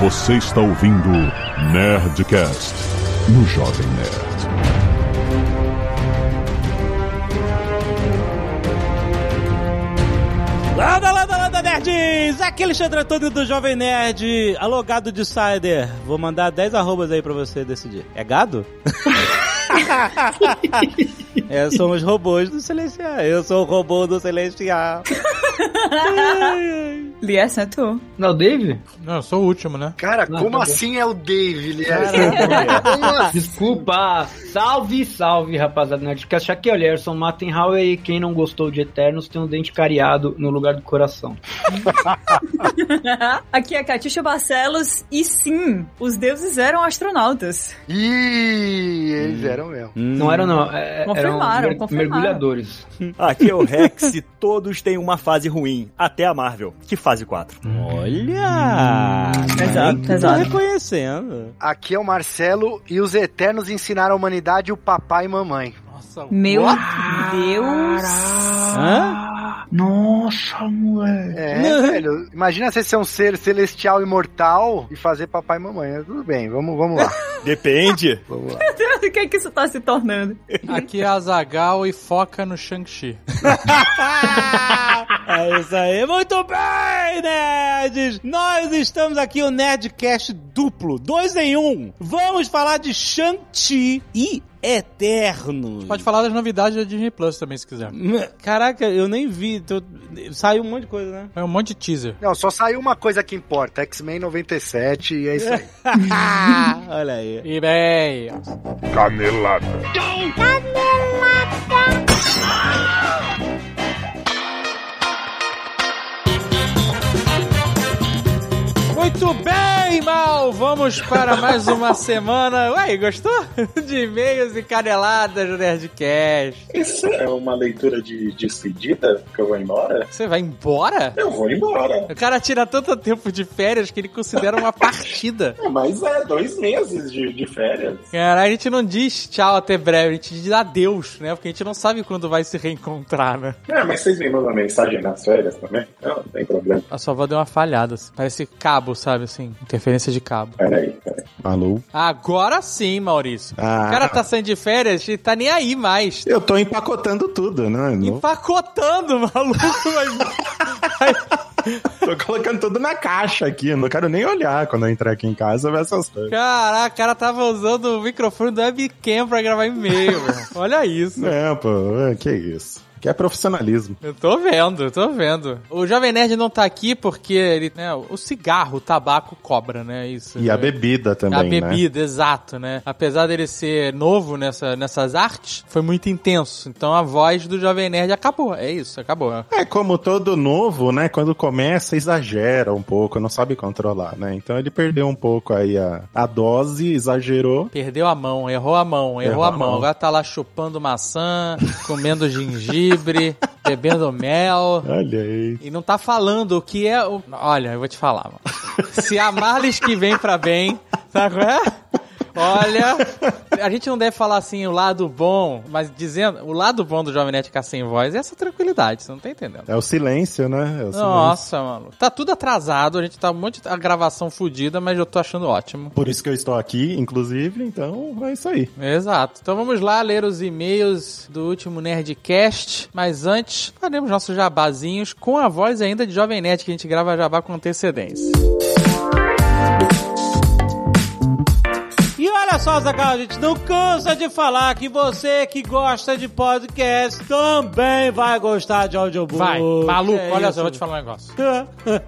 Você está ouvindo Nerdcast no Jovem Nerd. Landa, landa, landa, nerds! Aqui é Alexandre Antônio do Jovem Nerd, alogado de Cider. Vou mandar 10 arrobas aí pra você decidir. É gado? é, somos robôs do Celestial. Eu sou o robô do Celestial. Lies é tu. Não, o Dave? Não, eu sou o último, né? Cara, Não, como tá assim é o Dave, Lies? Desculpa. Salve, salve, rapaziada. Nerdcast aqui é o Lerson Mattenhauer e quem não gostou de Eternos tem um dente cariado no lugar do coração. Aqui é Catiuxa Barcelos e sim, os deuses eram astronautas. Ih, eles eram mesmo. Não eram, não. é- Confirmaram, eram confirmaram. mergulhadores. Aqui é o Rex e todos têm uma fase ruim, até a Marvel. Que fase 4? Olha! Pesado, nem que pesado. Reconhecendo. Aqui é o Marcelo e os Eternos ensinaram a humanidade o papai e mamãe. Nossa, Meu Deus! Hã? Nossa, moleque. É, velho. Imagina você ser um ser celestial imortal e fazer papai e mamãe. Tudo bem, vamos, vamos lá. Depende. Vamos lá. O que é que isso tá se tornando? aqui é a Zagal e foca no Shang-Chi. É isso aí. Muito bem, nerds! Nós estamos aqui o Nerdcast duplo, dois em um. Vamos falar de Shang-Chi e Eternos. Pode falar das novidades da Disney Plus também, se quiser. Caraca, eu nem vi. tô- Saiu um monte de coisa, né? É um monte de teaser. Não, só saiu uma coisa que importa: X-Men 97 e é isso aí. Olha aí. E bem, Canelada. Muito bem, mal! Vamos para mais uma semana. Ué, gostou? De e-mails e caneladas do Nerdcast. Isso é uma leitura de despedida que eu vou embora? Você vai embora? Eu vou embora. O cara tira tanto tempo de férias que ele considera uma partida. É, Mas é, dois meses de, de férias. Cara, a gente não diz tchau até breve, a gente diz adeus, né? Porque a gente não sabe quando vai se reencontrar, né? É, mas vocês me mandam mensagem nas férias também? Não, não tem problema. A sua avó deu uma falhada, assim. Parece cabo, sabe, assim? Interferência de cabo. Peraí, peraí. Alô? Agora sim, Maurício. Ah. O cara tá saindo de férias e tá nem aí mais. Eu tô empacotando tudo, né? Não- Empacotando, maluco, mas... Tô colocando tudo na caixa aqui. Não quero nem olhar quando eu entrar aqui em casa ver essas coisas. Caraca, o cara tava usando o microfone do webcam pra gravar e-mail. Olha isso. É, pô, que isso. Que é profissionalismo. Eu tô vendo, eu tô vendo. O Jovem Nerd não tá aqui porque ele, né, o cigarro, o tabaco cobra, né? Isso. E a bebida também, A né? bebida, exato, né? Apesar dele ser novo nessa, nessas artes, foi muito intenso. Então a voz do Jovem Nerd acabou. É isso, acabou. É como todo novo, né? Quando começa, exagera um pouco, não sabe controlar, né? Então ele perdeu um pouco aí a, a dose, exagerou. Perdeu a mão, errou a mão, errou, Errou a a mão. mão. Agora tá lá chupando maçã, comendo gengibre, bebendo mel. Olha aí. E não tá falando o que é o. Olha, eu vou te falar, mano. Se a Marlis que vem pra bem, sabe qual é? Olha, a gente não deve falar assim o lado bom, mas dizendo o lado bom do Jovem Nerd ficar sem voz é essa tranquilidade, você não tá entendendo. É o silêncio, né? É o silêncio. Nossa, mano. Tá tudo atrasado, a gente tá um monte de gravação fodida, mas eu tô achando ótimo. Por isso que eu estou aqui, inclusive, então é isso aí. Exato. Então vamos lá ler os e-mails do último Nerdcast. Mas antes, faremos nossos jabazinhos com a voz ainda de Jovem Nerd, que a gente grava jabá com antecedência. E olha só, Zagal, a gente não cansa de falar que você que gosta de podcast também vai gostar de audiobook. Vai, maluco, É olha isso. só, eu vou te falar um negócio.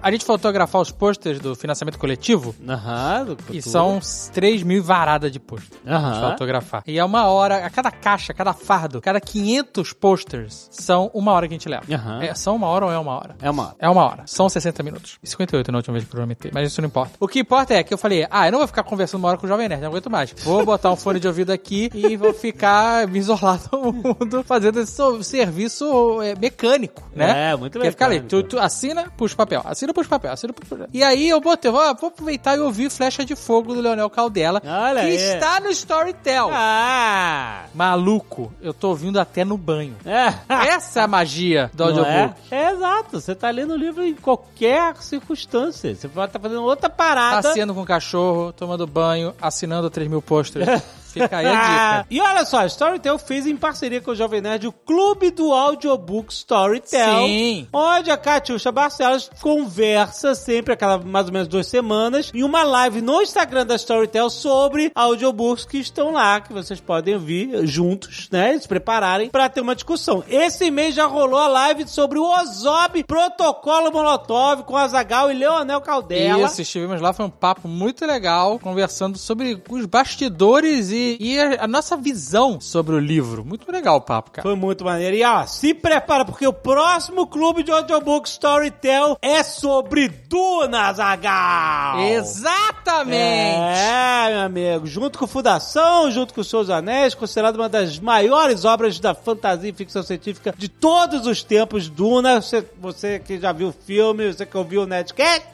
A gente foi autografar os posters do financiamento coletivo. Aham, do E são 3 mil varada de pôster. Aham. autografar. E é uma hora, a cada caixa, cada fardo, cada 500 posters, são uma hora que a gente leva. Aham. É, são uma hora ou é uma hora? É uma. É uma hora. São 60 minutos. E 58 na última vez que eu prometei. Mas isso não importa. O que importa é que eu falei, ah, eu não vou ficar conversando uma hora com o Jovem Nerd, não aguento mais. Vou botar um fone de ouvido aqui e vou ficar me isolar do mundo fazendo esse serviço é, mecânico, né? É, muito Quer ficar ali, tu, tu assina, puxa papel, assina, puxa papel, assina, puxa papel. E aí eu botei, vou, vou aproveitar e ouvir Flecha de Fogo do Leonel Caldela, Olha que aí. está no Storytel. Ah! Maluco, eu tô ouvindo até no banho. É. Essa é a magia do Não audiobook. é? é exato. Você tá lendo o livro em qualquer circunstância. Você pode estar fazendo outra parada. Passeando com o cachorro, tomando banho, assinando 3 mil posters. Fica aí a dica. e olha só, a Storytel fez em parceria com o Jovem Nerd o Clube do Audiobook Storytel. Sim. Onde a Catiuxa Barcelos conversa sempre, a cada mais ou menos duas semanas, em uma live no Instagram da Storytel sobre audiobooks que estão lá, que vocês podem ouvir juntos, né? Se prepararem pra ter uma discussão. Esse mês já rolou a live sobre o Ozob Protocolo Molotov com Azagal e Leonel Caldela. Isso, estivemos lá, foi um papo muito legal, conversando sobre os bastidores e, e a, a nossa visão sobre o livro. Muito legal o papo, cara. Foi muito maneiro. E ó, se prepara, porque o próximo clube de audiobook Storytel é sobre Duna, Zagal! Exatamente! É, meu amigo. Junto com Fundação, junto com os Seus Anéis, considerado uma das maiores obras da fantasia e ficção científica de todos os tempos. Duna, você, você que já viu o filme, você que ouviu o Netcast,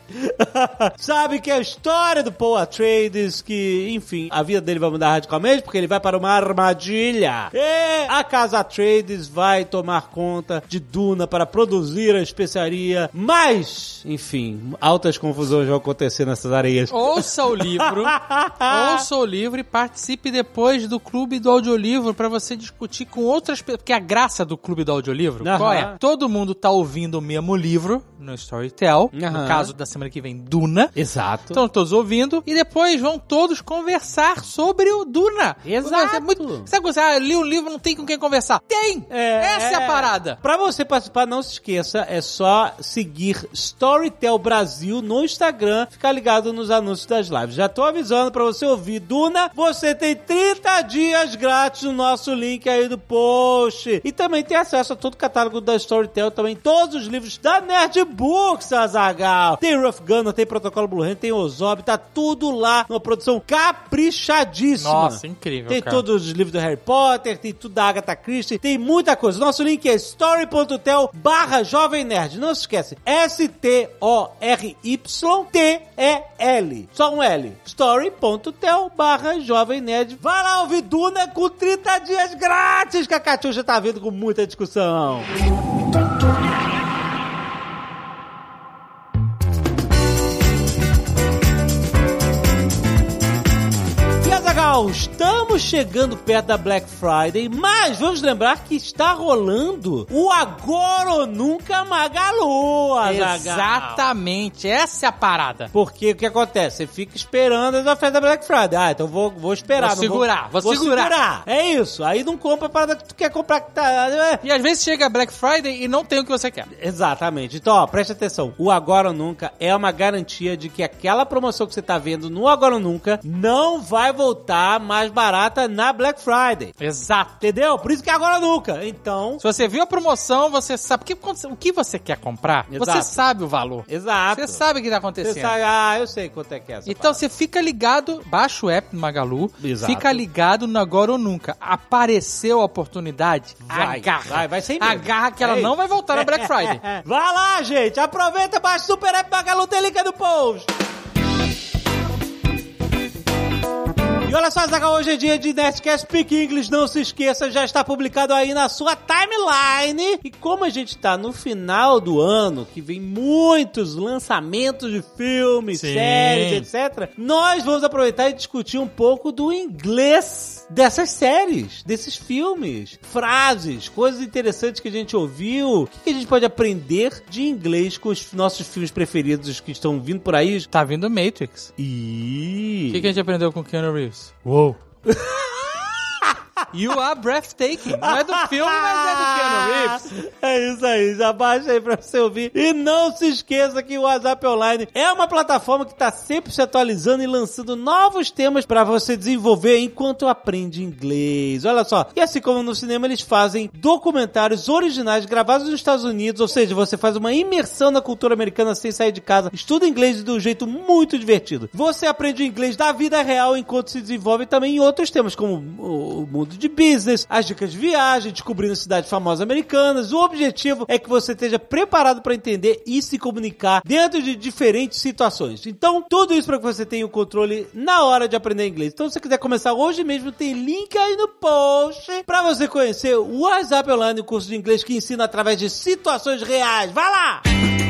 sabe que é a história do Paul Atreides, que, enfim, a vida dele vai mudar radicalmente, porque ele vai para uma armadilha. E a casa Atreides vai tomar conta de Duna para produzir a especiaria, mas, enfim, altas confusões vão acontecer nessas areias. Ouça o livro, ouça o livro e participe depois do clube do audiolivro pra você discutir com outras pessoas. Porque a graça do clube do audiolivro, Aham. qual é? Todo mundo tá ouvindo o mesmo livro no Storytel. No caso da semana que vem, Duna. Exato. Estão todos ouvindo e depois vão todos conversar sobre o Duna. Exato. É muito... Sabe quando você ah, li um livro, não tem com quem conversar? Tem! Essa é a parada. Pra você participar, não se esqueça, é só seguir Storytel Brasil no Instagram, ficar ligado nos anúncios das lives. Já tô avisando pra você ouvir Duna, você tem 30 dias grátis no nosso link aí do post. E também tem acesso a todo o catálogo da Storytel, também todos os livros da Nerd Books, Azagal. Tem Rough Gunner, tem Protocolo Blue Hand, tem Ozob, tá tudo lá numa produção caprichadíssima. Nossa, incrível, Tem cara. todos os livros do Harry Potter, tem tudo da Agatha Christie, tem muita coisa. Nosso link é story.tel barra Jovem Nerd. Não se esquece, S-T-O-R-Y-T-E-L. Só um L. story.tel barra Jovem Nerd. Vai lá ouvir Duna com 30 dias grátis, que a Catiuxa tá vindo com muita discussão. Azagal, estamos chegando perto da Black Friday, mas vamos lembrar que está rolando o Agora ou Nunca Magalu, Azaghal. Exatamente, essa é a parada. Porque o que acontece? Você fica esperando as ofertas da Black Friday. Ah, então vou, vou esperar. Vou segurar, vou segurar. É isso. Aí não compra a parada que tu quer comprar que tá... é. E às vezes chega a Black Friday e não tem o que você quer. Exatamente. Então, ó, preste atenção. O Agora ou Nunca é uma garantia de que aquela promoção que você tá vendo no Agora ou Nunca não vai voltar mais barata na Black Friday. Exato. Entendeu? Por isso que é Agora Nunca. Então, Se você viu a promoção, você sabe. Porque você- o que você quer comprar, Exato. você sabe o valor. exato. Você sabe o que tá Você acontecendo. sabe, ah, eu sei quanto é que é essa Então parada. você fica ligado, baixa o app do Magalu, Exato. fica ligado no Agora ou Nunca. Apareceu a oportunidade, Vai, agarra. vai, vai sem medo. Agarra que ela É não vai voltar na Black Friday. Vai lá, gente. Aproveita, baixa o Super App Magalu, tem link no post. E olha só, Zaga, hoje é dia de Nerdcast Speak English. Não se esqueça, já está publicado aí na sua timeline. E como a gente está no final do ano, que vem muitos lançamentos de filmes, Sim. séries, etc., nós vamos aproveitar e discutir um pouco do inglês dessas séries, desses filmes, frases, coisas interessantes que a gente ouviu. O que a gente pode aprender de inglês com os nossos filmes preferidos que estão vindo por aí? Tá vindo Matrix. E O que, que a gente aprendeu com Keanu Reeves? Whoa. You are breathtaking. Não é do filme, mas é do Keanu Reeves. É isso aí, já baixa aí pra você ouvir. E não se esqueça que o WhatsApp Online é uma plataforma que tá sempre se atualizando e lançando novos temas pra você desenvolver enquanto aprende inglês. Olha só, e assim como no cinema eles fazem documentários originais gravados nos Estados Unidos, ou seja, você faz uma imersão na cultura americana sem sair de casa, estuda inglês de um jeito muito divertido. Você aprende o inglês da vida real enquanto se desenvolve também em outros temas, como o mundo de business, as dicas de viagem, descobrindo cidades famosas americanas. O objetivo é que você esteja preparado para entender e se comunicar dentro de diferentes situações. Então, tudo isso para que você tenha o controle na hora de aprender inglês. Então, se você quiser começar hoje mesmo, tem link aí no post para você conhecer o WhatsApp Online, o curso de inglês que ensina através de situações reais. Vai lá!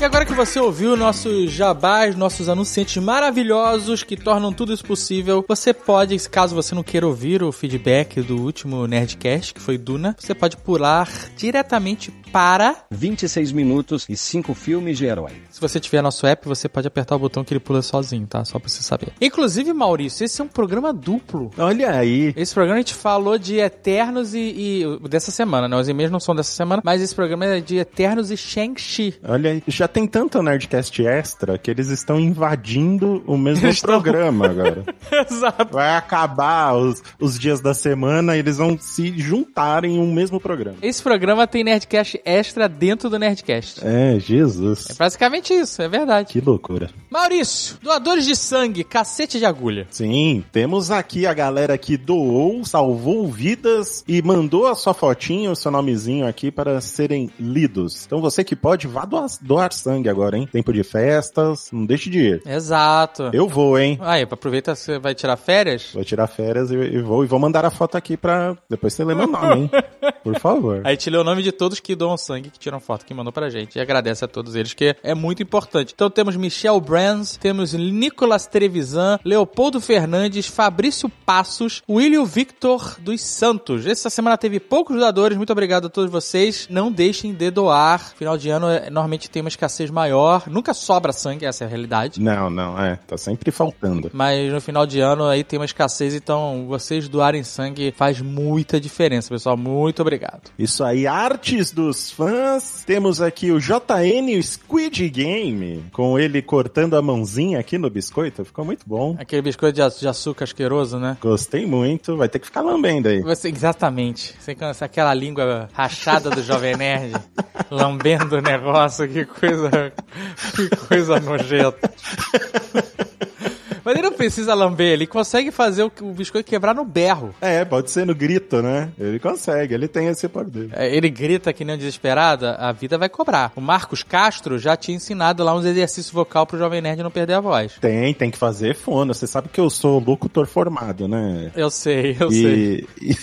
E agora que você ouviu nossos jabás, nossos anunciantes maravilhosos que tornam tudo isso possível, você pode, caso você não queira ouvir o feedback do último Nerdcast, que foi Duna, você pode pular diretamente para 26 minutos e 5 filmes de herói. Se você tiver nosso app, você pode apertar o botão que ele pula sozinho, tá? Só pra você saber. Inclusive, Maurício, esse é um programa duplo. Olha aí. Esse programa a gente falou de Eternos e, e dessa semana, né? Os e-mails não são dessa semana, mas esse programa é de Eternos e Shang-Chi. Olha aí. Já tem tanto Nerdcast extra que eles estão invadindo o mesmo Eles estão- programa agora. Exato. Vai acabar os, os dias da semana e eles vão se juntar em um mesmo programa. Esse programa tem Nerdcast extra dentro do Nerdcast. É, Jesus. É basicamente isso, é verdade. Que loucura. Maurício, doadores de sangue, cacete de agulha. Sim, temos aqui a galera que doou, salvou vidas e mandou a sua fotinha, o seu nomezinho aqui para serem lidos. Então você que pode, vá doar, doar sangue agora, hein? Tempo de festas, não deixe de ir. Exato. Eu vou, hein? Aí, aproveita, você vai tirar férias? Vou tirar férias e, e vou e vou mandar a foto aqui pra depois você ler meu nome, hein? Por favor. Aí te lê o nome de todos que doam sangue, que tiram foto, que mandou pra gente. E agradece a todos eles, que é muito importante. Então temos Michel Brands, temos Nicolas Trevisan, Leopoldo Fernandes, Fabrício Passos, William Victor dos Santos. Essa semana teve poucos doadores, muito obrigado a todos vocês. Não deixem de doar. Final de ano, é- normalmente tem uma escassez maior. Nunca sobra sangue, essa é a realidade. Não, não, é. Tá sempre faltando. Mas no final de ano aí tem uma escassez, então vocês doarem sangue faz muita diferença, pessoal. Muito obrigado. Isso aí, artes dos fãs. Temos aqui o JN Squid Game, com ele cortando a mãozinha aqui no biscoito. Ficou muito bom. Aquele biscoito de açúcar asqueroso, né? Gostei muito. Vai ter que ficar lambendo aí. Você, exatamente. Você cansa aquela língua rachada do Jovem Nerd, lambendo o negócio, que coisa. Que coisa nojenta. Mas ele não precisa lamber, ele consegue fazer o, o biscoito quebrar no berro. É, pode ser no grito, né? Ele consegue, ele tem esse poder. É, Ele grita que nem um desesperado, a vida vai cobrar. O Marcos Castro já tinha ensinado lá uns exercícios vocal pro Jovem Nerd não perder a voz. Tem, tem que fazer fono. Você sabe que eu sou locutor formado, né? Eu sei, eu sei. E, e...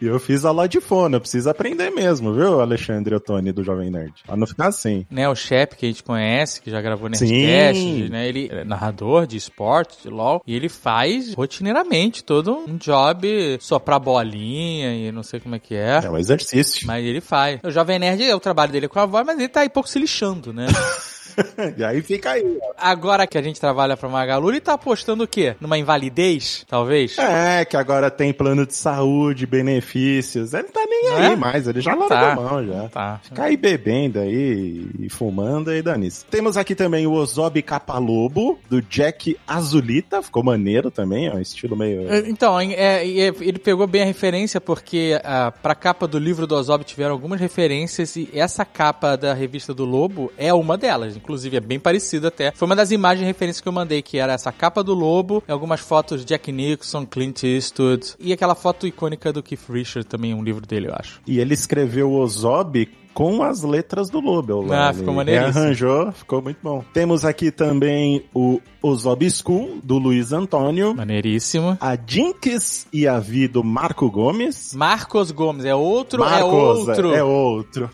e eu fiz fono, eu preciso aprender mesmo, viu, Alexandre Ottoni do Jovem Nerd? Pra não ficar assim. né, o Shep, que a gente conhece, que já gravou. Nerdcast, né, ele é narrador de esporte, de LoL, e ele faz rotineiramente todo um job soprar bolinha e não sei como é que é. É um exercício. Mas ele faz. O Jovem Nerd é o trabalho dele com a voz, mas ele tá aí pouco se lixando, né? e aí fica aí. ó. Agora que a gente trabalha pra Magalu, ele tá apostando o quê? Numa invalidez, talvez? É, que agora tem plano de saúde, benefícios. Ele tá nem Não aí é? mais, ele já Não largou tá. a mão já. Tá. Fica aí bebendo aí e fumando aí, Danis. Temos aqui também o Ozob Capalobo, do Jack Azulita. Ficou maneiro também, é um estilo meio... É, Então, é, é, ele pegou bem a referência porque ah, pra capa do livro do Ozob tiveram algumas referências e essa capa da revista do Lobo é uma delas. Inclusive é bem parecida até. Foi uma das imagens de referência que eu mandei, que era essa capa do Lobo, algumas fotos de Jack Nixon, Clint Eastwood e aquela foto icônica do Keith Richards, também um livro dele, eu acho. E ele escreveu Ozob com as letras do Lobo. Ah, Ele ficou maneiríssimo. Arranjou, ficou muito bom. Temos aqui também o Ozob School, do Luiz Antônio. Maneiríssimo. A Jinx e a Vi, do Marco Gomes. Marcos Gomes, é outro, é Marcos, outro. É, é outro.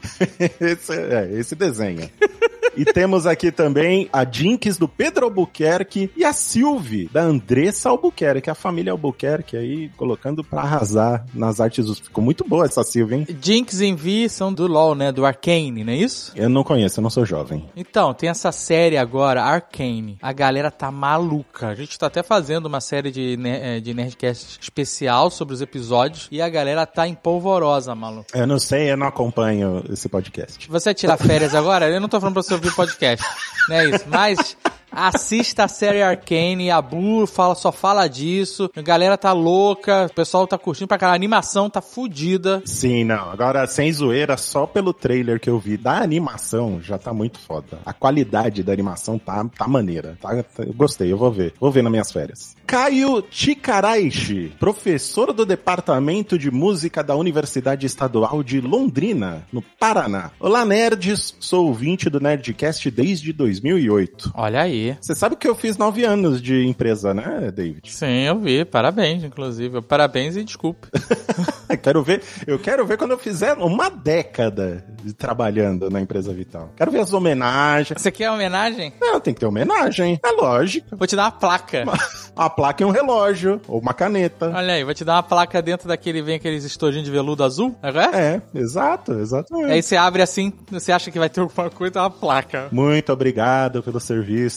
esse, é, esse desenha. E temos aqui também a Jinx do Pedro Albuquerque e a Silvi da Andressa Albuquerque, a família Albuquerque aí colocando pra arrasar nas artes dos. Ficou muito boa essa Silvi, hein? Jinx e Vi são do LoL, né? Do Arcane, não é isso? Eu não conheço, eu não sou jovem. Então, tem essa série agora, Arcane. A galera tá maluca. A gente tá até fazendo uma série de, eh, de Nerdcast especial sobre os episódios e a galera tá empolvorosa, maluco. Eu não sei, eu não acompanho esse podcast. Você tirar férias agora? Eu não tô falando pra você ouvir podcast. Não é isso. Mas assista a série Arcane, a Bu fala, só fala disso. A galera tá louca, o pessoal tá curtindo pra caralho. A animação tá fodida. Sim, não. Agora, sem zoeira, só pelo trailer que eu vi da animação, já tá muito foda. A qualidade da animação tá, tá maneira. Tá, tá- eu gostei, eu vou ver. Vou ver nas minhas férias. Caio Chikaraishi, professor do Departamento de Música da Universidade Estadual de Londrina, no Paraná. Olá, nerds. Sou ouvinte do Nerdcast desde 2008. Olha aí. Você sabe que eu fiz nove anos de empresa, né, David? Sim, eu vi. Parabéns, inclusive. Parabéns e desculpe. quero ver, eu quero ver quando eu fizer uma década de trabalhando na empresa Vital. Quero ver as homenagens. Você quer homenagem? Não, tem que ter homenagem. É lógico. Vou te dar uma placa. Uma placa e um relógio. Ou uma caneta. Olha aí, vou te dar uma placa dentro daquele, vem aqueles estojinhos de veludo azul, agora? É, exato, exatamente. Aí você abre assim, você acha que vai ter alguma coisa, é uma placa. Muito obrigado pelos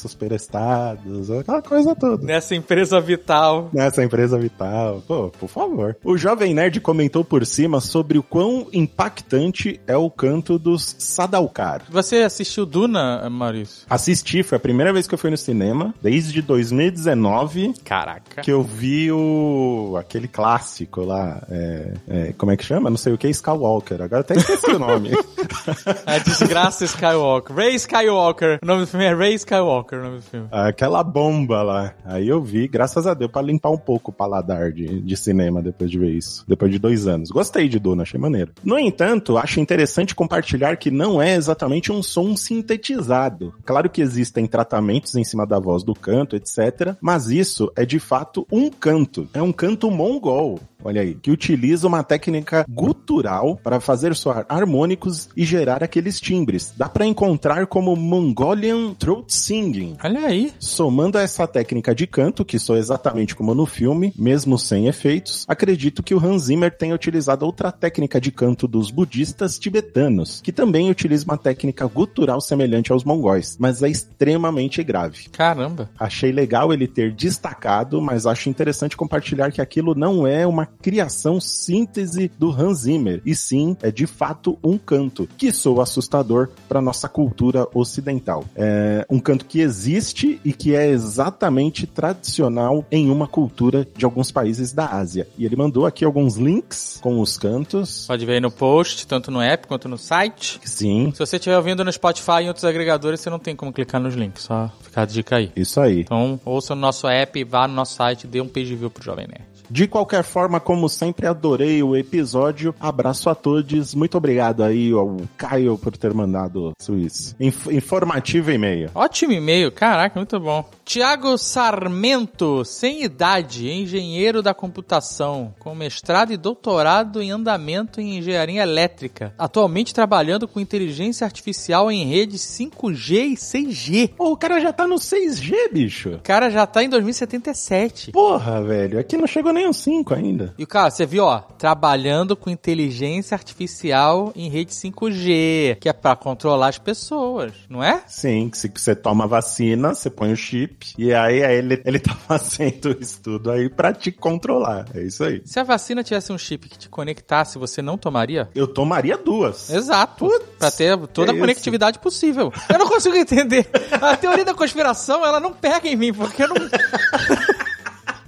serviços prestados, aquela coisa toda. Nessa empresa vital. Nessa empresa vital. Pô, por favor. O Jovem Nerd comentou por cima sobre o quão impactante é o canto dos Sadaukar. Você assistiu Duna, Maurício? Assisti, foi a primeira vez que eu fui no cinema, desde 2019, Caraca. que eu vi o aquele clássico lá, é, é, como é que chama? Não sei o que, Skywalker. Agora até esqueci o nome. A desgraça Skywalker. Ray Skywalker. O nome do filme é Ray Skywalker, o nome do filme. Aquela bomba lá. Aí eu vi, graças a Deus, pra limpar um pouco o paladar de, de cinema depois de ver isso. Depois de dois anos. Gostei de Duna, achei maneiro. No entanto, acho interessante compartilhar que não é exatamente um som sintetizado. Claro que existem tratamentos em cima da voz do canto, etc. Mas isso é de fato um canto. É um canto mongol. Olha aí, que utiliza uma técnica gutural para fazer soar harmônicos e gerar aqueles timbres. Dá para encontrar como Mongolian Throat Singing. Olha aí. Somando a essa técnica de canto, que soa exatamente como no filme, mesmo sem efeitos, acredito que o Hans Zimmer tenha utilizado outra técnica de canto dos budistas tibetanos, que também utiliza uma técnica gutural semelhante aos mongóis, mas é extremamente grave. Caramba. Achei legal ele ter destacado, mas acho interessante compartilhar que aquilo não é uma criação síntese do Hans Zimmer, e sim é de fato um canto que soa assustador para nossa cultura ocidental. É um canto que existe e que é exatamente tradicional em uma cultura de alguns países da Ásia. E ele mandou aqui alguns links com os cantos. Pode ver aí no post, tanto no app quanto no site. Sim, Se você estiver ouvindo no Spotify e em outros agregadores, você não tem como clicar nos links, só ficar a dica aí. isso aí. Então, ouça no nosso app, vá no nosso site, dê um page view pro Jovem Nerd. De qualquer forma, como sempre, adorei o episódio. Abraço a todos. Muito obrigado aí ao Caio por ter mandado Suíço. Inf informativo e-mail. Ótimo e-mail, caraca, muito bom. Tiago Sarmento, sem idade, engenheiro da computação, com mestrado e doutorado em andamento em engenharia elétrica, atualmente trabalhando com inteligência artificial em redes 5G e 6G. Pô, o cara já tá no 6G, bicho. O cara já tá em 2077. Porra, velho. Aqui não chegou nem os 5 ainda. E o cara, você viu, ó, trabalhando com inteligência artificial em rede 5G, que é pra controlar as pessoas, não é? Sim, que se você toma vacina, você põe o chip. E aí, aí ele, ele tá fazendo isso tudo aí pra te controlar. É isso aí. Se a vacina tivesse um chip que te conectasse, você não tomaria? Eu tomaria duas. Exato. Putz, pra ter toda a conectividade possível. Eu não consigo entender. A teoria da conspiração, ela não pega em mim, porque não.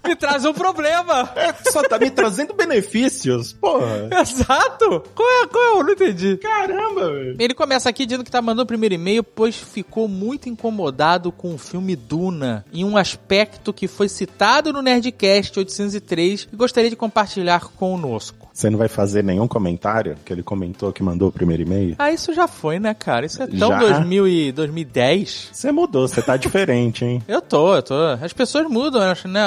Me traz um problema. É, só tá me trazendo benefícios. Porra. Exato. Qual é, qual é? Eu não entendi. Caramba, velho. Ele começa aqui dizendo que tá mandando o primeiro e-mail, pois ficou muito incomodado com o filme Duna, em um aspecto que foi citado no Nerdcast 803 e gostaria de compartilhar conosco. Você não vai fazer nenhum comentário que ele comentou que mandou o primeiro e-mail? Ah, isso já foi, né, cara? Isso é tão Já? 2000 e 2010. Você mudou, você tá diferente, hein? Eu tô, eu tô. As pessoas mudam, eu acho, né?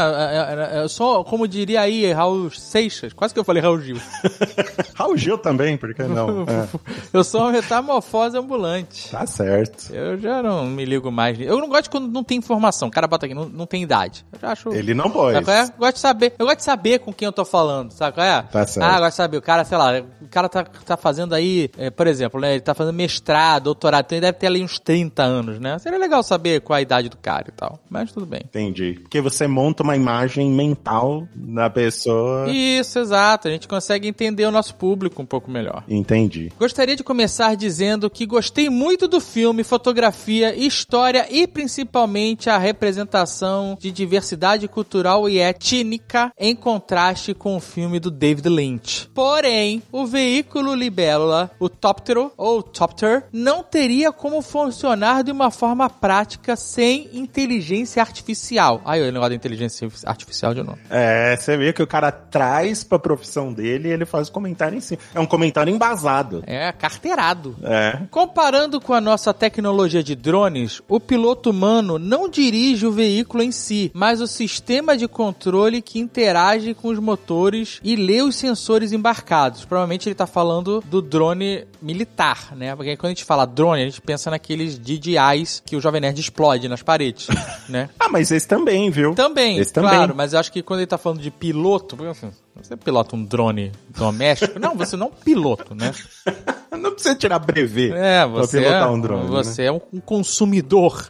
Eu sou, como diria aí, Raul Seixas. Quase que eu falei Raul Gil. Raul Gil também, por que não? É, Eu sou uma metamorfose ambulante. tá certo. Eu já não me ligo mais. Eu não gosto quando não tem informação. O cara bota aqui, não, não tem idade. Eu já acho. Ele não qual é? Gosto de saber. Eu gosto de saber com quem eu tô falando, sabe qual é? Tá certo. Ah, gosto de saber. O cara, sei lá, o cara tá, tá fazendo aí, eh, por exemplo, né? Ele tá fazendo mestrado, doutorado, então ele deve ter ali uns 30 anos, né? Seria legal saber qual a idade do cara e tal. Mas tudo bem. Entendi. Porque você monta uma imagem mental da pessoa. Isso, exato. A gente consegue entender o nosso público um pouco melhor. Entendi. Gostaria de começar dizendo que gostei muito do filme, fotografia, história e principalmente a representação de diversidade cultural e étnica em contraste com o filme do David Lynch. Porém, o veículo libélula, o Toptero ou Topter, não teria como funcionar de uma forma prática sem inteligência artificial. Ai, o negócio da inteligência artificial de novo. É, você vê que o cara traz pra profissão dele e ele faz o comentário em cima. É um comentário embasado. É, carteirado. É. Comparando com a nossa tecnologia de drones, o piloto humano não dirige o veículo em si, mas o sistema de controle que interage com os motores e lê os sensores embarcados. Provavelmente ele está falando do drone militar, né? Porque quando a gente fala drone, a gente pensa naqueles DJIs que o Jovem Nerd explode nas paredes, né? Ah, mas esse também, viu? Também, Esse também. claro, mas eu acho que quando ele tá falando de piloto, assim, você pilota um drone doméstico? não, você não é um piloto, né? Não precisa tirar brevet É, pra você, pilotar é, um drone. você né? é um, um consumidor.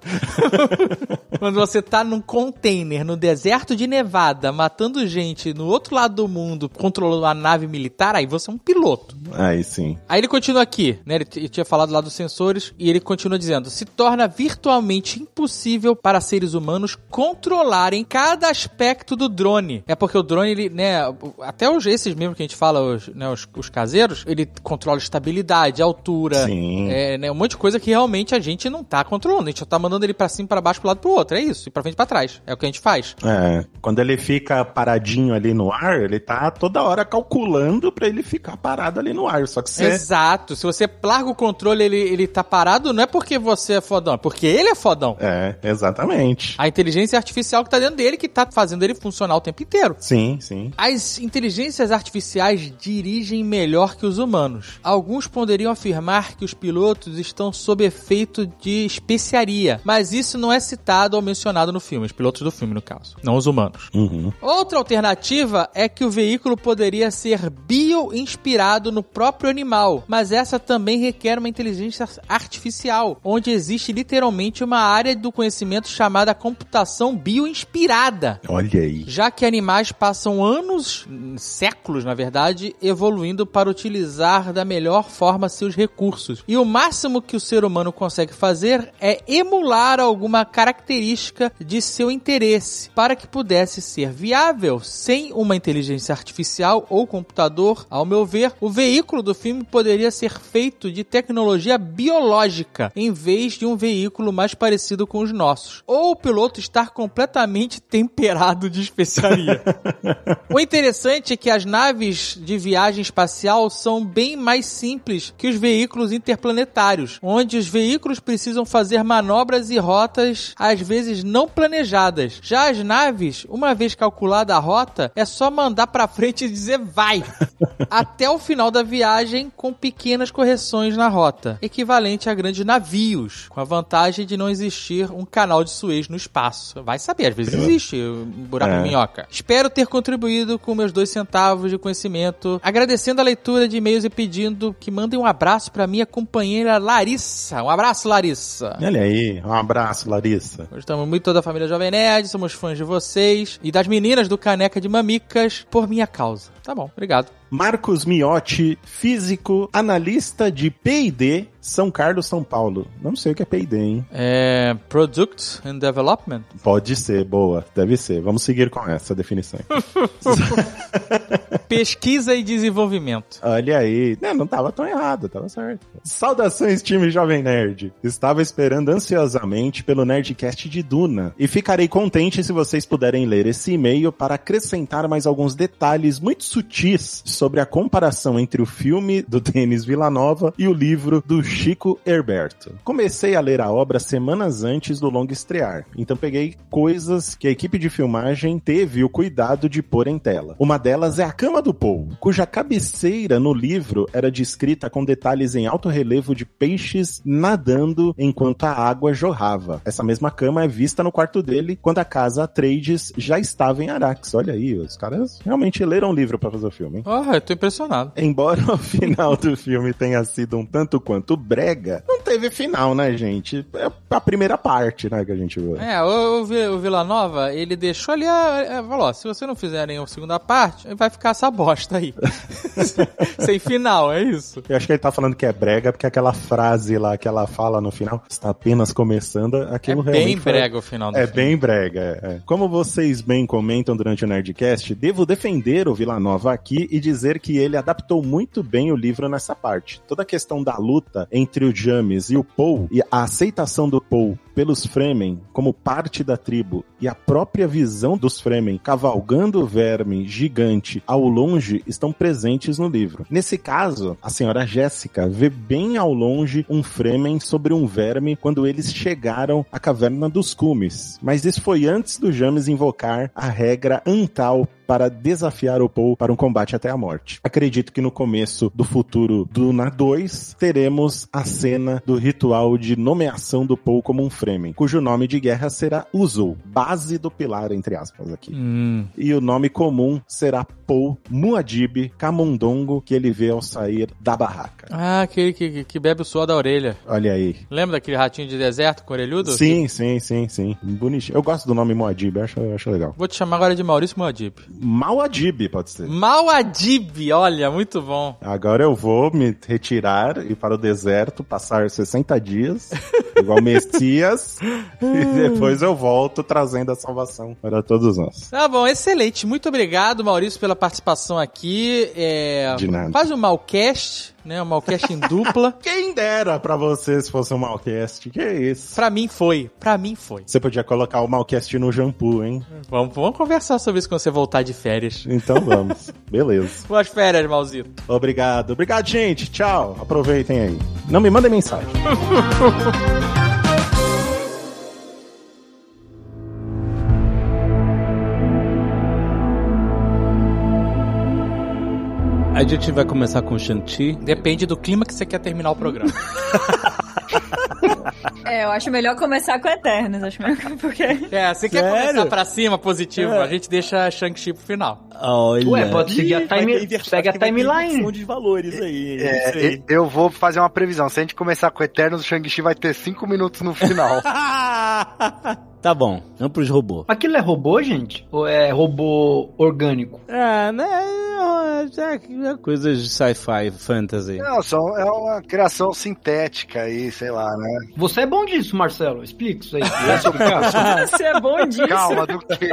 Quando você tá num container no deserto de Nevada, matando gente no outro lado do mundo, controlando uma nave militar, aí você é um piloto. Aí sim. Aí ele continua aqui, né? Ele, ele tinha falado lá dos sensores e ele continua dizendo: se torna virtualmente impossível para seres humanos controlarem cada aspecto do drone. É porque o drone, ele, né? Até os esses mesmo que a gente fala, os, né, os, os caseiros, ele controla estabilidade, altura, Sim. é, né, um monte de coisa que realmente a gente não tá controlando. A gente só tá mandando ele pra cima, pra baixo, pro lado, pro outro. É isso. E pra frente e pra trás. É o que a gente faz. É, quando ele fica paradinho ali no ar, ele tá toda hora calculando pra ele ficar parado ali no ar. Só que você. Exato. Se você larga o controle, ele, ele tá parado, não é porque você é fodão, é porque ele é fodão. É, exatamente. A inteligência artificial que tá dentro dele que tá fazendo ele funcionar o tempo inteiro. Sim, sim. As inteligências artificiais dirigem melhor que os humanos. Alguns poderiam afirmar que os pilotos estão sob efeito de especiaria, mas isso não é citado ou mencionado no filme, os pilotos do filme, no caso, não os humanos. Uhum. Outra alternativa é que o veículo poderia ser bio-inspirado no próprio animal, mas essa também requer uma inteligência artificial, onde existe literalmente uma área do conhecimento chamada computação bio-inspirada. Olha aí. Já que animais passam anos, séculos na verdade, evoluindo para utilizar da melhor forma seus recursos. E o máximo que o ser humano consegue fazer é emular alguma característica de seu interesse para que pudesse ser viável. Sem uma inteligência artificial ou computador, ao meu ver, o veículo do filme poderia ser feito de tecnologia biológica em vez de um veículo mais parecido com os nossos. Ou o piloto estar completamente temperado de especiaria. o interessante é que as naves de viagem espacial são bem mais simples que os veículos interplanetários, onde os veículos precisam fazer manobras e rotas às vezes não planejadas. Já as naves, uma vez calculada a rota, é só mandar pra frente e dizer vai até o final da viagem com pequenas correções na rota, equivalente a grandes navios, com a vantagem de não existir um canal de Suez no espaço. Vai saber, às vezes existe um buraco É. minhoca. Espero ter contribuído com meus dois centavos de conhecimento, agradecendo a leitura de e-mails e pedindo que mandem um abraço pra minha companheira Larissa. Um abraço, Larissa. Olha aí. Um abraço, Larissa. Gostamos muito da família Jovem Nerd, somos fãs de vocês e das meninas do Caneca de Mamicas por minha causa. Tá bom, obrigado. Marcos Miotti, físico, analista de P&D, São Carlos, São Paulo. Não sei o que é P&D, hein? É, Product and Development. Pode ser, boa. Deve ser. Vamos seguir com essa definição. Pesquisa e desenvolvimento. Olha aí. Não, não tava tão errado, tava certo. Saudações, time Jovem Nerd. Estava esperando ansiosamente pelo Nerdcast de Duna. E ficarei contente se vocês puderem ler esse e-mail para acrescentar mais alguns detalhes muito sutis sobre a comparação entre o filme do Denis Villanova e o livro do Chico Herberto. Comecei a ler a obra semanas antes do longo estrear, então peguei coisas que a equipe de filmagem teve o cuidado de pôr em tela. Uma delas é a cama do Paul, cuja cabeceira no livro era descrita com detalhes em alto relevo de peixes nadando enquanto a água jorrava. Essa mesma cama é vista no quarto dele quando a casa Atreides já estava em Arax. Olha aí, os caras realmente leram o livro para fazer o filme. Hein? Oh, eu tô impressionado. Embora o final do filme tenha sido um tanto quanto brega, não teve final, né, gente? É a primeira parte, né, que a gente viu. É, o, o, o Vila Nova, ele deixou ali, a, a, falou, ó, se você não fizerem a segunda parte, vai ficar essa bosta aí. Sem final, é isso. Eu acho que ele tá falando que é brega, porque aquela frase lá que ela fala no final, está apenas começando, aquilo é realmente bem foi- brega o final do É filme. bem brega, é, é. Como vocês bem comentam durante o Nerdcast, devo defender o Vila Nova aqui e dizer que ele adaptou muito bem o livro nessa parte. Toda a questão da luta entre o James e o Paul e a aceitação do Paul pelos Fremen como parte da tribo e a própria visão dos Fremen cavalgando o verme gigante ao longe estão presentes no livro. Nesse caso, a senhora Jéssica vê bem ao longe um Fremen sobre um verme quando eles chegaram à caverna dos cumes. Mas isso foi antes do James invocar a regra Antal para desafiar o Paul para um combate até a morte. Acredito que no começo do futuro Duna 2 teremos a cena do ritual de nomeação do Paul como um Fremen, cujo nome de guerra será Usul, base do pilar entre aspas aqui. Hum. E o nome comum será Paul Muad'Dib Camundongo, que ele vê ao sair da barraca. Ah, aquele que, que- que bebe o suor da orelha. Olha aí. Lembra daquele ratinho de deserto com orelhudo? Sim, sim, sim, sim. Bonitinho. Eu gosto do nome Muad'Dib, eu acho, eu acho legal. Vou te chamar agora de Maurício Moadib. Mauad'Dib pode ser. Mauadib, olha, muito bom. Agora eu vou me retirar e ir para o deserto, passar 60 dias, igual Messias, e depois eu volto trazendo a salvação para todos nós. Tá bom, excelente. Muito obrigado, Maurício, pela participação aqui. É... De nada. Quase um malcast, né? Um malcast em dupla. Quem dera pra você se fosse um Malcast, que isso? Pra mim foi, pra mim foi. Você podia colocar o Malcast no shampoo, hein? Vamos, vamos conversar sobre isso quando você voltar de férias. Então vamos. Beleza. Boas férias, Mauzito. Obrigado. Obrigado, gente. Tchau. Aproveitem aí. Não me mandem mensagem. A gente vai começar com o Shanti. Depende do clima que você quer terminar o programa. É, eu acho melhor começar com Eternos, acho melhor porque... É, você quer Sério? começar pra cima, positivo, É. a gente deixa Shang-Chi pro final. Olha. Ué, pode seguir a Ih, vai ter time, inversão, segue a timeline. de valores aí. É, eu vou fazer uma previsão. Se a gente começar com Eternos, o Shang-Chi vai ter 5 minutos no final. tá bom, vamos pros robôs. Aquilo é robô, gente? Ou é robô orgânico? É, né? É, é coisas de sci-fi, fantasy. Não, só é uma criação sintética aí, sei lá, né? Você é bom disso, Marcelo. Explica isso aí. Você é bom disso. Calma, do que?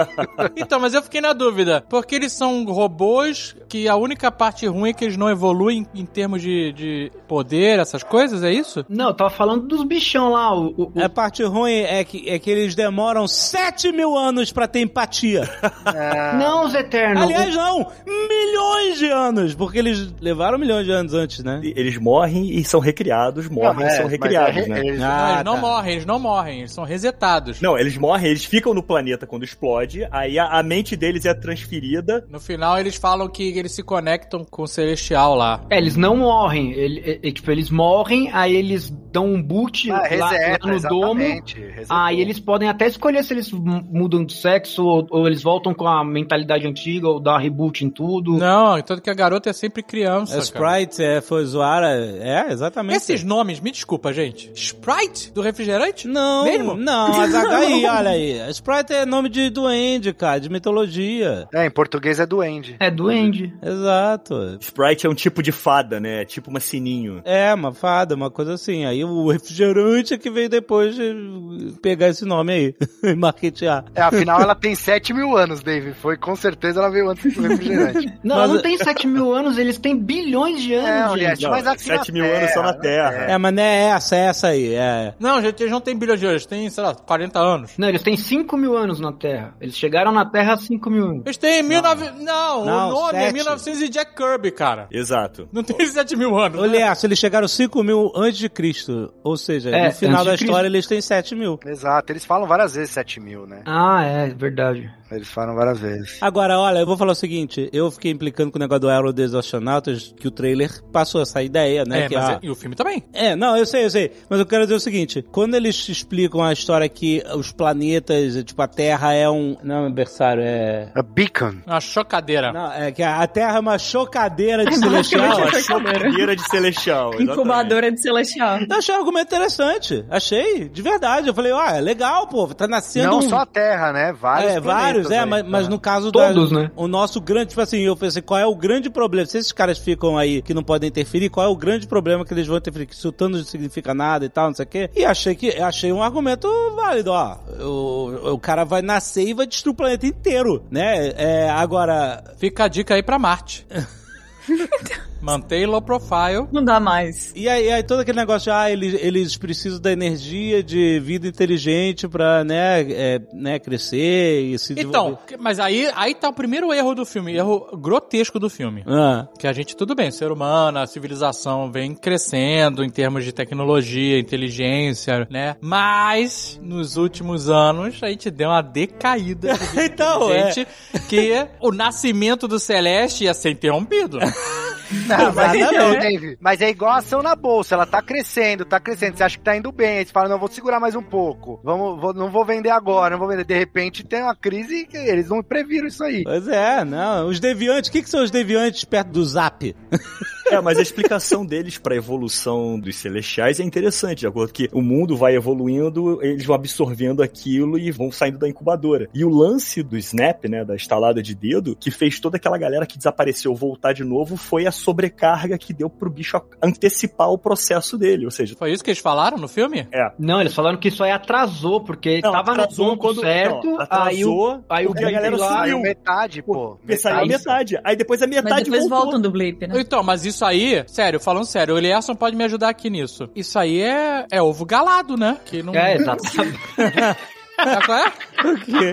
Então, mas eu fiquei na dúvida, porque eles são robôs que a única parte ruim é que eles não evoluem em termos de, de poder, essas coisas, é isso? Não, eu tava falando dos bichão lá. O, o- o- A parte ruim é que, é que eles demoram 7 mil anos pra ter empatia. É, Não, os Eternos. Aliás, não! Milhões de anos! Porque eles levaram milhões de anos antes, né? Eles morrem e são recriados, morrem Não, e é, são mas recriados, é- né? eles- não, Ah, eles não tá. morrem, eles não morrem, eles são resetados. Não, eles morrem, eles ficam no planeta quando explode, aí a, a mente deles é transferida. No final, eeles falam que eles se conectam com o Celestial lá. É, eles não morrem. Ele, é- é, tipo, eles morrem, aí eles dão um boot Ah, lá, lá reseta, no domo. resetou. Aí eles podem até escolher se eles mudam de sexo ou, ou eles voltam com a mentalidade antiga ou dá reboot em tudo. Não, tanto que a garota é sempre criança. É cara. Sprite, é, foi zoar. É, é, exatamente. Esses nomes, me desculpa, gente. Sprite do refrigerante? Não, Mesmo? não, mas aí, olha aí. Sprite é nome de duende, cara, de mitologia. É, em português é duende. É duende. Exato. Sprite é um tipo de fada, né? É tipo uma sininho. É, uma fada, uma coisa assim. Aí o refrigerante é que veio depois de pegar esse nome aí e marketear. É, afinal ela tem 7 mil anos, Dave. Foi com certeza ela veio antes do refrigerante. Não, Mas- não tem 7 mil anos, eles têm bilhões de É, anos, Juliette, gente. Não, mas aqui 7 na mil anos só na Terra. É, mas não é essa, é essa aí. É. Não, gente, eles não tem bilhões de anos, tem, sei lá, 40 anos. Não, eles têm 5 mil anos na Terra. Eles chegaram na Terra há 5 mil anos. Eles têm 19... Não, Não, o nome é sete. 1900 e Jack Kirby, cara. Exato. Não tem 7 mil anos. né? Olha, se eles chegaram 5 mil antes de Cristo. Ou seja, É, no final antes da de história Cristo. eles têm 7 mil. Exato, eles falam várias vezes 7 mil, né? Ah, é, verdade. Eles falam várias vezes. Agora, olha, eu vou falar o seguinte: eu fiquei implicando com o negócio do Aero dos Astronautas, que o trailer passou essa ideia, né? É, que mas a- é- e o filme também. É, não, eu sei, eu sei. Mas eu quero dizer o seguinte: quando eles explicam a história que os planetas, tipo, a Terra é um. Não, é berçário, é. A Beacon. Uma chocadeira. Não, é que a Terra é uma chocadeira de celestial. Uma chocadeira de celestial. Incubadora de celestial. Eu achei um argumento interessante. Achei, de verdade. Eu falei, ó, é legal, pô, tá nascendo Não um... só a Terra, né? Vários é, vários, é, aí. mas, mas no caso Todos, da, né? O nosso grande, tipo assim, eu pensei, qual é o grande problema? Se esses caras ficam aí que não podem interferir, qual é o grande problema que eles vão interferir? Que se o Thanos não significa nada e tal, não sei o quê. E achei que achei um argumento válido, ó. O, o cara vai nascer e vai destruir o planeta inteiro, né? É, agora, Fica a dica aí pra Marte. Mantém low profile. Não dá mais. E aí, aí todo aquele negócio de, ah, eles, eles precisam da energia de vida inteligente pra, né, é, né, crescer e se Então, desenvolver. mas aí, aí tá o primeiro erro do filme, erro grotesco do filme. Ah, Que a gente, tudo bem, ser humano, a civilização vem crescendo em termos de tecnologia, inteligência, né? Mas, nos últimos anos, a gente deu uma decaída. de Então, é. inteligente, Que o nascimento do Celeste ia ser interrompido. Não, mas, então, Exatamente. Dave, mas é igual a ação na bolsa, ela tá crescendo, tá crescendo. Você acha que tá indo bem, aí você fala, não, vou segurar mais um pouco. Vamos, vou- não vou vender agora, não vou vender. De repente tem uma crise e eles não previram isso aí. pois é, não. Os deviantes, o que, que são os deviantes perto do Zap? É, mas a explicação deles pra evolução dos celestiais é interessante, de acordo que o mundo vai evoluindo, eles vão absorvendo aquilo e vão saindo da incubadora. E o lance do Snap, né, da estalada de dedo, que fez toda aquela galera que desapareceu voltar de novo, foi a sobrecarga que deu pro bicho antecipar o processo dele, ou seja, Foi isso que eles falaram no filme? é, Não, eles falaram que isso aí atrasou, porque Não, tava no atrasou ponto quando- certo, não, aí o, atrasou aí o porque a galera lá- sumiu. metade, pô. porque saiu a Metade. metade. Aí depois a Mas metade depois voltou. voltam do blip, né? Então, mas isso aí, sério, falando sério, o Eliasson pode me ajudar aqui nisso. Isso aí é, é ovo galado, né? Que não. É, exato. Sabe qual é?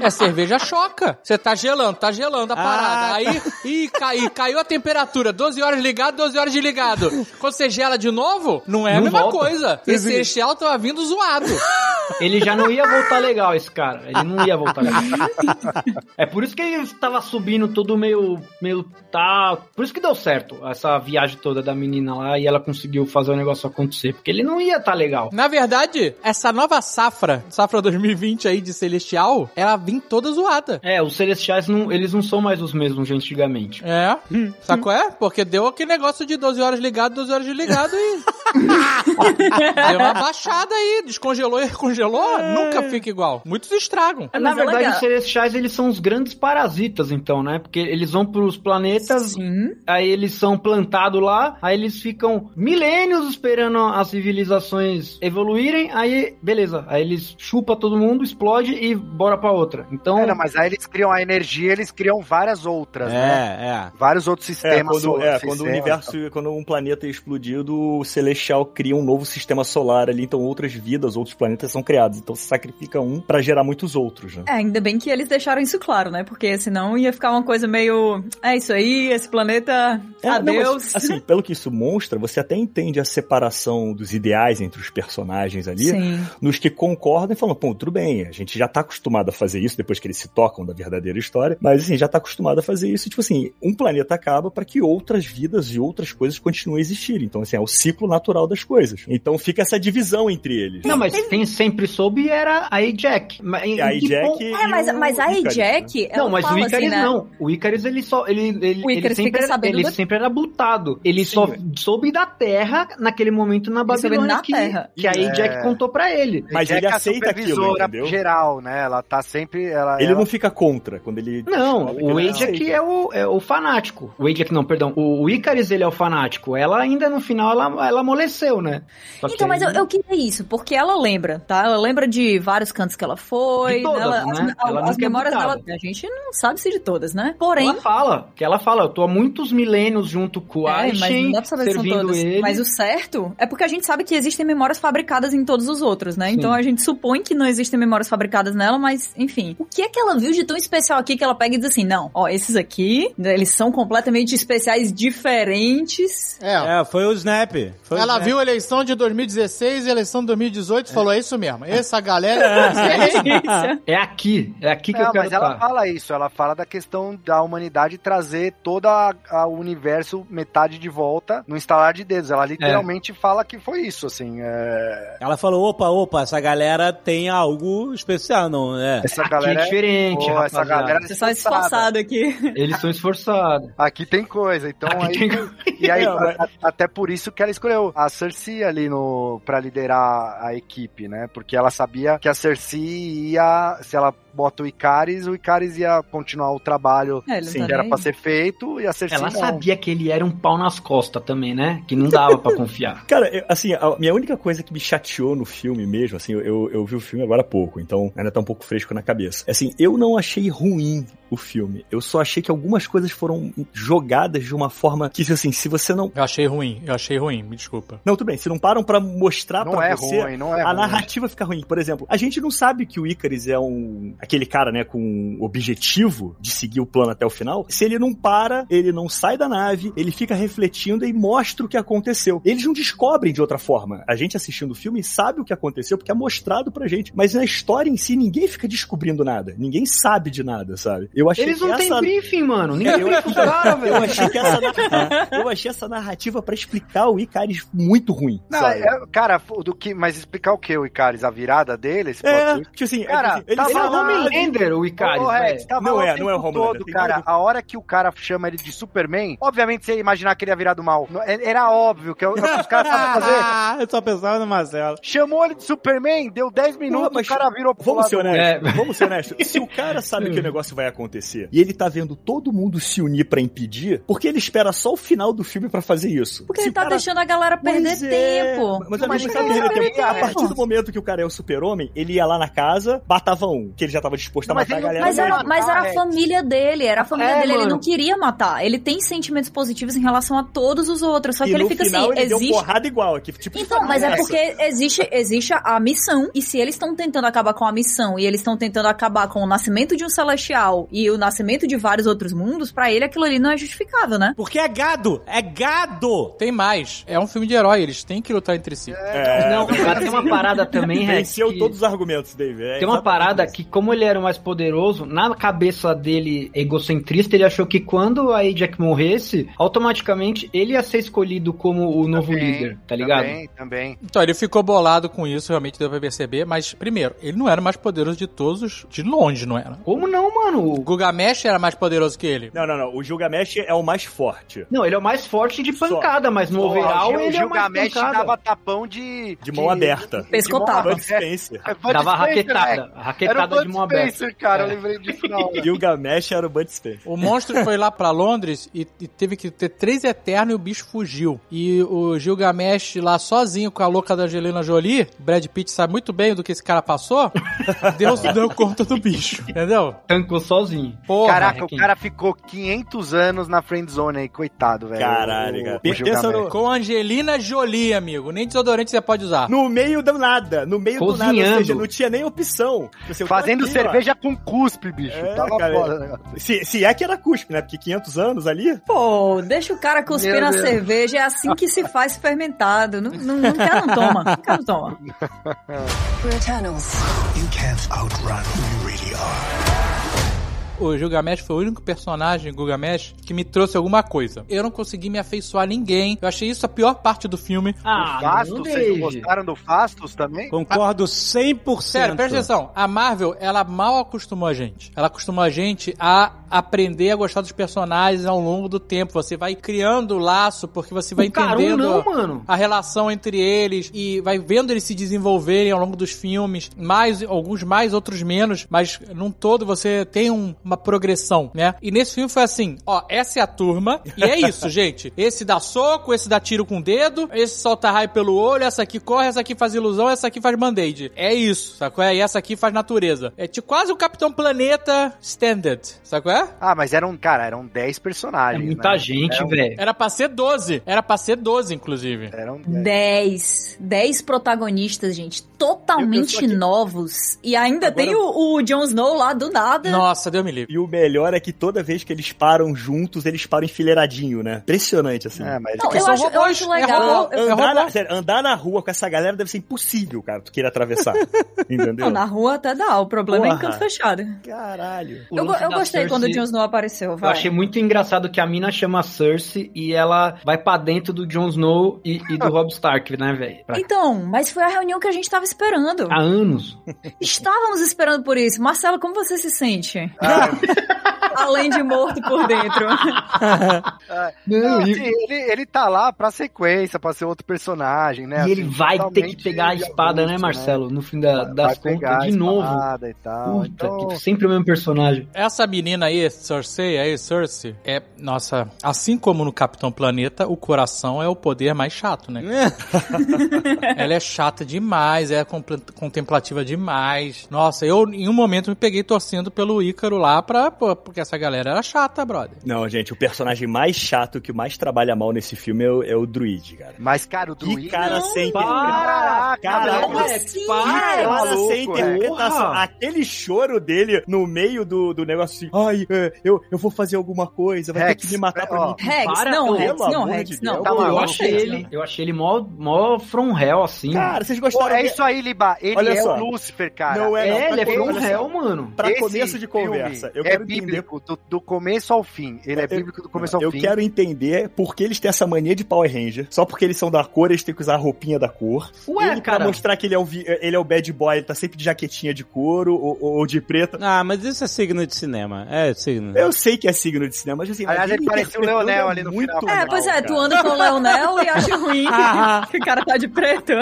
É cerveja choca. Você tá gelando, tá gelando a parada. Ah, Aí, ih, cai, caiu a temperatura. 12 horas ligado, 12 horas desligado. Quando você gela de novo, não é a Não mesma volta. coisa. Esse celestial tava vindo zoado. Ele já não ia voltar legal, esse cara. Ele não ia voltar legal. É por isso que ele tava subindo tudo meio, meio tá. Por isso que deu certo essa viagem toda da menina lá e ela conseguiu fazer o negócio acontecer. Porque ele não ia tá legal. Na verdade, essa nova safra, safra 2020 aí de celestial, ela vem toda zoada. É, os celestiais não, eles não são mais os mesmos de antigamente. É, sabe qual é? Porque deu aquele negócio de 12 horas ligado, 12 horas desligado e... deu uma baixada aí, descongelou e recongelou, nunca fica igual. Muitos estragam. Mas Na é verdade, legal. os celestiais, eles são os grandes parasitas, então, né? Porque eles vão pros planetas, Sim. aí eles são plantados lá, aí eles ficam milênios esperando as civilizações evoluírem, aí, beleza, aí eles chupa todo mundo, explode e bora pra outra. Então, É, não, mas aí eles criam a energia, eles criam várias outras, né? É, é. Vários outros É, sistemas. quando, so- é, quando o universo, quando um planeta é explodido, o Celestial cria um novo sistema solar ali, então outras vidas, outros planetas são criados. Então você sacrifica um pra gerar muitos outros, né? É, ainda bem que eles deixaram isso claro, né? Porque senão ia ficar uma coisa meio. É isso aí, esse planeta. É, não, adeus. mas, assim, pelo que isso mostra, você até entende a separação dos ideais entre os personagens ali, Sim. nos que concordam e falam, pô, tudo bem, a gente já tá acostumado a fazer isso depois que eles se tocam da verdadeira história, mas assim, já tá acostumado a fazer isso, tipo assim, um planeta acaba para que outras vidas e outras coisas continuem a existir. Então, assim, é o ciclo natural das coisas. Então fica essa divisão entre eles. não, mas tem sempre soube era a Ajax. Mas em- E a e É, mas, mas a Jack, né? Não, mas fala o Icarus assim, né? não. O Icarus ele só ele ele, O ele Icarus sempre fica era, ele da- sempre era butado. Ele Sim, só é. soube da Terra naquele momento na Babilônia na que, Terra. que a É. Ajax contou pra ele. Mas Jack ele é aceita aquilo, entendeu? Geral, né? Ela tá sempre. Ela, Ele ela- não fica contra quando ele. Não, o ele Ajax aceita. é o, é o fanático. O Ajax não, perdão. O, o Icarus ele é o fanático. Ela ainda no final ela, ela amoleceu, né? Só que Então, mas eu, eu queria isso, porque ela lembra, tá? Ela lembra de vários cantos que ela foi. De todas, ela- né? As, Ela as é memórias dela. A gente não sabe se de todas, né? Porém. Ela fala, que ela fala, eu tô há muitos milênios junto com o É, mas Aishin, não dá pra saber se são servindo todas. ele. Mas o certo é porque a gente sabe que existem memórias fabricadas em todos os outros, né? Então a gente supõe que não existem memórias fabricadas nela, mas enfim. O que é que ela viu de tão especial aqui que ela pega e diz assim: não, ó, esses aqui, né, eles são completamente especiais, diferentes. É, foi o Snap. Foi o Ela Snap. viu a eleição de 2016 e a eleição de 2018 e falou: é isso mesmo. Essa galera. É aqui, é aqui que Não, eu quero mas ela estar. fala isso, ela fala da questão da humanidade trazer todo o universo metade de volta no instalar de dedos. Ela literalmente fala que foi isso, assim. é, Ela falou, opa, opa, essa galera tem algo especial, não é? Essa Aqui galera é diferente, Pô, essa galera é Você só esforçada. esforçado aqui. Eles são esforçados. Aqui tem coisa, então Aqui aí, tem- e aí É, a- até por isso que ela escolheu a Cersei ali no para liderar a equipe, né? Porque ela sabia que a Cersei ia, se ela bota o Icaris, o Icaris ia continuar o trabalho É, não que tá era aí. ser feito e a Cersei Ela não. sabia que ele era um pau nas costas também, né? Que não dava pra confiar. Cara, eu- assim, a minha única coisa que me chateou no filme mesmo, assim, eu- eu, eu vi o filme agora há pouco, então ainda tá um pouco fresco na cabeça. Assim, eu não achei ruim o filme. Eu só achei que algumas coisas foram jogadas de uma forma que, assim, se você não. Eu achei ruim, eu achei ruim, me desculpa. Não, tudo bem, se não param pra mostrar Não pra é você. ruim, não é a ruim. narrativa fica ruim. Por exemplo, a gente não sabe que o Icarus é um. aquele cara, né, com um objetivo de seguir o plano até o final. Se ele não para, ele não sai da nave, ele fica refletindo e mostra o que aconteceu. Eles não descobrem de outra forma. A gente assistindo o filme sabe o que aconteceu porque é mostrado pra gente. Mas na história em si, ninguém fica descobrindo nada. Ninguém sabe de nada, sabe? Eu achei Eles não têm essa... briefing, mano. Ninguém Eu, os caras, eu velho. achei que essa narrativa, eu achei essa narrativa pra explicar o Icarus muito ruim. Não, é- cara, do que, mas explicar o que, o Icaris? A virada dele? esse É, tipo assim, Cara, ele tava Ele é Homelander, o Rex, velho. tava Não é, não é o Homelander, todo, cara. a hora que o cara chama ele de Superman, obviamente você ia imaginar que ele ia virar do mal. É- Era óbvio que é os caras estavam fazendo. eu só pensava no Marcelo. Chamou ele de Superman, deu 10 minutos, mas o cara virou pro Vamos lado ser honestos. É. Vamos ser honestos. Se o cara sabe que o negócio vai acontecer e ele tá vendo todo mundo se unir pra impedir, por que ele espera só o final do filme pra fazer isso? Porque Se ele tá cara- deixando a galera perder Pois é. tempo. Mas, Não, amigo, mas não ele perder sabe tempo. A partir do momento que o cara é o super-homem, ele ia lá na casa, matava um, que ele já tava disposto a mas matar a ele galera. Mas era, mas era a Rex. família dele, era a família É, dele, ele mano. não queria matar. Ele tem sentimentos positivos em relação a todos os outros, só e que ele no fica final assim, ele existe... deu porrada igual aqui. Tipo, Então, mas é essa? porque existe, existe a missão, e se eles estão tentando acabar com a missão, e eles estão tentando acabar com o nascimento de um celestial e o nascimento de vários outros mundos, pra ele aquilo ali não é justificável, né? Porque é gado! É gado! Tem mais. É um filme de herói, eles têm que lutar entre si. É, Não, cara, tem uma parada também, Rex. Venceu que- todos os argumentos, Dave. É Tem uma parada isso. que, como ele era o mais poderoso, na cabeça dele egocentrista, ele achou que quando a Ajax morresse, automaticamente ele ia ser escolhido como o novo Também, líder, tá ligado? Também, também. Então, ele ficou bolado com isso, realmente deu pra perceber, mas, primeiro, ele não era o mais poderoso de todos, os- de longe, não era. Como não, mano? O Gilgamesh era mais poderoso que ele. Não, não, não. O Gilgamesh é o mais forte. Não, ele é o mais forte de pancada, mas no overall o Gil- ele é o mais Gilgamesh dava tapão de... De mão aberta. Pescotava. Bud Spencer. É Dava raquetada, né? Era raquetada o de mão aberta. Spencer, cara, É. eu lembrei disso na hora. Gilgamesh era o Bud Spencer. O monstro foi lá pra Londres e, e teve que ter três eternos e o bicho fugiu. E o Gilgamesh lá sozinho com a louca da Angelina Jolie, Brad Pitt sabe muito bem do que esse cara passou, deu, deu conta do bicho, entendeu? Tancou sozinho. Porra, Caraca, o cara ficou 500 anos na friendzone aí, coitado, velho. Caralho, O- cara. o Pensa no- com Angelina Jolie, amigo. Nem desodorante você pode usar. No meio do nada. No meio do nada. Ou Cozinhando. seja, não tinha nem opção. Você, tô Fazendo aqui, ó. cerveja com cuspe, bicho. É, Tava cara, foda, né? Se, se é que era cuspe, né? Porque 500 anos ali. Pô, deixa o cara cuspir Meu na Deus. cerveja, é assim que se faz fermentado. Não, não, não quer, não toma. Não quer, não toma. We're Eternals. You can't outrun who you really are. O Gilgamesh foi o único personagem, Gilgamesh, que me trouxe alguma coisa. Eu não consegui me afeiçoar a ninguém. Eu achei isso a pior parte do filme. Ah, o Fastos, não vocês gostaram do Fastos também? Concordo 100%. Sério, presta atenção. A Marvel, ela mal acostumou a gente. Ela acostumou a gente a aprender a gostar dos personagens ao longo do tempo. Você vai criando o laço, porque você vai O Caru entendendo não, mano. a relação entre eles e vai vendo eles se desenvolverem ao longo dos filmes. Mais, alguns mais, outros menos. Mas num todo você tem um- uma progressão, né? E nesse filme foi assim, ó, essa é a turma. E é isso, gente. Esse dá soco, esse dá tiro com o dedo, esse solta raio pelo olho, essa aqui corre, essa aqui faz ilusão, essa aqui faz band-aid. É isso, sacou? E essa aqui faz natureza. É tipo quase o Capitão Planeta Standard, sacou? É? Ah, mas eram, cara, eram 10 personagens. É muita né? gente, Eram- velho. Era pra ser 12. Era pra ser 12, inclusive. Eram 10. 10 protagonistas, gente. Totalmente novos. E ainda Agora- tem o, o Jon Snow lá do nada. Nossa, deu me livre. E o melhor é que toda vez que eles param juntos, eles param enfileiradinho, né? Impressionante, assim. É, mas Não, eu são acho, eu robôs, acho é legal. robô. Eu- andar, é na, sério, andar na rua com essa galera deve ser impossível, cara. Tu queira atravessar. entendeu? Não, na rua até dá. O problema é em Porra. canto fechado. Caralho. Eu, eu gostei Cersei- quando o Jon Snow apareceu. Eu Vai. achei muito engraçado que a mina chama Cersei e ela vai pra dentro do Jon Snow e, e do Rob Stark, né, velho? Pra- Então, mas foi a reunião que a gente tava esperando. Há anos. Estávamos esperando por isso. Marcelo, como você se sente? Ah, Além de morto por dentro. não, assim, ele, ele tá lá pra sequência, pra ser outro personagem, né? E ele Assim, vai ter que pegar a espada, né, avulso, Marcelo? No fim da, Vai das contas, de novo. E tal. Puta, então, que sempre o mesmo personagem. Essa menina aí, Cersei, aí, Cersei, é, nossa, assim como no Capitão Planeta, o coração é o poder mais chato, né? Ela é chata demais, é contemplativa demais. Nossa, eu em um momento me peguei torcendo pelo Ícaro lá pra, pô, porque essa galera era chata, brother. Não, gente, o personagem mais chato, que mais trabalha mal nesse filme é o, é o Druid, cara. mas, cara, o Que druida... cara sem Caraca, Cara, não, Como é- assim, para, cara? Cara, maluco, sem interpretação. porra. Aquele choro dele no meio do, do negócio assim, ai, é, eu, eu vou fazer alguma coisa, vai Rex, ter que me matar pra ó, mim. Rex, Para, não, Rex, não, Rex, não. Tá eu achei Rex, ele, eu achei ele mó, mó from hell, assim. Cara, vocês Pô, gostaram é de- isso aí, Liba. Ele Olha é só. o Lúcifer, cara. Não é, não. é, ele é from hell, mano. Pra Esse começo de conversa, eu filme quero é entender bíblico, do, do começo ao fim. Ele é Eu- bíblico do começo ao eu fim. quero entender por que eles têm essa mania de Power Ranger. Só porque eles são da cor, eles têm que usar a roupinha da cor. Ué, ele, cara. Pra mostrar que ele é, o, vi- ele é o bad boy, ele tá sempre de jaquetinha de couro ou, ou de preta. Ah, mas isso é signo de cinema. É signo. Eu sei que é signo de cinema, mas assim... Aliás, ele parecia o Leonel é ali no muito final. É, pois é, cara. tu anda com o Leonel e acha ruim que o cara tá de preto.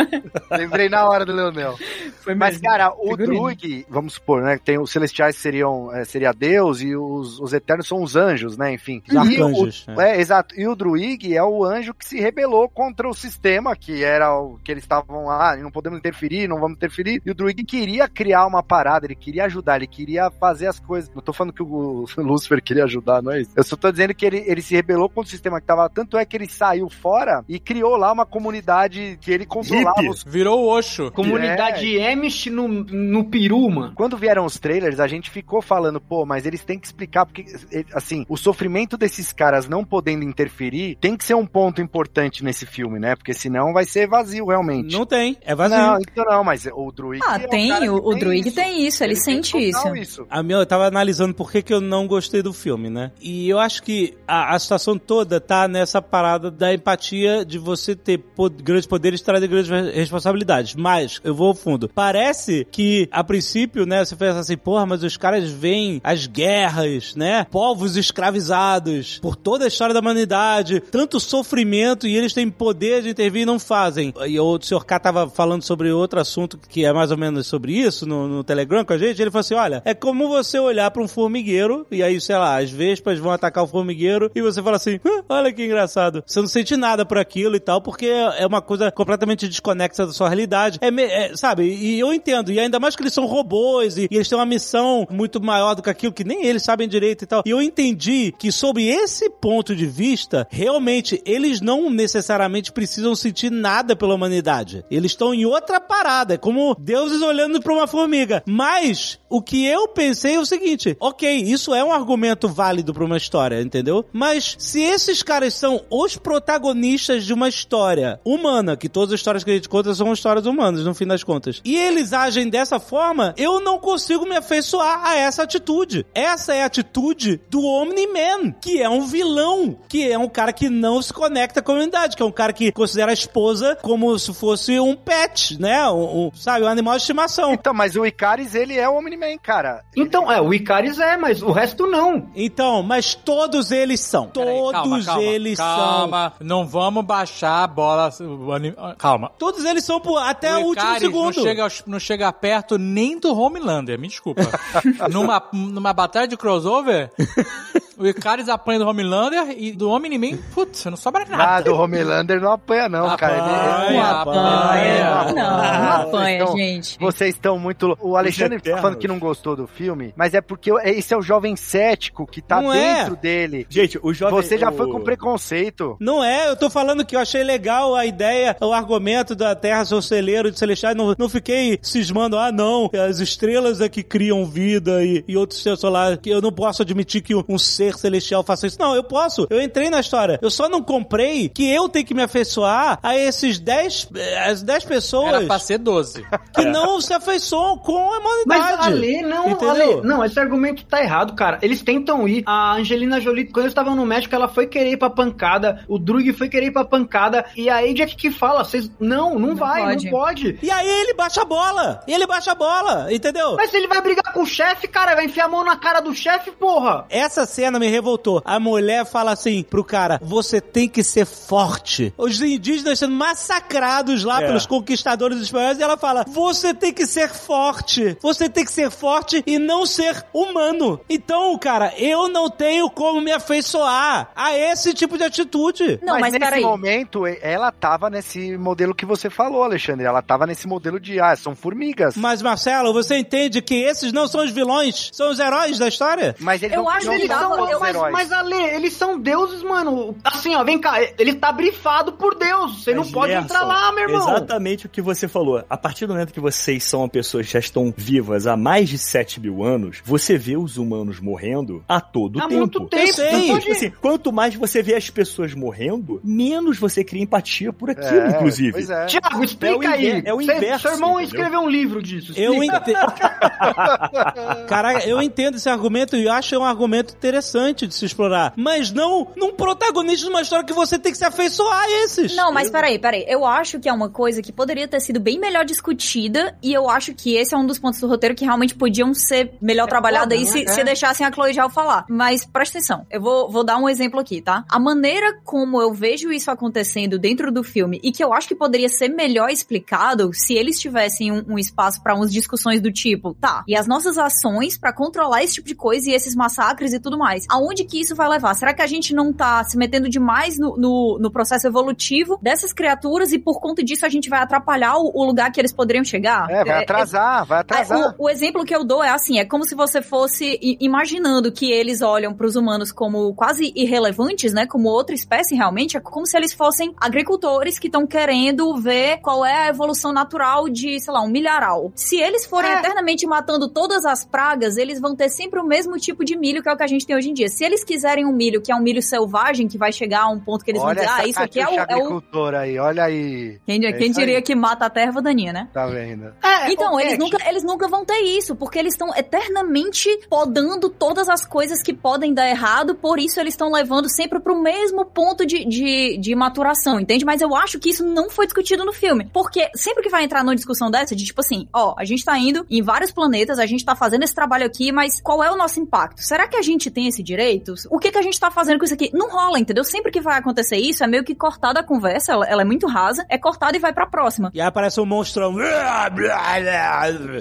Lembrei na hora do Leonel. Foi Mas, mesmo. cara, o Figurino. Druig, vamos supor, né? Tem os celestiais seriam é, seria Deus e os, os eternos são os anjos, né? Enfim. Os arcanjos, o- né? é, exato. E o Druig é o anjo que se rebelou contra o sistema, que era o que eles estavam lá, não podemos interferir, não vamos interferir. E o Druig queria criar uma parada, ele queria ajudar, ele queria fazer as coisas. Não tô falando que o Lúcifer queria ajudar, não é isso? Eu só tô dizendo que ele, ele se rebelou contra o sistema que tava. Tanto é que ele saiu fora e criou lá uma comunidade que ele controlava os Virou o Osho. Comunidade Amish no, no Peru, mano. quando vieram os trailers, a gente ficou falando, pô, mas eles têm que explicar, porque, eh, assim, o sofrimento desses caras não podendo interferir tem que ser um ponto importante nesse filme, né? Porque senão vai ser vazio, realmente. Não tem, é vazio. Não, então não, mas o Druid. Ah, é tem, o, o Druig isso. tem isso, ele, sente total isso. A minha, eu tava analisando por que, que eu não gostei do filme, né? E eu acho que a, a situação toda tá nessa parada da empatia de você ter po- grandes poderes trazem grandes re- responsabilidades. Mas, eu vou ao fundo. Parece que, a princípio, né, você pensa assim, porra, mas os caras veem as guerras, né? Povos escravizados por toda a história da humanidade, tanto sofrimento e eles têm poder de intervir e não fazem. E o Sr. K tava falando sobre outro assunto que é mais ou menos sobre isso no, no Telegram com a gente. Ele falou assim: olha, é como você olhar pra um formigueiro e aí, sei lá, as vespas vão atacar o formigueiro e você fala assim: "Hã, olha que engraçado. Você não sente nada por aquilo e tal, porque é uma coisa completamente desconexa da sua realidade. É, é, sabe? E eu entendo. E ainda mais que eles são robôs e, e eles têm uma missão muito maior do que aquilo que nem eles sabem direito e tal. E eu entendi que, sob esse ponto de vista, realmente eles não necessariamente precisam sentir nada pela humanidade. Eles estão em outra parada, é como deuses olhando pra uma formiga. Mas o que eu pensei é o seguinte: ok, isso é um argumento válido pra uma história, entendeu? Mas se esses caras são os protagonistas de uma história humana, que todas as histórias que a gente conta são histórias humanas, no fim das contas, e eles agem dessa forma, eu não consigo me afeiçoar a essa atitude. Essa é a atitude do Omni-Man, que é um vilão, que é um cara que não se conecta com a comunidade, que é um cara que considera a esposa como se fosse um pet, né? Um, um, sabe, um animal de estimação. Então, mas o Icaris, ele é o Omni-Man, cara. Então, é, o Icaris é, mas o resto não. Então, mas todos eles são. Todos calma, calma, eles são. calma. Não vamos baixar a bola. o anim- Calma. Todos eles são por, até o, último Icaris segundo. Não chega, não chega perto nem do Homelander, me desculpa. numa, numa batalha de crossover, o Icaris apanha do Homelander e do Omni-Man, putz, não sobra Ah, nada. do Homelander não apanha, não, cara. Ele- Apanha, apanha. Não, não Ah, apanha, vocês tão- gente. Vocês estão muito. O Alexandre tá falando que não gostou do filme, mas é porque esse é o jovem cético que tá Não é. dentro dele. Gente, o jovem... Você já o- foi com preconceito. Não é, eu tô falando que eu achei legal a ideia, o argumento da Terra ser celeiro de celestiais. Não, não fiquei cismando, ah, não, as estrelas é que criam vida e, e outros seres solares, que eu não posso admitir que um ser celestial faça isso. Não, eu posso. Eu entrei na história. Eu só não comprei que eu tenho que me afeiçoar a esses 10, eh, as 10 pessoas Era pra ser 12. que não se afeiçoam com a Mas humanidade. Ale, não, Entendeu? Ale, não, esse argumento tá errado, cara. Eles tentam ir. A Angelina Jolie, quando eles estavam no México, ela foi querer ir pra pancada. O Drug foi querer ir pra pancada. E a Jack que fala, vocês. Não, não, vai, pode. não pode. E aí ele baixa a bola. E ele baixa a bola, entendeu? Mas ele vai brigar com o chefe, cara, vai enfiar a mão na cara do chefe, porra. Essa cena me revoltou. A mulher fala assim pro cara: você tem que ser forte. Os indígenas sendo massacrados lá É. pelos conquistadores espanhóis e ela fala: você tem que ser forte. Você tem que ser forte e não ser humano. Então, cara, eu não tenho como me afeiçoar a esse tipo de atitude. Não, mas, nesse peraí. momento, ela tava nesse modelo que você falou, Alexandre. Ela tava nesse modelo de, ah, são formigas. Mas, Marcelo, você entende que esses não são os vilões, são os heróis da história? Mas eles Eu não, acho não que Eles são são, eu- mas, heróis. mas Ale, eles são deuses, mano. Assim, ó, vem cá, ele tá brifado por Deus. Você não Mas, pode Gerson, entrar lá, meu irmão. Exatamente o que você falou. A partir do momento que vocês são pessoas que já estão vivas há mais de 7 mil anos, você vê os humanos morrendo a todo Há tempo. muito tempo. sei. não Tipo pode- assim, quanto mais você vê as pessoas morrendo, menos você cria empatia por aquilo, É, inclusive. Pois é. Tiago, explica É o aí. é o inverso, Seu irmão entendeu? escreveu um livro disso. Eu explica. entendo. Caraca, eu entendo esse argumento e acho um argumento interessante de se explorar. Mas não num protagonista de uma história que você tem que se afeiçoar a esses. Não, mas peraí, peraí. Eu acho que é uma coisa que poderia ter sido bem melhor discutida e eu acho que esse é um dos pontos do roteiro que realmente podiam ser melhor trabalhados aí se, né? se É. deixassem a Chloe Zhao falar. Mas presta atenção, eu vou, vou dar um exemplo aqui, tá? A maneira como eu vejo isso acontecendo dentro do filme e que eu acho que poderia ser melhor explicado se eles tivessem um, um espaço pra umas discussões do tipo, tá, e as nossas ações pra controlar esse tipo de coisa e esses massacres e tudo mais. Aonde que isso vai levar? Será que a gente não tá se metendo demais no, no, no processo evolutivo dessas criaturas e por conta disso a gente vai atrapalhar o, o lugar que eles poderiam chegar? É, vai atrasar, vai é, atrasar. o, o exemplo que eu dou é assim, é como se você fosse imaginando que eles olham pros humanos como quase irrelevantes, né, como outra espécie realmente, é como se eles fossem agricultores que estão querendo ver qual é a evolução natural de, sei lá, um milharal. Se eles forem É. eternamente matando todas as pragas, eles vão ter sempre o mesmo tipo de milho que é o que a gente tem hoje em dia. Se eles quiserem um milho que é um milho selvagem, que vai chegar a um ponto que eles olha vão dizer, ah, isso aqui é o, é o aí, olha aí. quem, É quem diria aí. que mata a terra daninha, né? Tá vendo? É, Então, eles nunca, eles nunca vão ter isso, porque eles estão eternamente podando todas as coisas que podem dar errado, por isso eles estão levando sempre pro mesmo ponto de, de, de maturação, entende? Mas eu acho que isso não foi discutido no filme, porque sempre que vai entrar numa discussão dessa, de tipo assim, ó, a gente tá indo em vários planetas, a gente tá fazendo esse trabalho aqui, mas qual é o nosso impacto? Será que a gente tem esse direito? O que que a gente tá fazendo com isso aqui? Não rola, entendeu? Sempre que vai acontecer isso, é meio que cortada a conversa, ela, ela é muito rasa, é cortada e vai pra próxima. E aí aparece um monstrão.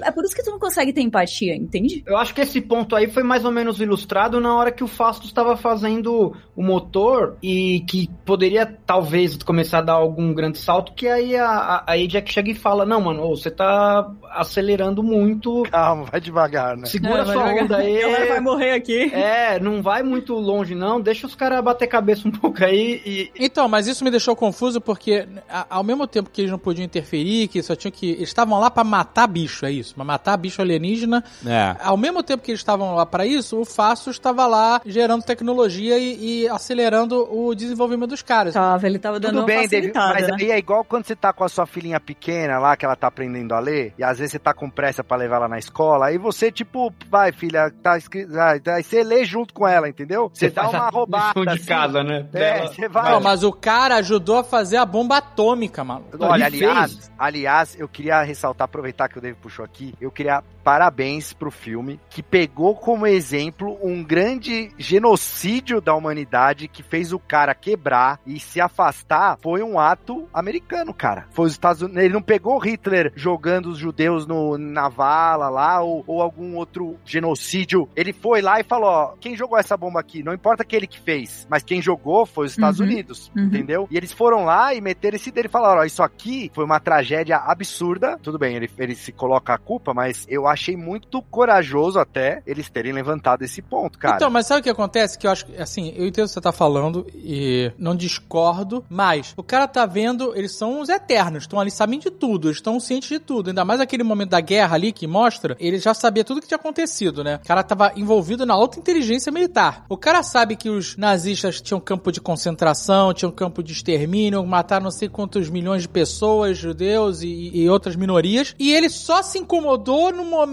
É por isso que tu não consegue ter empatia, entende? Eu acho que esse ponto aí foi mais ou menos ilustrado na hora que o Fasto estava fazendo o motor e que poderia talvez começar a dar algum grande salto, que aí a, a, a Jack chega e fala, não, mano, ô, você tá acelerando muito, Calma, vai devagar, né? segura É, sua devagar. onda aí. Ela vai morrer aqui. É, não vai muito longe, não. Deixa os caras bater cabeça um pouco aí e. Então, mas isso me deixou confuso porque, ao mesmo tempo que eles não podiam interferir, que só tinham que. Eles estavam lá pra matar bicho, é isso? Pra matar bicho alienígena. É. Ao mesmo tempo que eles estavam lá pra isso, o Fastos estava lá gerando tecnologia e, e acelerando o desenvolvimento dos caras. Tava, ele tava dando Tudo uma bem, David, mas né? aí é igual quando você tá com a sua filhinha pequena lá, que ela tá aprendendo a ler, e às vezes você tá com pressa pra levar ela na escola, aí você, tipo, vai, filha, tá escrito. Aí você lê junto com ela, entendeu? Você, dá uma roubada. de assim. casa, né? É, você vai. Não, mas o cara ajudou a fazer a bomba atômica, maluco. Olha, Ele aliás, fez. aliás, eu queria ressaltar, aproveitar que o David puxou aqui, eu queria parabéns pro filme que pegou como exemplo um grande genocídio da humanidade que fez o cara quebrar e se afastar. Foi um ato americano, cara. Foi os Estados Unidos. Ele não pegou Hitler jogando os judeus no, na vala lá ou, ou algum outro genocídio. Ele foi lá e falou: ó, quem jogou essa bomba aqui? Não importa aquele que fez, mas quem jogou foi os Estados Uhum. Unidos, Uhum. entendeu? E eles foram lá e meteram esse dele e falaram: ó, isso aqui foi uma tragédia absurda. Tudo bem, ele, ele se coloca a culpa, mas eu achei muito corajoso até eles terem levantado esse ponto, cara. Então, mas sabe o que acontece? Que eu acho que, assim, eu entendo o que você tá falando e não discordo, mas o cara tá vendo, eles são os eternos, estão ali, sabem de tudo, estão cientes de tudo. Ainda mais aquele momento da guerra ali que mostra, ele já sabia tudo que tinha acontecido, né? O cara tava envolvido na alta inteligência militar. O cara sabe que os nazistas tinham campo de concentração, tinham campo de extermínio, mataram não sei quantos milhões de pessoas, judeus e, e outras minorias, e ele só se incomodou no momento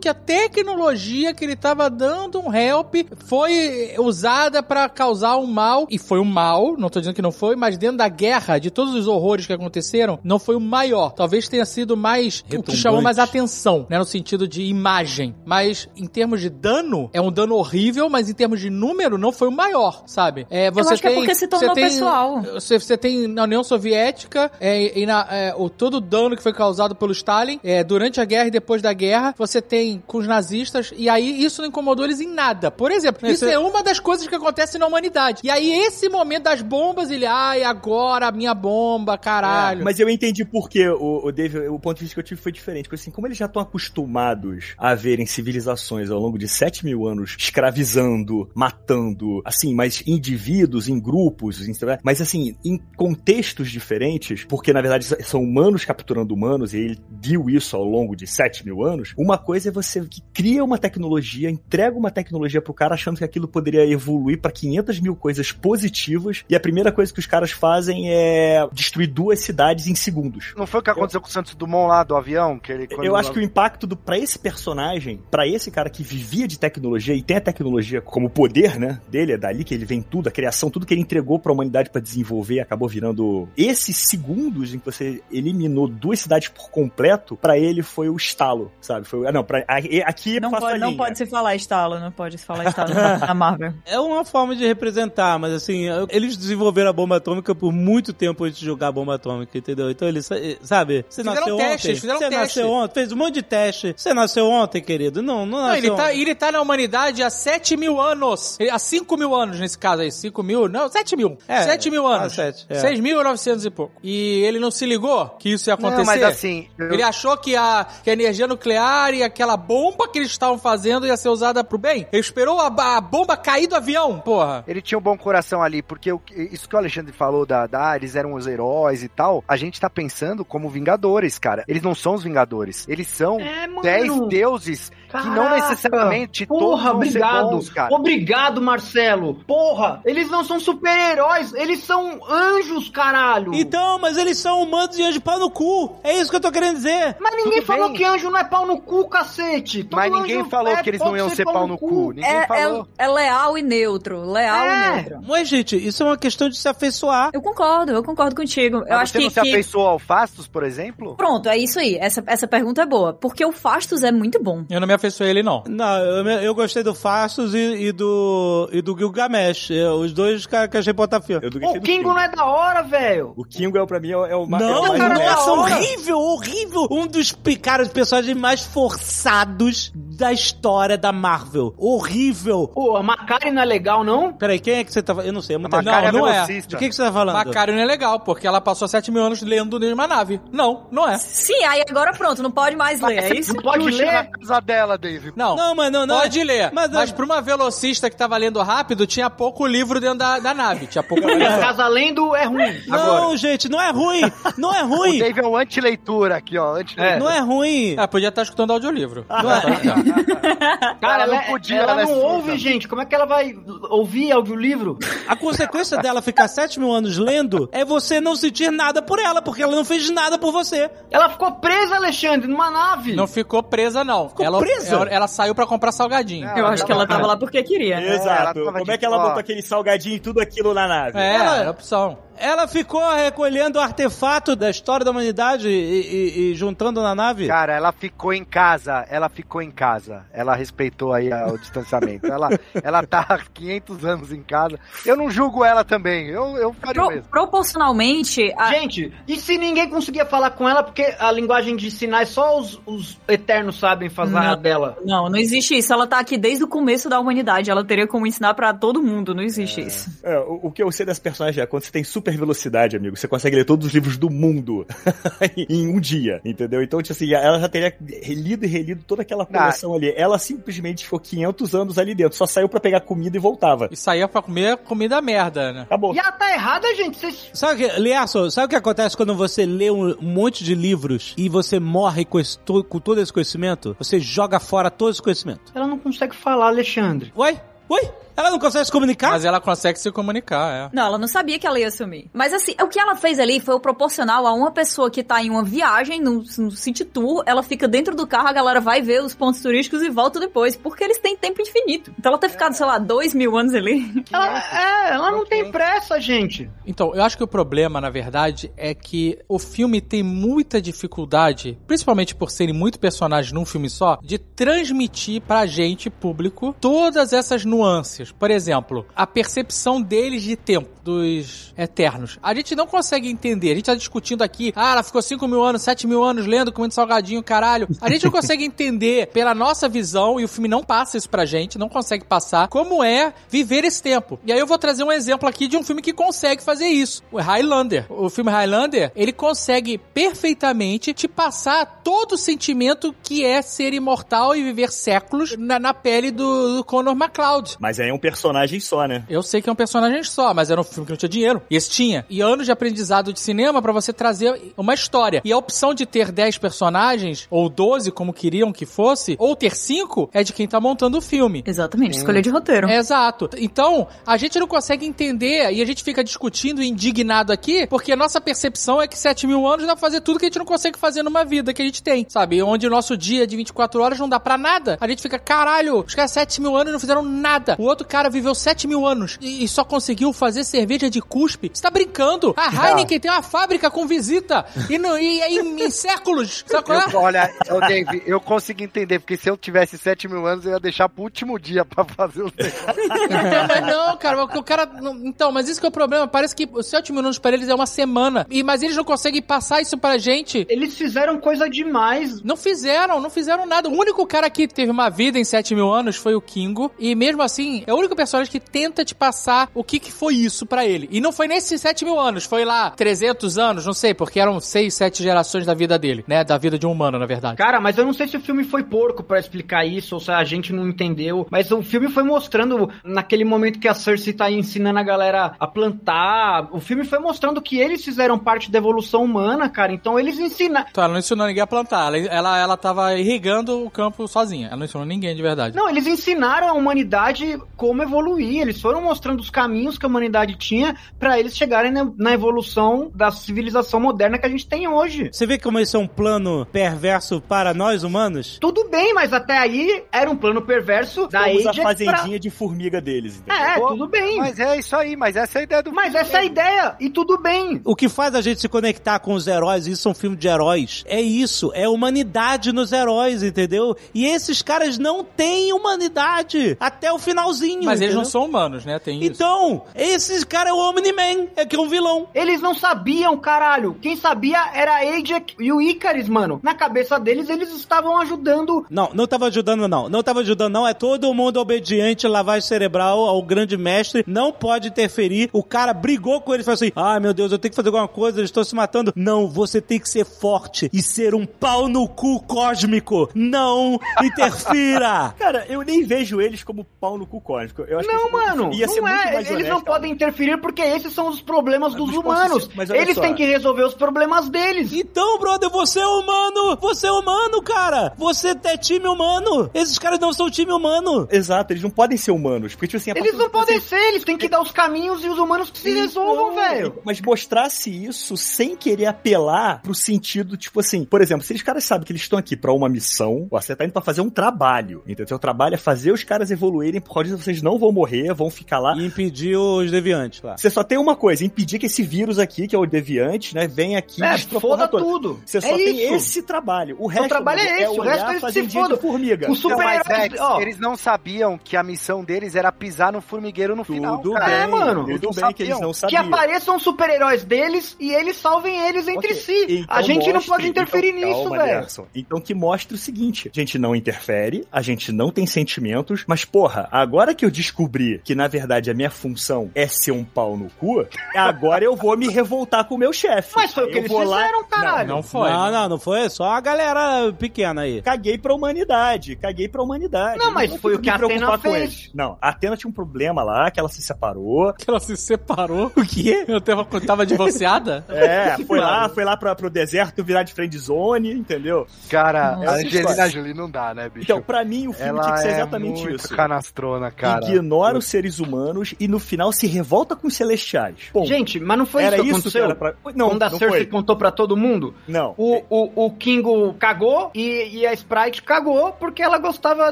que a tecnologia que ele tava dando um help foi usada pra causar um mal, e foi um mal, não tô dizendo que não foi, mas dentro da guerra, de todos os horrores que aconteceram, não foi o maior. Talvez tenha sido mais o que chamou mais atenção, né, no sentido de imagem. Mas em termos de dano, é um dano horrível, mas em termos de número, não foi o maior, sabe? É, você acho que é tem, porque se tornou você tem- pessoal. Você, você tem na União Soviética é, e na, é, o, todo o dano que foi causado pelo Stalin é, durante a guerra e depois da guerra, você tem com os nazistas, e aí isso não incomodou eles em nada. Por exemplo, isso Esse- é uma das coisas que acontece na humanidade. E aí, esse momento das bombas, ele, ai, agora a minha bomba, caralho. Mas eu entendi por que o, o Dave, o ponto de vista que eu tive foi diferente. Porque assim, como eles já estão acostumados a verem civilizações ao longo de 7 mil anos escravizando, matando, assim, mas indivíduos, em grupos, mas assim, em contextos diferentes, porque na verdade são humanos capturando humanos, e ele viu isso ao longo de 7 mil anos. Uma coisa é você que cria uma tecnologia, entrega uma tecnologia pro cara achando que aquilo poderia evoluir pra 500 mil coisas positivas, e a primeira coisa que os caras fazem é destruir duas cidades em segundos. Não foi o que aconteceu com o Santos Dumont lá do avião? Que ele, Eu acho que o impacto do para esse personagem, pra esse cara que vivia de tecnologia e tem a tecnologia como poder, né, dele é dali que ele vem tudo, a criação, tudo que ele entregou pra humanidade pra desenvolver, acabou virando esses segundos em que você eliminou duas cidades por completo, pra ele foi o estalo, sabe? Foi, ah, não, para aqui Não passa a pode, não pode se falar estalo, não pode se falar estalo na Marvel. É uma forma de representar, mas assim, eles desenvolveram a bomba atômica por muito tempo antes de jogar a bomba atômica, entendeu? Então eles, eh, sabe, você Fizeram nasceu testes, ontem. fizeram você teste. nasceu ontem, fez um monte de teste. Você nasceu ontem, querido? Não, não Não, nasceu ele tá, ontem. ele tá na humanidade há 7 mil anos. Ele- Há 5 mil anos nesse caso aí. 5 mil? Não, 7 mil. É, 7 mil ah, anos. sete, é. 6.900 e pouco. E ele não se ligou que isso ia acontecer? Não, mas assim, eu- Ele achou que a, que a energia nuclear e aquela bomba que eles estavam fazendo ia ser usada pro bem? Ele esperou a, a bomba cair do avião, porra. Ele tinha um bom coração ali, porque o- isso que o Alexandre falou da, da eles eram os heróis e tal, a gente tá pensando como Vingadores, cara. Eles não são os Vingadores. Eles são É, dez deuses que não Caraca. necessariamente todos Porra, ser obrigado. bons, cara. Obrigado, Marcelo. Porra, eles não são super-heróis, eles são anjos, caralho. Então, mas eles são humanos de anjo pau no cu. É isso que eu tô querendo dizer. Mas ninguém Tudo falou bem. que anjo não é pau no cu, cacete. Todo Mas ninguém falou é- que eles não iam ser pau no cu. Ninguém É, falou. é, é leal e neutro. Leal É. e neutro. Mas, gente, isso é uma questão de se afeiçoar. Eu concordo, eu concordo contigo. eu Mas acho você que, não se que- afeiçoou ao Fastos, por exemplo? Pronto, é isso aí. Essa, essa pergunta é boa. Porque o Fastos é muito bom. Eu não me afeiçoei ele, não. Não, eu, eu gostei do Fastos e, e do e do Gilgamesh. É, Os dois que, que achei potafio. Eu do O Kingo não é da hora, velho. O Kingo é pra mim é, o- é o ma- Não, é o mais cara, nossa, hora. horrível, horrível. Um dos, cara, os personagens mais forçados da história da Marvel. Horrível. Pô, a Macari não é legal, não? Peraí, quem é que você tá falando? Eu não sei, é muita Não, Macari é não é. velocista. De que, que você tá falando? Macário não é legal, porque ela passou 7 mil anos lendo de uma nave. Não, não é. Sim, aí agora pronto, não pode mais ler, é isso? Não pode Puxa na ler? casa dela, Dave. Não, Não, mas não, não. pode ler. Mas, Mas, pra uma velocista que tava lendo rápido, tinha pouco livro dentro da, da nave. Tinha pouco livro. Casa lendo é ruim. Não, Agora. gente, não é ruim. Não é O ruim. Dave é um anti-leitura aqui, ó. Anti É. Não é ruim. Ah, podia estar escutando audiolivro. Não é- Cara, Ela ela, não é- podia, ela ela é não surda. ouve, gente. Como é que ela vai ouvir audiolivro? A consequência dela ficar 7 mil anos lendo é você não sentir nada por ela, porque ela não fez nada por você. Ela ficou presa, Alexandre, numa nave. Não ficou presa, não. Ficou ela, presa? Ela, ela saiu pra comprar salgadinho. Eu acho que ela tava lá porque queria. Exato. ela tava Como é que ela botou aquele salgadinho e tudo aquilo na nave? É, Ela- é opção. Ela ficou recolhendo artefato da história da humanidade e, e- e juntando na nave. Cara, ela ficou em casa, ela ficou em casa. Ela respeitou aí a- o distanciamento. Ela, ela tá há 500 anos em casa. Eu não julgo ela também, eu, eu faria o Pro- mesmo. proporcionalmente, a- Gente, e se ninguém conseguia falar com ela, porque a linguagem de sinais só os, os eternos sabem fazer Não. a dela? não, não existe isso. Ela tá aqui desde o começo da humanidade. Ela teria como ensinar pra todo mundo. Não existe isso. É, o, o que eu sei das personagens é quando você tem super velocidade, amigo, você consegue ler todos os livros do mundo em um dia, entendeu? Então, tipo assim, ela já teria relido e relido toda aquela coleção ali. Ela simplesmente ficou 500 anos ali dentro, só saiu pra pegar comida e voltava. E saía pra comer comida merda, né? Acabou. E ela tá errada, gente. Vocês... Sabe, o que, Liaço, sabe o que acontece quando você lê um, monte de livros e você morre com, esse com todo esse conhecimento? Você joga fora todo esse conhecimento. Ela não consegue falar, Alexandre. Oi? Oi? Ela não consegue se comunicar? Mas ela consegue se comunicar, é. Não, ela não sabia que ela ia sumir. Mas assim, o que ela fez ali foi o proporcional a uma pessoa que tá em uma viagem, no, no city tour, ela fica dentro do carro, a galera vai ver os pontos turísticos e volta depois, porque eles têm tempo infinito. Então ela ter ficado, sei lá, dois mil anos ali. Ela, é, ela não tem pressa, gente. Então, eu acho que o problema, na verdade, é que o filme tem muita dificuldade, principalmente por serem muito personagens num filme só, de transmitir pra gente, público, todas essas nuances. Por exemplo, a percepção deles de tempo, dos Eternos. A gente não consegue entender. A gente tá discutindo aqui, ah, ela ficou 5 mil anos, 7 mil anos lendo, comendo salgadinho, caralho. A gente não consegue entender pela nossa visão, e o filme não passa isso pra gente, não consegue passar, como é viver esse tempo. E aí eu vou trazer um exemplo aqui de um filme que consegue fazer isso. O Highlander. O filme Highlander, ele consegue perfeitamente te passar todo o sentimento que é ser imortal e viver séculos na, na pele do, do Conor McLeod. Mas aí é um personagem só, né? Eu sei que é um personagem só, mas era um filme que não tinha dinheiro. E esse tinha. E anos de aprendizado de cinema pra você trazer uma história. E a opção de ter 10 personagens, ou 12, como queriam que fosse, ou ter 5, é de quem tá montando o filme. Exatamente, escolha de roteiro. Exato. Então, a gente não consegue entender e a gente fica discutindo e indignado aqui, porque a nossa percepção é que 7 mil anos dá pra fazer tudo que a gente não consegue fazer numa vida que a gente tem, sabe? Onde o nosso dia de 24 horas não dá pra nada. A gente fica, caralho, os caras 7 mil anos não fizeram nada. O outro cara viveu 7 mil anos e, e só conseguiu fazer cerveja de cuspe. Você tá brincando? A Heineken tem uma fábrica com visita e, no, e, e em, em séculos. Sabe qual é? Eu- olha, ô Dave, eu consigo entender, porque se eu tivesse 7 mil anos, eu ia deixar pro último dia pra fazer o Então, mas não, cara, o cara. Então, mas isso que é o problema. Parece que os 7 minutos pra eles é uma semana. E, mas eles não conseguem passar isso pra gente. Eles fizeram coisa demais. Não fizeram, não fizeram nada. O único cara que teve uma vida em 7 mil anos foi o Kingo. E mesmo assim, é o único personagem que tenta te passar o que, que foi isso pra ele. E não foi nesses 7 mil anos, foi lá 300 anos, não sei, porque eram 6, 7 gerações da vida dele, né? Da vida de um humano, na verdade. Cara, mas eu não sei se o filme foi porco pra explicar isso, ou se a gente não entendeu. Mas o filme foi mostrando, naquele momento que a Cersei tá ensinando a galera a plantar, o filme foi mostrando que eles fizeram parte da evolução humana, cara. Então eles ensinam. Então, ela não ensinou ninguém a plantar. Ela, ela, ela tava irrigando o campo sozinha. Ela não ensinou ninguém de verdade. Não, eles ensinaram a humanidade como evoluir. Eles foram mostrando os caminhos que a humanidade tinha pra eles chegarem na, na evolução da civilização moderna que a gente tem hoje. Você vê como isso é um plano perverso para nós humanos? Tudo bem, mas até aí era um plano perverso da Somos a fazendinha de formiga deles, pra... entendeu? É, tudo bem. Mas, Mas é isso aí, mas essa é a ideia do essa é a ideia, e tudo bem. O que faz a gente se conectar com os heróis, isso é um filme de heróis, é isso, é humanidade nos heróis, entendeu? E esses caras não têm humanidade até o finalzinho. Mas eles entendeu? não são humanos, né? Tem isso. Então, esses caras é o Omni-Man, é que é um vilão. Eles não sabiam, caralho. Quem sabia era a Ajax e o Icaris, mano. Na cabeça deles, eles estavam ajudando Não, não tava ajudando, não. Não tava ajudando, não. É todo mundo obediente, lavagem cerebral ao grande mestre. Não pode interferir. O cara brigou com ele e falou assim: ai meu Deus, eu tenho que fazer alguma coisa, eles estão se matando. Não, você tem que ser forte e ser um pau no cu cósmico. Não interfira! Cara, eu nem vejo eles como pau no cu cósmico. Eu acho Não, que mano, ia ser não muito é. mais Eles honesto, não podem interferir porque esses são os problemas dos dos humanos. pontos- mas Eles só. têm que resolver os problemas deles. Então, brother, você é humano! Você é humano, cara! Você é time humano! Esses caras não são time humano! Exato, eles não podem ser humanos. Porque, tipo assim, Eles não podem ser, eles têm que dar os caminhos e os humanos que se resolvam, Então, velho. Mas mostrasse isso sem querer apelar pro sentido, tipo assim, por exemplo, se os caras sabem que eles estão aqui pra uma missão, você tá indo pra fazer um trabalho, entendeu? O trabalho é fazer os caras evoluírem, por causa disso vocês não vão morrer, vão ficar lá. E impedir os deviantes lá. Você só tem uma coisa, impedir que esse vírus aqui, que é o deviante, né, venha aqui É, a foda porra toda. tudo. Você só É tem isso. esse trabalho. O Seu resto trabalho é esse, o olhar, resto é se foda. de formiga. O Não. Dex, ó, eles não sabiam que a missão deles era pisar no formigueiro no final. Tudo cara. bem, É, mano. tudo bem não que eles sabiam. não que sabiam. apareçam os super-heróis deles e eles salvem eles entre Ok, si. então a gente não mostre- pode interferir então, nisso, velho. Então que mostre o seguinte: a gente não interfere, a gente não tem sentimentos, mas porra, agora que eu descobri que na verdade a minha função é ser um pau no cu, agora eu vou me revoltar com o meu chefe. Mas foi o que eu eles vou lá- fizeram, caralho. Não foi. Não, não, não foi. Só a galera pequena aí. Caguei pra humanidade, caguei pra humanidade. Não, mas vou foi o que a Atena fez. eles. Não, a Atena tinha um problema lá, que ela se separou. Que ela se separou. O quê? Eu tava, tava divorciada? É, foi lá, foi lá pra, pro deserto virar de friend zone, entendeu? Cara, Nossa. a Angelina Jolie não dá, né, bicho? Então, pra mim, o filme ela tinha que ser é exatamente muito isso. canastrona, cara. Ignora os seres humanos e no final se revolta com os celestiais. Gente, mas não foi era isso que isso aconteceu? que era pra... Não, Quando a não Cersei foi. contou pra todo mundo, Não. o, o, o Kingo cagou e, e a Sprite cagou porque ela gostava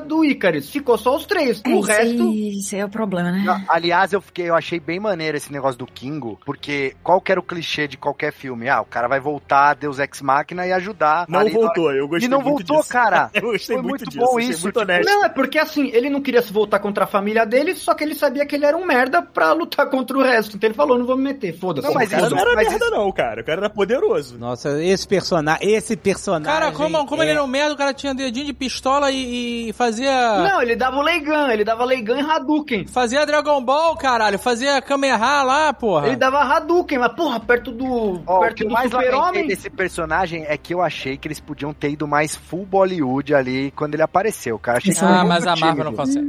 do Icarus. Ficou só os três. O Esse- resto. Esse é o problema, né? Não, aliás, eu fiquei, eu achei bem maneiro esse negócio do Kingo, porque qual que era o clichê de qualquer filme? Ah, o cara vai voltar, Deus Ex Machina e ajudar. Não voltou, eu gostei E não muito voltou, disso. cara. Eu gostei Foi muito, muito disso, bom isso, muito tipo, honesto. Não, é porque assim, ele não queria se voltar contra a família dele, só que ele sabia que ele era um merda pra lutar contra o resto. Então ele falou: não vou me meter, foda-se. Não, mas O cara isso- não era mas merda não, cara. O cara era poderoso. Nossa, esse personagem. Esse personagem. Cara, como, como é- ele era um merda, o cara tinha dedinho de pistola e, e fazia. Não, ele dava o Leigan, ele dava Leigan e Hadouken. Fazia Dragon Ball, caralho. Fazia Kamehameha lá, porra. Ele dava Hadouken, mas porra, perto do. Ó, o perto do super-homem. desse personagem é que eu achei que eles podiam ter ido mais full Bollywood ali quando ele apareceu, cara. Achei Ah, mas a Marvel não consegue.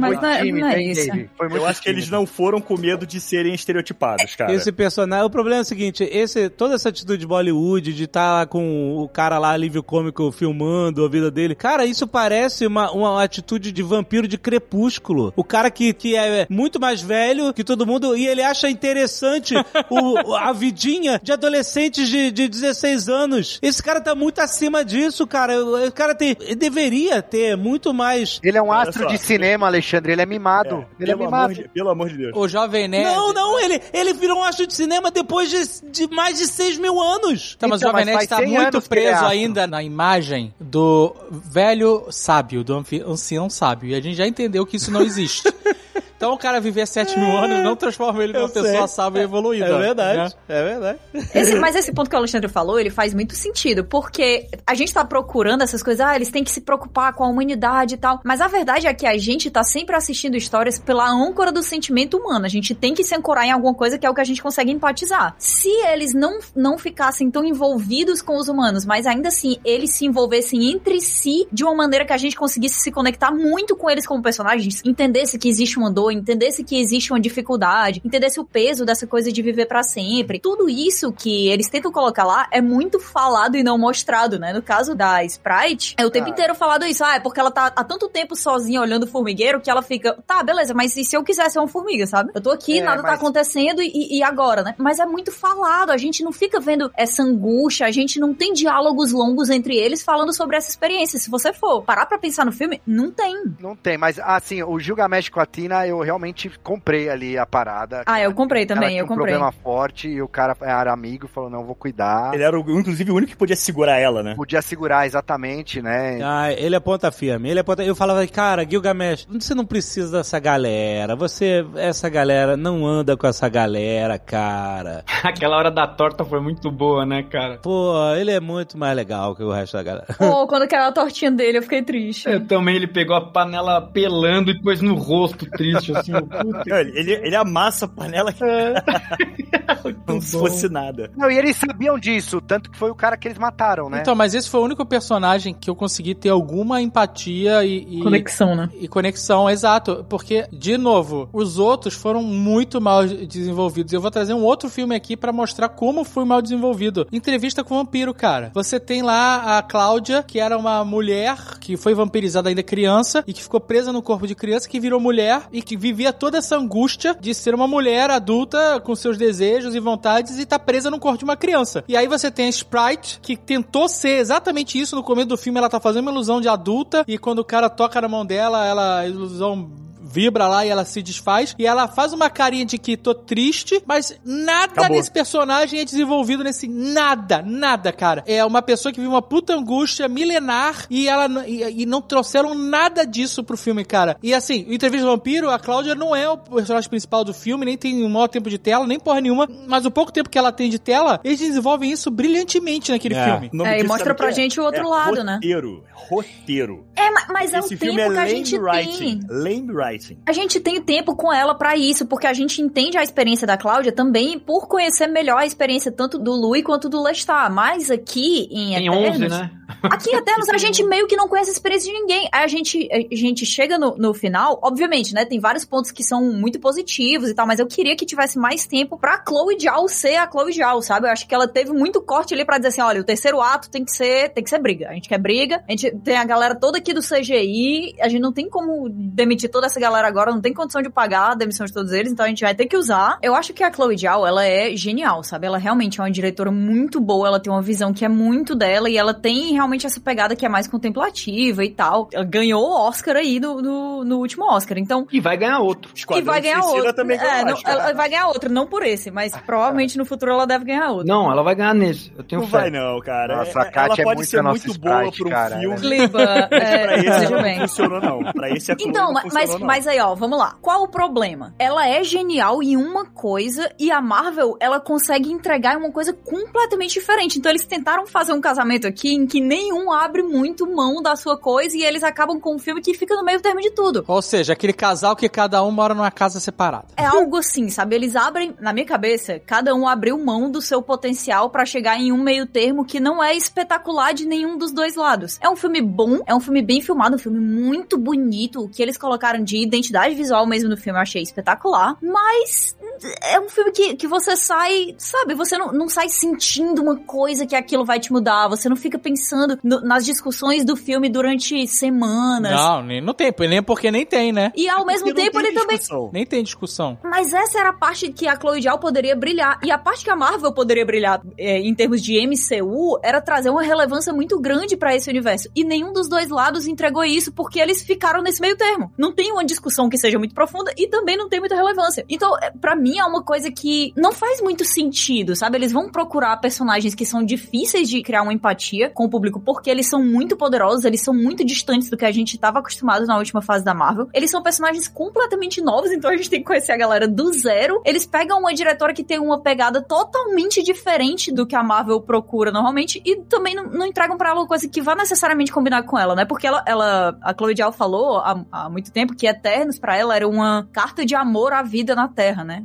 Mas Foi não é, tímido, não é isso. Dave? Foi muito Eu acho que eles não foram com medo de serem estereotipados, cara. Esse personagem, o problema é o seguinte, esse, toda essa atitude de Bollywood, de estar com o cara lá, alívio cômico, filmando a vida dele, cara, isso parece uma, uma atitude de vampiro de crepúsculo. O cara que, que é muito mais velho que todo mundo, e ele acha interessante o, a vidinha de adolescentes de, de 16 anos. Esse cara tá muito acima disso, cara. O cara tem, deveria ter muito mais... Ele é um astro de cinema, Alexandre. Ele é mimado. É, ele é mimado. amor de, pelo amor de Deus. O Jovem Nerd. Não, não, ele, ele virou um astro de cinema depois de, de mais de 6 mil anos. Tá, mas o Então, Jovem Nerd tá 100 muito é preso ainda na imagem do velho sábio, do anfi- ancião sábio. E a gente já entendeu que isso não existe. Então o cara viver 7 mil anos não transforma ele numa Eu pessoa sei. sábia e evoluída. É verdade, né? é verdade. Esse- mas esse ponto que o Alexandre falou, ele faz muito sentido, porque a gente tá procurando essas coisas, ah, eles têm que se preocupar com a humanidade e tal, mas a verdade é que a gente tá sempre assistindo histórias pela âncora do sentimento humano, a gente tem que se ancorar em alguma coisa que é o que a gente consegue empatizar. Se eles não, não ficassem tão envolvidos com os humanos, mas ainda assim eles se envolvessem entre si de uma maneira que a gente conseguisse se conectar muito com eles como personagens, entendesse que existe uma dor, entendesse que existe uma dificuldade, entendesse o peso dessa coisa de viver pra sempre. Tudo isso que eles tentam colocar lá é muito falado e não mostrado, né? No caso da Sprite, é o tempo Ah. inteiro falado isso. Ah, é porque ela tá há tanto tempo sozinha olhando o formigueiro que ela fica, tá, beleza, mas e se eu quiser ser uma formiga, sabe? Eu tô aqui, É, nada tá mas- acontecendo e, e agora, né? Mas é muito falado, a gente não fica vendo essa angústia, a gente não tem diálogos longos entre eles falando sobre essa experiência. Se você for parar pra pensar no filme, não tem. Não tem, mas assim, o Gilgamesh com a Tina eu eu realmente comprei ali a parada. Ah, eu comprei Ela também, tinha eu um comprei. problema forte e o cara era amigo e falou, não, vou cuidar. Ele era, inclusive, o único que podia segurar ela, né? Podia segurar exatamente, né? Ah, ele é ponta firme. Ele é ponta... Eu falava, cara, Gilgamesh, você não precisa dessa galera. Você, essa galera, não anda com essa galera, cara. Aquela hora da torta foi muito boa, né, cara? Pô, ele é muito mais legal que o resto da galera. Pô, quando caiu a tortinha dele, eu fiquei triste. Eu também, ele pegou a panela pelando e pôs no rosto triste, assim. puta Não, Ele, ele, ele amassa a panela como se fosse nada. Não, e eles sabiam disso, tanto que foi o cara que eles mataram, né? Então, mas esse foi o único personagem que eu consegui ter alguma empatia e. e- Conexão, né? E conexão, exato. Porque, de novo, os outros foram muito mal desenvolvidos. Eu vou trazer um outro filme aqui pra mostrar como foi mal desenvolvido. Entrevista com o vampiro, cara. Você tem lá a Cláudia, que era uma mulher que foi vampirizada ainda criança e que ficou presa no corpo de criança, que virou mulher e que vivia toda essa angústia de ser uma mulher adulta com seus desejos e vontades e tá presa no corpo de uma criança. E aí você tem a Sprite, que tentou ser exatamente isso no começo do filme. Ela tá fazendo uma ilusão de adulta e quando o cara toca na mão dela, ela, a ilusão vibra lá e ela se desfaz. E ela faz uma carinha de que tô triste, mas nada Acabou. desse personagem é desenvolvido nesse. Nada, nada, cara. É uma pessoa que vive uma puta angústia milenar e ela e, e não trouxeram nada disso pro filme, cara. E assim, o Entrevista do Vampiro, a Cláudia não é o personagem principal do filme, nem tem o maior tempo de tela, nem porra nenhuma. Mas o pouco tempo que ela tem de tela, eles desenvolvem isso brilhantemente naquele É. filme. É, e mostra pra é? gente o outro É lado, né? Roteiro. Roteiro. É, ma- mas é o Esse tempo filme é que a gente writing. tem. Lame writing. A gente tem tempo com ela pra isso, porque a gente entende a experiência da Cláudia também por conhecer melhor a experiência tanto do Louis quanto do Lestat. Mas aqui em Tem Eternos, 11, né? Aqui em Eternos a gente meio que não conhece a experiência de ninguém. Aí a gente, a gente chega no, no final, obviamente, né? Tem vários pontos que são muito positivos e tal, mas eu queria que tivesse mais tempo pra Chloe Zhao ser a Chloe Zhao, sabe? Eu acho que ela teve muito corte ali pra dizer assim, olha, o terceiro ato tem que ser, tem que ser briga. A gente quer briga, a gente tem a galera toda aqui do CGI, a gente não tem como demitir toda essa galera agora, não tem condição de pagar a demissão de todos eles, então a gente vai ter que usar. Eu acho que a Chloe Zhao, ela é genial, sabe? Ela realmente é uma diretora muito boa, ela tem uma visão que é muito dela e ela tem realmente essa pegada que é mais contemplativa e tal. Ela ganhou o Oscar aí no, no, último Oscar, então... E vai ganhar outro. e vai ganhar Suicida outro. também ganhou É, não, ela vai ganhar outro, não por esse, mas provavelmente no futuro ela deve ganhar outro. Não, ela vai ganhar nesse. Eu tenho Não fé. vai não, cara. Nossa, É- a Kátia ela é pode muito ser a nossa muito boa Sprite, pra um cara, filme. né? Liba, é, pra esse não bem. funcionou, não. Pra esse a Chloe Então, mas, não. mas aí, ó, vamos lá. Qual o problema? Ela é genial em uma coisa e a Marvel, ela consegue entregar uma coisa completamente diferente. Então, eles tentaram fazer um casamento aqui em que nenhum abre muito mão da sua coisa e eles acabam com um filme que fica no meio termo de tudo. Ou seja, aquele casal que cada um mora numa casa separada. É algo assim, sabe? Eles abrem, na minha cabeça, cada um abriu mão do seu potencial pra chegar em um meio termo que não é espetacular de nenhum dos dois lados. É um filme bom, é um filme bem filmado, um filme muito bonito. O que eles colocaram de identidade visual mesmo no filme eu achei espetacular. Mas é um filme que, que você sai, sabe? Você não, não sai sentindo uma coisa que aquilo vai te mudar. Você não fica pensando no- nas discussões do filme durante semanas. Não, nem, não tem, nem porque nem tem, né? E ao mesmo Porque não tempo tem ele também discussão. Nem tem discussão. mas essa era a parte que a Chloe Zhao poderia brilhar. E a parte que a Marvel poderia brilhar é, em termos de MCU era trazer uma relevância muito grande pra esse universo. E nenhum dos dois lados entregou isso porque eles ficaram nesse meio termo. Não tem uma discussão que seja muito profunda e também não tem muita relevância. Então, é, pra mim, é uma coisa que não faz muito sentido, sabe? Eles vão procurar personagens que são difíceis de criar uma empatia com o público porque eles são muito poderosos, eles são muito distantes do que a gente tava acostumado na última fase da Marvel. Eles são personagens completamente novos, então a gente tem que conhecer a galera do zero. Eles pegam uma diretora que tem uma pegada totalmente diferente do que a Marvel procura normalmente e também não, não entregam pra ela uma coisa que vá necessariamente combinar com ela, né? Porque ela, ela a Chloe Zhao falou há, há muito tempo que Eternos pra ela era uma carta de amor à vida na Terra, né?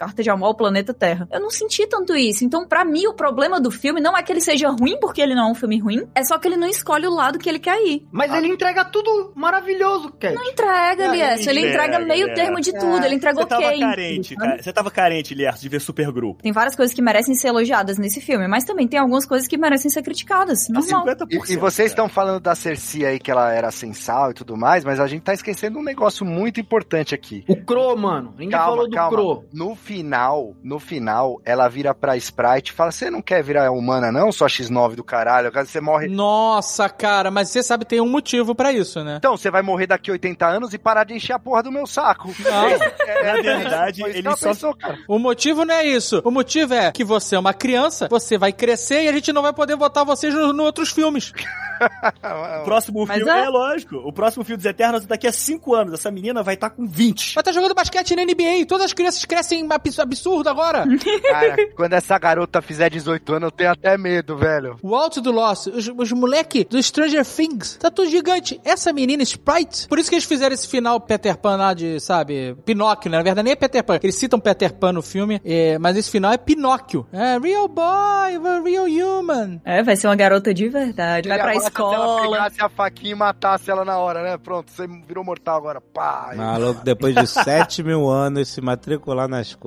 Carta de amor ao planeta Terra. Eu não senti tanto isso. Então, pra mim, o problema do filme não é que ele seja ruim, porque ele não é um filme ruim, é só que ele não escolhe o lado que ele quer ir. Mas ele entrega tudo maravilhoso, Cat. Não entrega, Elias. Ele entrega meio é. termo de tudo. Ele entregou Você tava quem? carente, cara. Você tava carente, Liers, de ver Supergrupo. Tem várias coisas que merecem ser elogiadas nesse filme, mas também tem algumas coisas que merecem ser criticadas. Normal. 50%. E, e vocês estão falando da Cersei aí, que ela era sensal e tudo mais, mas a gente tá esquecendo um negócio muito importante aqui. O Crow, mano. Ninguém Calma, falou do calma. Crow. No final, no final, ela vira pra Sprite e fala: Você não quer virar humana, não, sua X9 do caralho? Caso você morre. Nossa, cara, mas você sabe tem um motivo pra isso, né? Então, você vai morrer daqui a 80 anos e parar de encher a porra do meu saco. Não. É, Na verdade, foi isso ele que ela só- pensou, cara. O motivo não é isso. O motivo é que você é uma criança, você vai crescer e a gente não vai poder botar vocês nos no outros filmes. O próximo Mas filme é- é... lógico. O próximo filme dos Eternos daqui a 5 anos. Essa menina vai estar com 20. Vai estar jogando basquete na NBA. Todas as crianças crescem absurdo agora. Cara, quando essa garota fizer 18 anos, eu tenho até medo, velho. O Alto do Lost, os, os moleque do Stranger Things, tá tudo gigante. Essa menina Sprite, por isso que eles fizeram esse final Peter Pan lá de, sabe, Pinóquio, né? Na verdade nem é Peter Pan. Eles citam Peter Pan no filme, é, mas esse final é Pinóquio. É, real boy, real human. É, vai ser uma garota de verdade. Vai E pra agora, Se ela escola. pegasse a faquinha e matasse ela na hora, né? Pronto, você virou mortal agora. Pá. Maluco, depois de 7 mil anos se matricular na escola,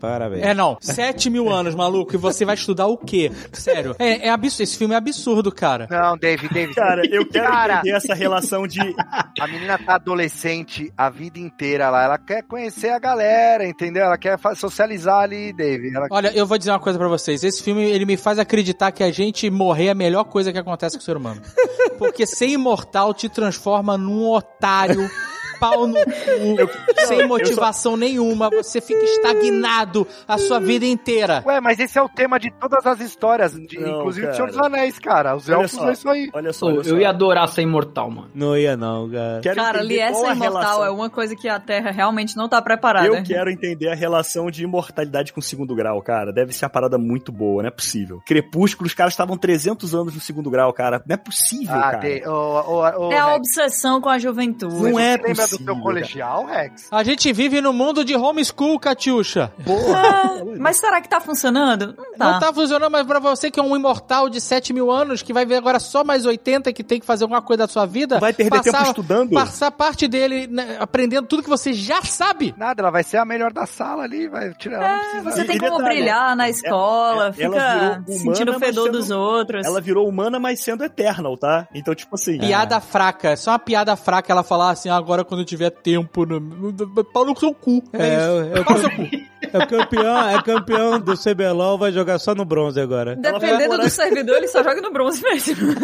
parabéns. É, não. Sete mil anos, maluco. E você vai estudar o quê? Sério. É, é absurdo. Esse filme é absurdo, cara. Não, David, David. Cara, eu quero Cara. entender essa relação de. A menina tá adolescente a vida inteira lá. Ela quer conhecer a galera, entendeu? Ela quer socializar ali, David. Ela... Olha, eu vou dizer uma coisa pra vocês. Esse filme, ele me faz acreditar que a gente morrer é a melhor coisa que acontece com o ser humano. Porque ser imortal te transforma num otário, pau no cu, sem motivação nenhuma. Você fica estagnado a sua vida inteira. Ué, mas esse é o tema de todas as histórias, de- Não, inclusive do cara. Senhor dos Anéis, cara. Os Olha elfos só. é isso aí. Olha só, olha só. eu ia adorar ser imortal, mano. Não ia não, cara. Quero Cara, ali essa qual a imortal relação. é uma coisa que a Terra realmente não tá preparada. Eu quero entender a relação de imortalidade com o segundo grau, cara. Deve ser uma parada muito boa, não é possível. Crepúsculo, os caras estavam 300 anos no segundo grau, cara. Não é possível, Ah, cara. de, ô, ô, ô, É a obsessão com a juventude. Não é Lembra do teu colegial, Rex? A gente vive no mundo de homeschool, Catiuxa. Ah, mas será que tá funcionando? Não tá. Não tá funcionando, mas pra você que é um imortal de 7 mil anos, que vai ver agora só mais 80, que tem que fazer alguma coisa da sua vida. Vai perder tempo estudando? Passar parte dele né, aprendendo tudo que você já sabe. Nada, ela vai ser a melhor da sala ali, vai tirar. É, você E- tem como detalhe, brilhar na escola, ela fica humana, sentindo o fedor sendo- dos outros. Ela virou humana, mas sendo Eternal, tá? Então, tipo assim. Piada fraca, é só uma piada fraca ela falar assim, "Ah, agora quando eu tiver tempo, no... pau no seu cu. É, É, isso. é o- Pau no seu cu. É o campeão, é campeão do CBLOL, vai jogar só no bronze agora. Dependendo morar- do servidor, ele só joga no bronze mesmo.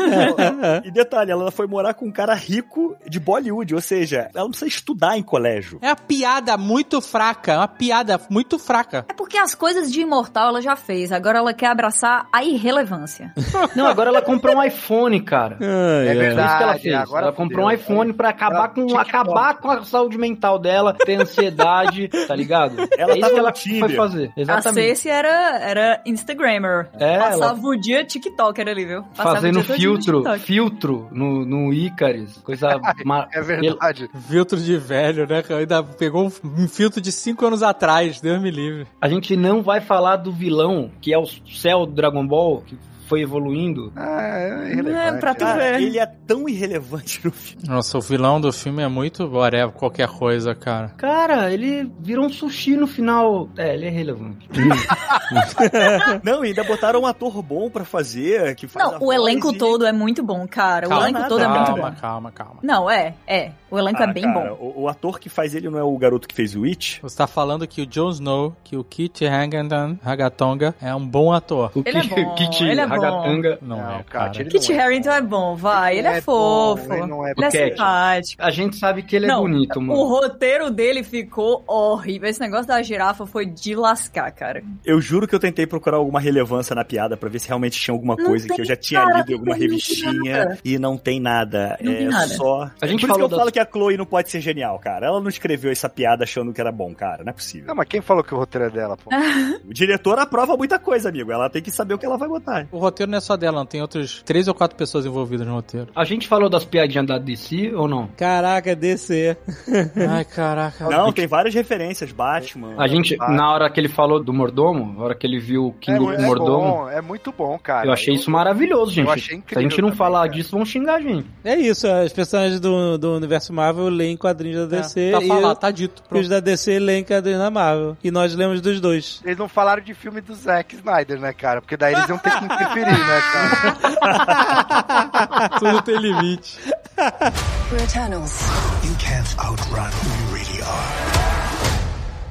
E detalhe, ela foi morar com um cara rico de Bollywood, ou seja, ela não precisa estudar em colégio. É uma piada muito fraca, é uma piada muito fraca. É porque as coisas de imortal ela já fez, agora ela quer abraçar a irrelevância. Não, agora ela comprou um iPhone, cara. Ai, É. Foi isso que ela verdade, fez. agora ela comprou um iPhone pra acabar Ela- com, TikTok. Acabar com a saúde mental dela, ter ansiedade, tá ligado? Ela é isso tava que ela Tinder. foi fazer. A Exatamente. Ceci era, era Instagrammer. É, Passava o dia TikToker ali, viu? Passava Fazendo filtro, filtro no, no Icaris. Coisa. ma- É verdade. Filtro de velho, né? Ainda pegou um- um filtro de 5 anos atrás, Deus me livre. A gente não vai falar do vilão, que é o céu do Dragon Ball, que foi evoluindo. Ah, é É, irrelevante. pra tu Cara, ver. ele é tão irrelevante no filme. Nossa, o vilão do filme é muito whatever, qualquer coisa, cara. Cara, ele virou um sushi no final. É, ele é relevante. Não, e ainda botaram um ator bom pra fazer, que faz Não, o elenco e- todo é muito bom, cara. Calma, o elenco todo é muito calma, bom. calma, calma. Não, é, é. O elenco Ah, é bem cara, bom. O, o ator que faz ele não é o garoto que fez o Witch? Você tá falando que o Jon Snow, que o Kit Hagatonga, é um bom ator. O Ele é bom, Kit ele é bom. Ragatanga. Não, Não, é, cara, cara. Kit é Harington é bom, vai. Ele, Ele é, é fofo. bom, ele não é ele é simpático. A gente sabe que ele é Não, bonito, mano. O roteiro dele ficou horrível. Esse negócio da girafa foi de lascar, cara. Eu juro que eu tentei procurar alguma relevância na piada pra ver se realmente tinha alguma Não coisa tem, que eu já tinha cara, lido em alguma revistinha nada. e não tem nada. Não é tem nada. só. A gente Por isso que falou eu das- falo que a Chloe não pode ser genial, cara. Ela não escreveu essa piada achando que era bom, cara. Não é possível. Não, mas quem falou que o roteiro é dela, pô? O diretor aprova muita coisa, amigo. Ela tem que saber o que ela vai botar. O roteiro não é só dela, não. Tem outros três ou quatro pessoas envolvidas no roteiro. A gente falou das piadinhas da DC ou não? Caraca, DC. Ai, caraca. Não, tem várias referências. Batman. A gente, Ah. na hora que ele falou do mordomo, na hora que ele viu o King É, é Mordomo, bom, é muito bom, cara. eu achei isso maravilhoso, gente. eu achei Se a incrível gente não também, falar cara. disso, vão xingar a gente. É isso, as personagens do, do universo Marvel leem quadrinhos da DC É, tá e, falado, tá dito. e os Pronto. da DC leem quadrinhos da Marvel. E nós lemos dos dois. Eles não falaram de filme do Zack Snyder, né, cara? Porque daí eles iam ter que interferir, né, cara? Tudo tem limite. We're Eternals. You can't outrun who you.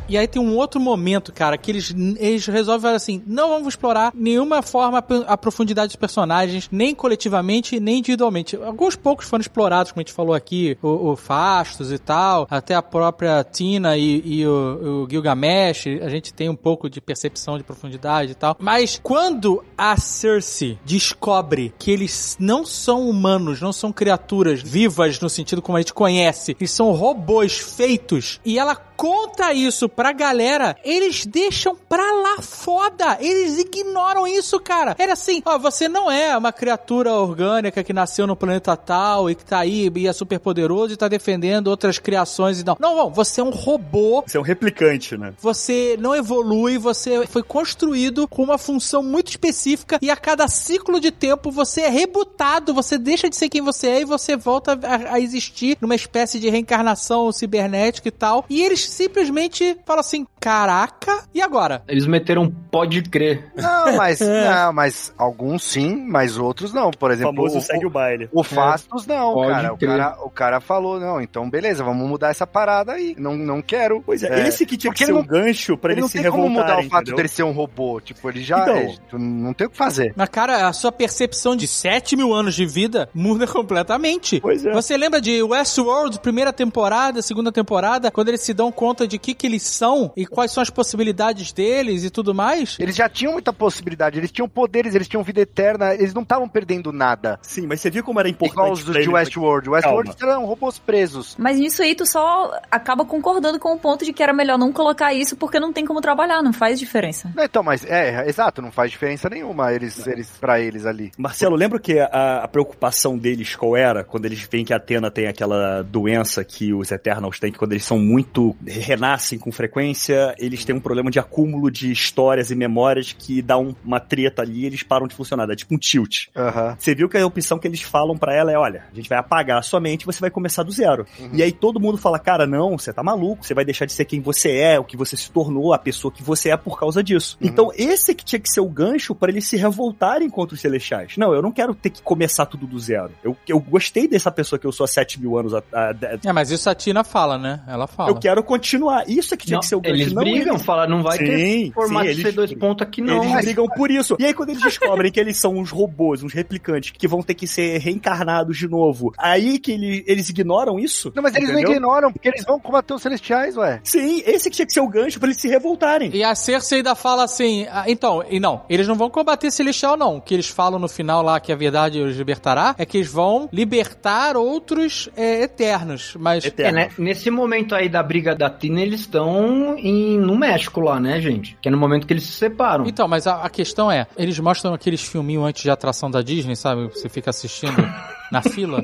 E aí tem um outro momento, cara, que eles, eles resolvem assim: não vamos explorar nenhuma forma a profundidade dos personagens, nem coletivamente, nem individualmente. Alguns poucos foram explorados, como a gente falou aqui, o, o Fastos e tal, até a própria Tina e, e o, o Gilgamesh, a gente tem um pouco de percepção de profundidade e tal. Mas quando a Cersei descobre que eles não são humanos, não são criaturas vivas no sentido como a gente conhece, eles são robôs feitos, e ela conta isso pra galera, eles deixam pra lá foda. Eles ignoram isso, cara. Era assim, ó, você não é uma criatura orgânica que nasceu no planeta tal e que tá aí e é super poderoso e tá defendendo outras criações e não. Não, não, você é um robô. Você é um replicante, né? Você não evolui, você foi construído com uma função muito específica e a cada ciclo de tempo você é rebutado, você deixa de ser quem você é e você volta a, a existir numa espécie de reencarnação cibernética e tal. E eles simplesmente fala assim: caraca, e agora? Eles meteram pode crer. Não, mas, não, mas alguns sim, mas outros não. Por exemplo, o famoso o, segue o baile. O Fastos não, Pode cara. O, cara. o cara falou, não, então beleza, vamos mudar essa parada aí. Não, não quero. Pois é, esse que tinha que ser um gancho pra ele ele não se tem como mudar o fato entendeu? dele ser um robô. Tipo, ele já. Então. é, não tem o que fazer. Mas, cara, a sua percepção de 7 mil anos de vida muda completamente. Pois é. Você lembra de Westworld, primeira temporada, segunda temporada, quando eles se dão conta de que que eles são e quais são as possibilidades deles e tudo mais? Eles já tinham muita possibilidade, eles tinham poderes, eles tinham vida eterna, eles não estavam perdendo nada. Sim, mas você viu como era importante Igual os de ele- Westworld. Westworld eram robôs presos. Mas nisso aí tu só acaba concordando com o ponto de que era melhor não colocar isso porque não tem como trabalhar, não faz diferença. Não, então, mas é, exato, não faz diferença nenhuma eles, eles para eles ali. Marcelo, lembra que a, a preocupação deles qual era? Quando eles veem que a Atena tem aquela doença que os Eternals têm, que quando eles são muito. renascem com frequência, eles têm um problema de acúmulo de histórias e memórias que dá um- uma treta ali e eles param de funcionar. Dá tipo um tilt. Aham. Você viu que a opção que eles falam pra ela é: olha, a gente vai apagar a sua mente e você vai começar do zero. E aí todo mundo fala: cara, não, você tá maluco, você vai deixar de ser quem você é, o que você se tornou, a pessoa que você é por causa disso. Então, esse que tinha que ser o gancho pra eles se revoltarem contra os celestiais. Não, eu não quero ter que começar tudo do zero. Eu, eu gostei dessa pessoa que eu sou há 7 mil anos. A, a- a- É, mas isso a Tina fala, né? Ela fala. eu quero continuar. Isso é que tinha Não, que ser o gancho. eles não brigam, eles. falam, não vai Sim, ter formato sim, de eles- C2 ponto aqui não. Eles brigam por isso. E aí, quando eles descobrem que eles são uns robôs, uns replicantes, que vão ter que ser reencarnados de novo, aí que ele- eles ignoram isso? Não, mas eles entendeu? não ignoram, porque eles vão combater os celestiais, ué. Sim, esse que tinha que ser o gancho pra eles se revoltarem. E a Cersei ainda fala assim, ah, então, e não, eles não vão combater Celestial não, o que eles falam no final lá que a verdade os libertará, é que eles vão libertar outros é, eternos, mas... É, né? Nesse momento aí da briga da Tina, eles estão em- no México lá, né, gente? Que é no momento que eles se separam. Então, mas a, a questão é, eles mostram aqueles filminhos antes de atração da Disney, sabe? Você fica assistindo na fila.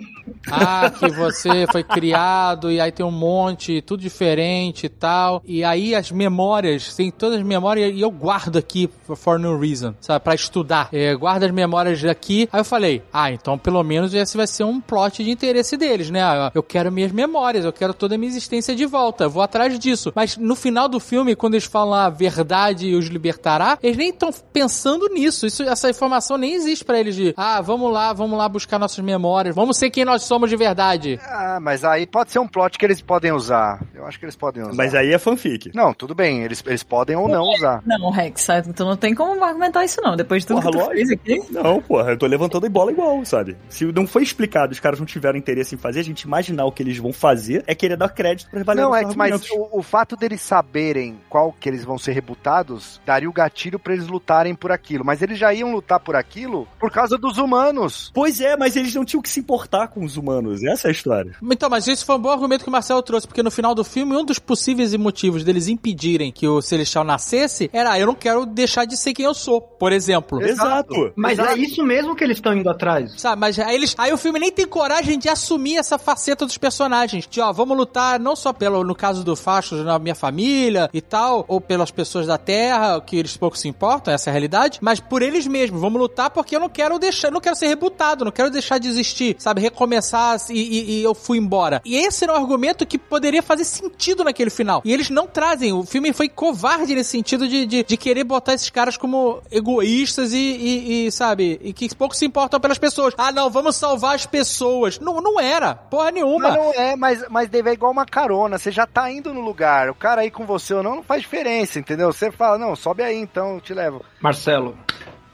Ah, que você foi criado e aí tem um monte, tudo diferente e tal. E aí as memórias, tem todas as memórias e eu guardo aqui for no reason, sabe? Pra estudar. É, guardo as memórias aqui. Aí eu falei, ah, então pelo menos esse vai ser um plot de interesse deles, né? Eu quero minhas memórias, eu quero toda a minha existência de volta, vou atrás disso. Mas no final do filme, quando eles falam a verdade os libertará, eles nem estão pensando nisso. Isso, essa informação nem existe pra eles de, ah, vamos lá, vamos lá buscar nossas memórias, vamos ser quem nós somos de verdade. Ah, mas aí pode ser um plot que eles podem usar. Eu acho que eles podem usar. Mas aí é fanfic. Não, tudo bem, eles, eles podem ou não usar. Não, Rex, tu não tem como argumentar isso não, depois de tudo Porra, que tu fez aqui. Não, porra, eu tô levantando a bola igual, sabe? Se não foi explicado, os caras não tiveram interesse em fazer, a gente imaginar o que eles vão fazer é querer dar crédito pra valer Não, é mas o, o fato deles saberem qual que eles vão ser rebutados daria o gatilho pra eles lutarem por aquilo. Mas eles já iam lutar por aquilo por causa dos humanos. Pois é, mas eles não tinham que se importar com os humanos. Essa é a história. Então, mas esse foi um bom argumento que o Marcelo trouxe, porque no final do filme, um dos possíveis motivos deles impedirem que o Celestial nascesse era, ah, eu não quero deixar de ser quem eu sou, por exemplo. Exato. Mas é isso mesmo que eles estão indo atrás. Sabe, mas aí eles. Aí o filme nem tem coragem de assumir essa faceta dos personagens. De, ó, vamos lutar não só pelo, no caso do Fastos, na minha família e tal, ou pelas pessoas da Terra, que eles pouco se importam, essa é a realidade, mas por eles mesmos. Vamos lutar porque eu não quero deixar, eu não quero ser rebutado, não quero deixar de existir desistir, sabe? Recomeçar e, e- e eu fui embora. E esse era um argumento que poderia fazer sentido naquele final. E eles não trazem. O filme foi covarde nesse sentido de, de, de querer botar esses caras como egoístas e, e- e, sabe? E que pouco se importam pelas pessoas. Ah, não, vamos salvar as pessoas. Não, não era. Porra nenhuma. Mas não é, mas, mas Dave, é igual uma carona. Você já tá indo no lugar. O cara aí com você ou não, não faz diferença, entendeu? Você fala, não, sobe aí então, eu te levo. Marcelo,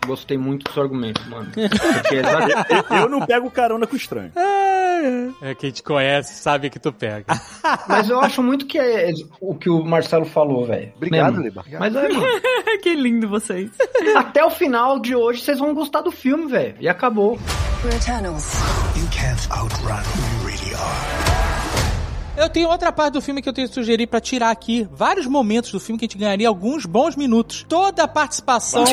gostei muito do seu argumento, mano. Porque exatamente- Eu, eu não pego carona com estranho. É, quem te conhece sabe que tu pega. Mas eu acho muito que é o que o Marcelo falou, velho. Obrigado. Liba. Mas é, mano. que lindo vocês. Até o final de hoje vocês vão gostar do filme, velho. E acabou. We're Eternals. You can't outrun who you really are. Eu tenho outra parte do filme que eu tenho que sugerir pra tirar aqui. Vários momentos do filme que a gente ganharia alguns bons minutos. Toda a participação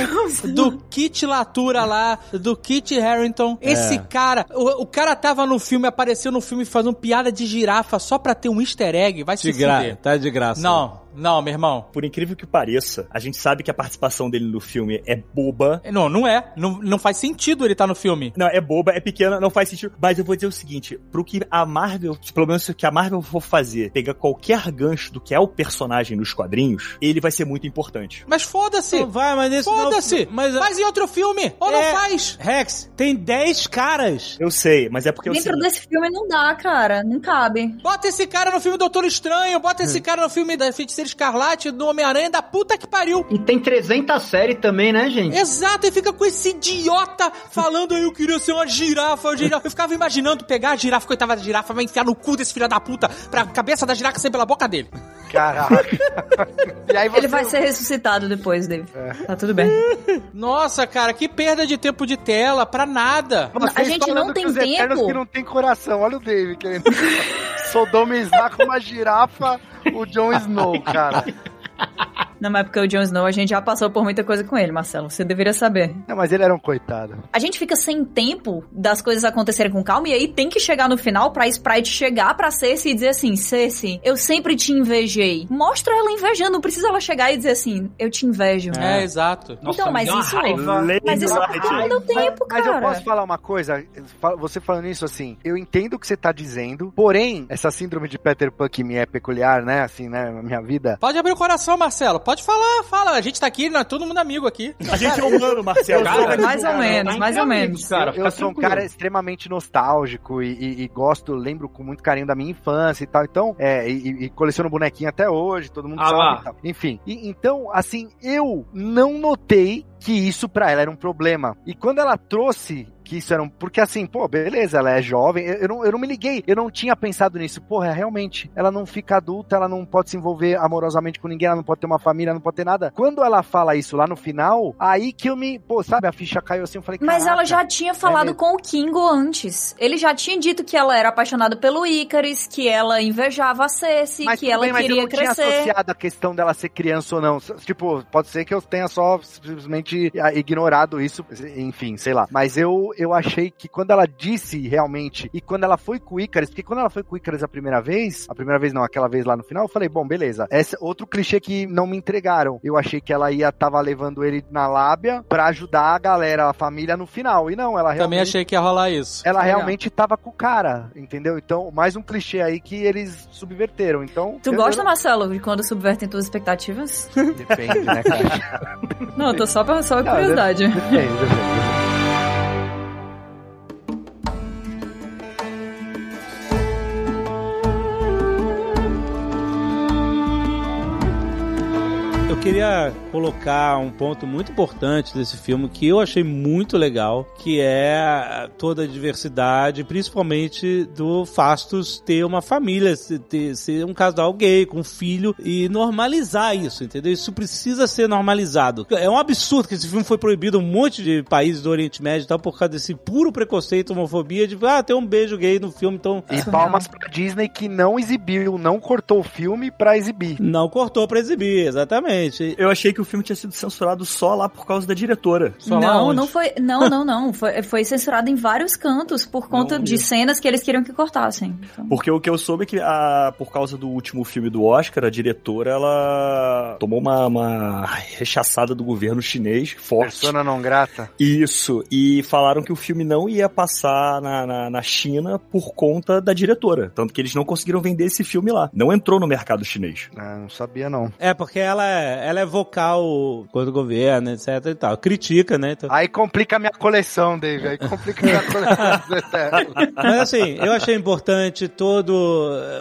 do Kit Latura lá, do Kit Harrington. Esse cara, o, o cara tava no filme, apareceu no filme fazendo piada de girafa só pra ter um easter egg. Vai se De graça, fuder. tá de graça. Não, não, meu irmão. Por incrível que pareça, a gente sabe que a participação dele no filme é boba. Não, não é. Não, não faz sentido ele estar no filme. Não, é boba, é pequena, não faz sentido. Mas eu vou dizer o seguinte: pro que a Marvel, pelo menos o que a Marvel for fazer, pegar qualquer gancho do que é o personagem nos quadrinhos, ele vai ser muito importante. Mas foda-se. Não vai, mas nesse Foda-se. não- mas- Faz em outro filme. Ou não É. faz. Rex, tem 10 caras. Eu sei, mas é porque eu sei. Dentro desse filme não dá, cara. Não cabe. Bota esse cara no filme Doutor Estranho, bota esse cara no filme da Feiticeira Escarlate, do Homem-Aranha, da puta que pariu. E tem 300 séries também, né, gente? Exato, e fica com esse idiota falando aí, eu queria ser uma girafa, uma girafa. Eu ficava imaginando pegar a girafa, coitada da girafa, vai enfiar no cu desse filho da puta, pra cabeça da girafa sair pela boca dele. Caraca. e aí você... Ele vai ser ressuscitado depois, Dave. Tá tudo bem. Nossa, cara, que perda de tempo de tela, pra nada. A gente não tem tempo. que não tem coração. Olha o Dave querendo sodomizar com uma girafa o Jon Snow, cara. Não, mas porque o Jon Snow, a gente já passou por muita coisa com ele, Marcelo. Você deveria saber. Não, mas ele era um coitado. A gente fica sem tempo das coisas acontecerem com calma e aí tem que chegar no final pra Sprite chegar pra Cersei e dizer assim, Cersei, eu sempre te invejei. Mostra ela invejando, não precisa ela chegar e dizer assim, eu te invejo. É, exato. Nossa, então, mas isso, raiva. mas isso é não deu tempo, Mas eu cara. posso falar uma coisa? Você falando isso assim, eu entendo o que você tá dizendo, porém, essa síndrome de Peter Pan que me é peculiar, né? Assim, né? Na minha vida. Pode abrir o coração, Marcelo. Pode falar, fala. A gente tá aqui, nós todo mundo amigo aqui. A gente é humano, Marcelo. Cara, mais ou menos, mais ou menos. Cara, eu sou um cara extremamente nostálgico e, e- e gosto, lembro com muito carinho da minha infância e tal. Então, é, e, e coleciono bonequinho até hoje, todo mundo Ah lá. sabe e tal. Enfim, e- então, assim, eu não notei que isso pra ela era um problema. E quando ela trouxe que isso era um. Porque assim, pô, beleza, ela é jovem. Eu, eu não, eu não me liguei, eu não tinha pensado nisso. Porra, realmente, ela não fica adulta, ela não pode se envolver amorosamente com ninguém, ela não pode ter uma família, ela não pode ter nada. Quando ela fala isso lá no final, aí que eu me. Pô, sabe, a ficha caiu assim, eu falei, Mas ela já tinha falado mesmo. com o Kingo antes. Ele já tinha dito que ela era apaixonada pelo Icaris, que ela invejava a Cersei, Mas que ela bem, mas eu queria não tinha crescer. associado a questão dela ser criança ou não. Tipo, pode ser que eu tenha só simplesmente ah, ignorado isso, enfim, sei lá. Mas eu, eu achei que quando ela disse realmente, e quando ela foi com o Icarus, porque quando ela foi com o Icarus a primeira vez, a primeira vez não, aquela vez lá no final, eu falei, bom, beleza. Esse é outro clichê que não me entregaram. Eu achei que ela ia tava levando ele na lábia pra ajudar a galera, a família no final. E não, ela Também realmente achei que ia rolar isso. ela Legal. realmente tava com o cara, entendeu? Então, mais um clichê aí que eles subverteram. Então, Tu gosta, eu Marcelo, de quando subvertem tuas expectativas? não- Depende, né, cara? Não, eu tô só pra, só Não, curiosidade. Depende, depende. Queria colocar um ponto muito importante desse filme que eu achei muito legal, que é toda a diversidade, principalmente do Fastos ter uma família, ter- ser um casal gay com um filho e normalizar isso, entendeu? Isso precisa ser normalizado. É um absurdo que esse filme foi proibido em um monte de países do Oriente Médio e tal por causa desse puro preconceito, homofobia de ah, tem um beijo gay no filme, então E palmas pra Disney que não exibiu, não cortou o filme pra exibir. não cortou pra exibir, exatamente. Eu achei que o filme tinha sido censurado só lá por causa da diretora. Só não, não foi. Não, não, não. Foi, foi censurado em vários cantos por conta de cenas que eles queriam que cortassem. Então, Porque o que eu soube é que, a, por causa do último filme do Oscar, a diretora, ela tomou uma, uma rechaçada do governo chinês forte. Persona não grata. Isso, e falaram que o filme não ia passar na, na, na China por conta da diretora. Tanto que eles não conseguiram vender esse filme lá. Não entrou no mercado chinês. Ah, não sabia, não. É, porque ela é, ela é vocal contra o governo, etc e tal. Critica, né? Então... Aí complica a minha coleção, Dave. Aí complica a minha coleção. Mas assim, eu achei importante todo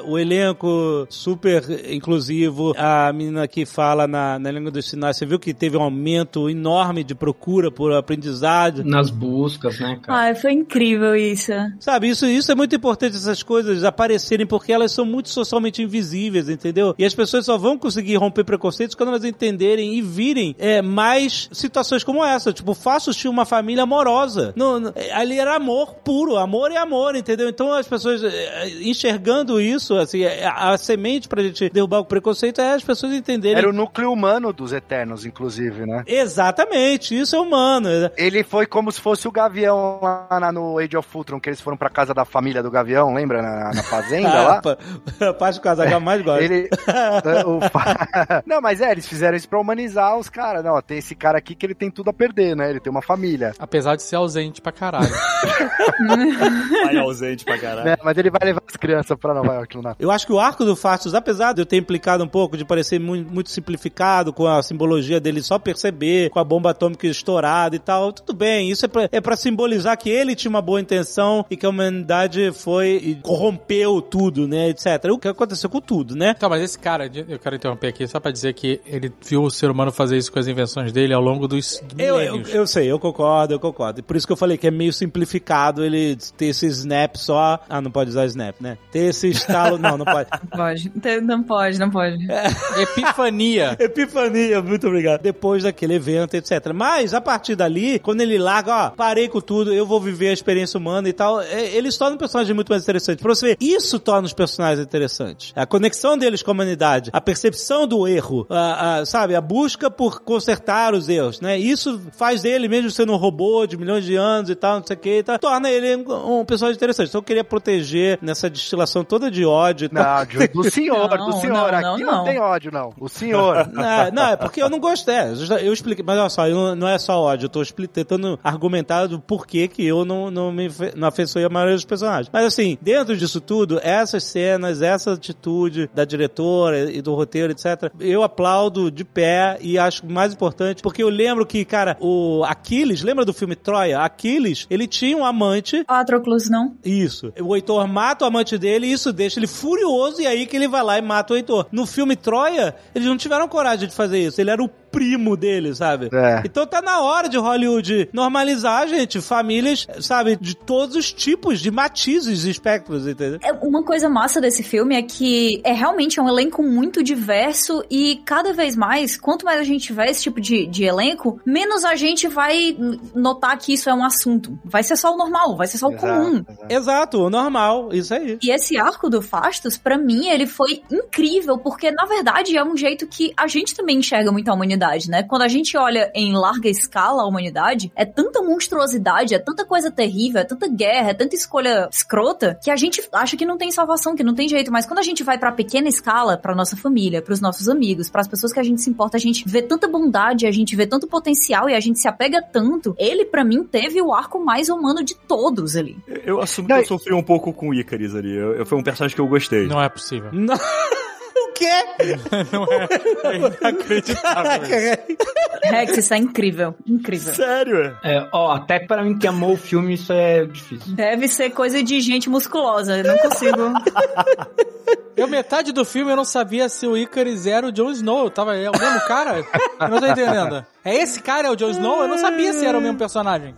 o elenco super inclusivo. A menina que fala na, na língua dos sinais, você viu que teve um aumento enorme de procura por aprendizado. Nas buscas, né, cara? Ai, foi incrível isso. Sabe, isso, isso é muito importante, essas coisas aparecerem, porque elas são muito socialmente invisíveis, entendeu? E as pessoas só vão conseguir romper preconceitos quando elas entenderem e virem é, mais situações como essa. Tipo, Fastos tinha uma família amorosa. Não, não- é, ali era amor puro, amor e amor, entendeu? Então as pessoas é, enxergando isso, assim, é, a, a semente pra gente derrubar o preconceito é as pessoas entenderem. Era o núcleo humano dos Eternos, inclusive, né? Exatamente, isso é humano. Ele foi como se fosse o Gavião lá na- no Age of Ultron, que eles foram pra casa da família do Gavião, lembra? Na, na fazenda Ah, lá. a parte do casal que eu mais gosto. Ele. o Não, mas é, eles fizeram isso pra humanizar os caras. Não, tem esse cara aqui que ele tem tudo a perder, né? Ele tem uma família. Apesar de ser ausente pra caralho. Pai ausente pra caralho. Né? Mas ele vai levar as crianças pra Nova York no Natal. Eu acho que o arco do Fastos, apesar de eu ter implicado um pouco, de parecer muito, muito simplificado, com a simbologia dele só perceber, com a bomba atômica estourada e tal, tudo bem. Isso é pra, é pra simbolizar que ele tinha uma boa intenção e que a humanidade foi e corrompeu tudo, né, etc. O que aconteceu com tudo, né? Então, mas esse cara, eu quero interromper aqui só pra dizer que ele viu o ser humano fazer isso com as invenções dele ao longo dos Eu, eu, milênios. eu sei, eu concordo, eu concordo. Por isso que eu falei que é meio simplificado ele ter esse snap só. Ah, não pode usar snap, né? Ter esse estalo. não, não pode. Pode. Não pode, não pode. Epifania. Epifania, muito obrigado. Depois daquele evento, etc. Mas, a partir dali, quando ele larga, ó, parei com tudo, eu vou viver a experiência humana e tal, é, ele se torna um personagem muito mais interessante. Pra você ver, isso torna os personagens interessantes. A conexão deles com a humanidade, a percepção do erro, a, a, sabe, a busca por consertar os erros, né? Isso faz dele, mesmo sendo um robô de milhões de anos e tal, não sei o que, tá, torna ele um, um personagem interessante. Então eu queria proteger nessa destilação toda de ódio e tal. Não, de- do senhor, Não, do senhor. não, Aqui não, não. tem ódio, não. O senhor. Não, não, é porque eu não gostei. É, Eu, expliquei, mas olha só, eu não, é só ódio, eu tô expli- tentando argumentar do porquê que eu não, não me não afeiçoei a maioria dos personagens. Mas assim, dentro disso tudo, essas cenas, essa atitude da diretora e do roteiro, etc., eu aplaudo de pé e acho mais importante, porque eu lembro que, cara, o Aquiles, lembra do filme Troia? Aquiles, ele tinha um amante Patroclus, não? isso. O Heitor mata o amante dele e isso deixa ele furioso e aí que ele vai lá e mata o Heitor. No filme Troia, eles não tiveram coragem de fazer isso. Ele era o primo dele, sabe? É. Então tá na hora de Hollywood normalizar, gente, famílias, sabe, de todos os tipos, de matizes e espectros, entendeu? É, Uma coisa massa desse filme é que é realmente um elenco muito diverso e cada vez mais, quanto mais a gente tiver esse tipo de, de elenco, menos a gente vai notar que isso é um assunto. Vai ser só o normal, vai ser só o comum. Exato, o normal, isso aí. E esse arco do Fastos, pra mim, ele foi incrível, porque na verdade é um jeito que a gente também enxerga muito a humanidade, né? Quando a gente olha em larga escala a humanidade, é tanta monstruosidade, é tanta coisa terrível, é tanta guerra, é tanta escolha escrota, que a gente acha que não tem salvação, que não tem jeito. Mas quando a gente vai pra pequena escala, pra nossa família, pros nossos amigos, pras pessoas que a gente se importa, a gente vê tanta bondade, a gente vê tanto potencial e a gente se apega tanto. Ele, pra mim, teve o arco mais humano de todos ali. Eu assumo que eu sofri um pouco com o Icaris ali. Eu, eu- foi um personagem que eu gostei. Não é possível. Não. quê? Não é, é inacreditável. Rex, isso é incrível. Incrível. Sério? É, ó, até pra mim que amou o filme, isso é difícil. Deve ser coisa de gente musculosa. Eu não consigo. Eu, metade do filme, eu não sabia se o Icarus era o Jon Snow. Eu tava, é o mesmo cara? Eu não tô entendendo. É esse cara, é o Jon Snow? Eu não sabia se era o mesmo personagem.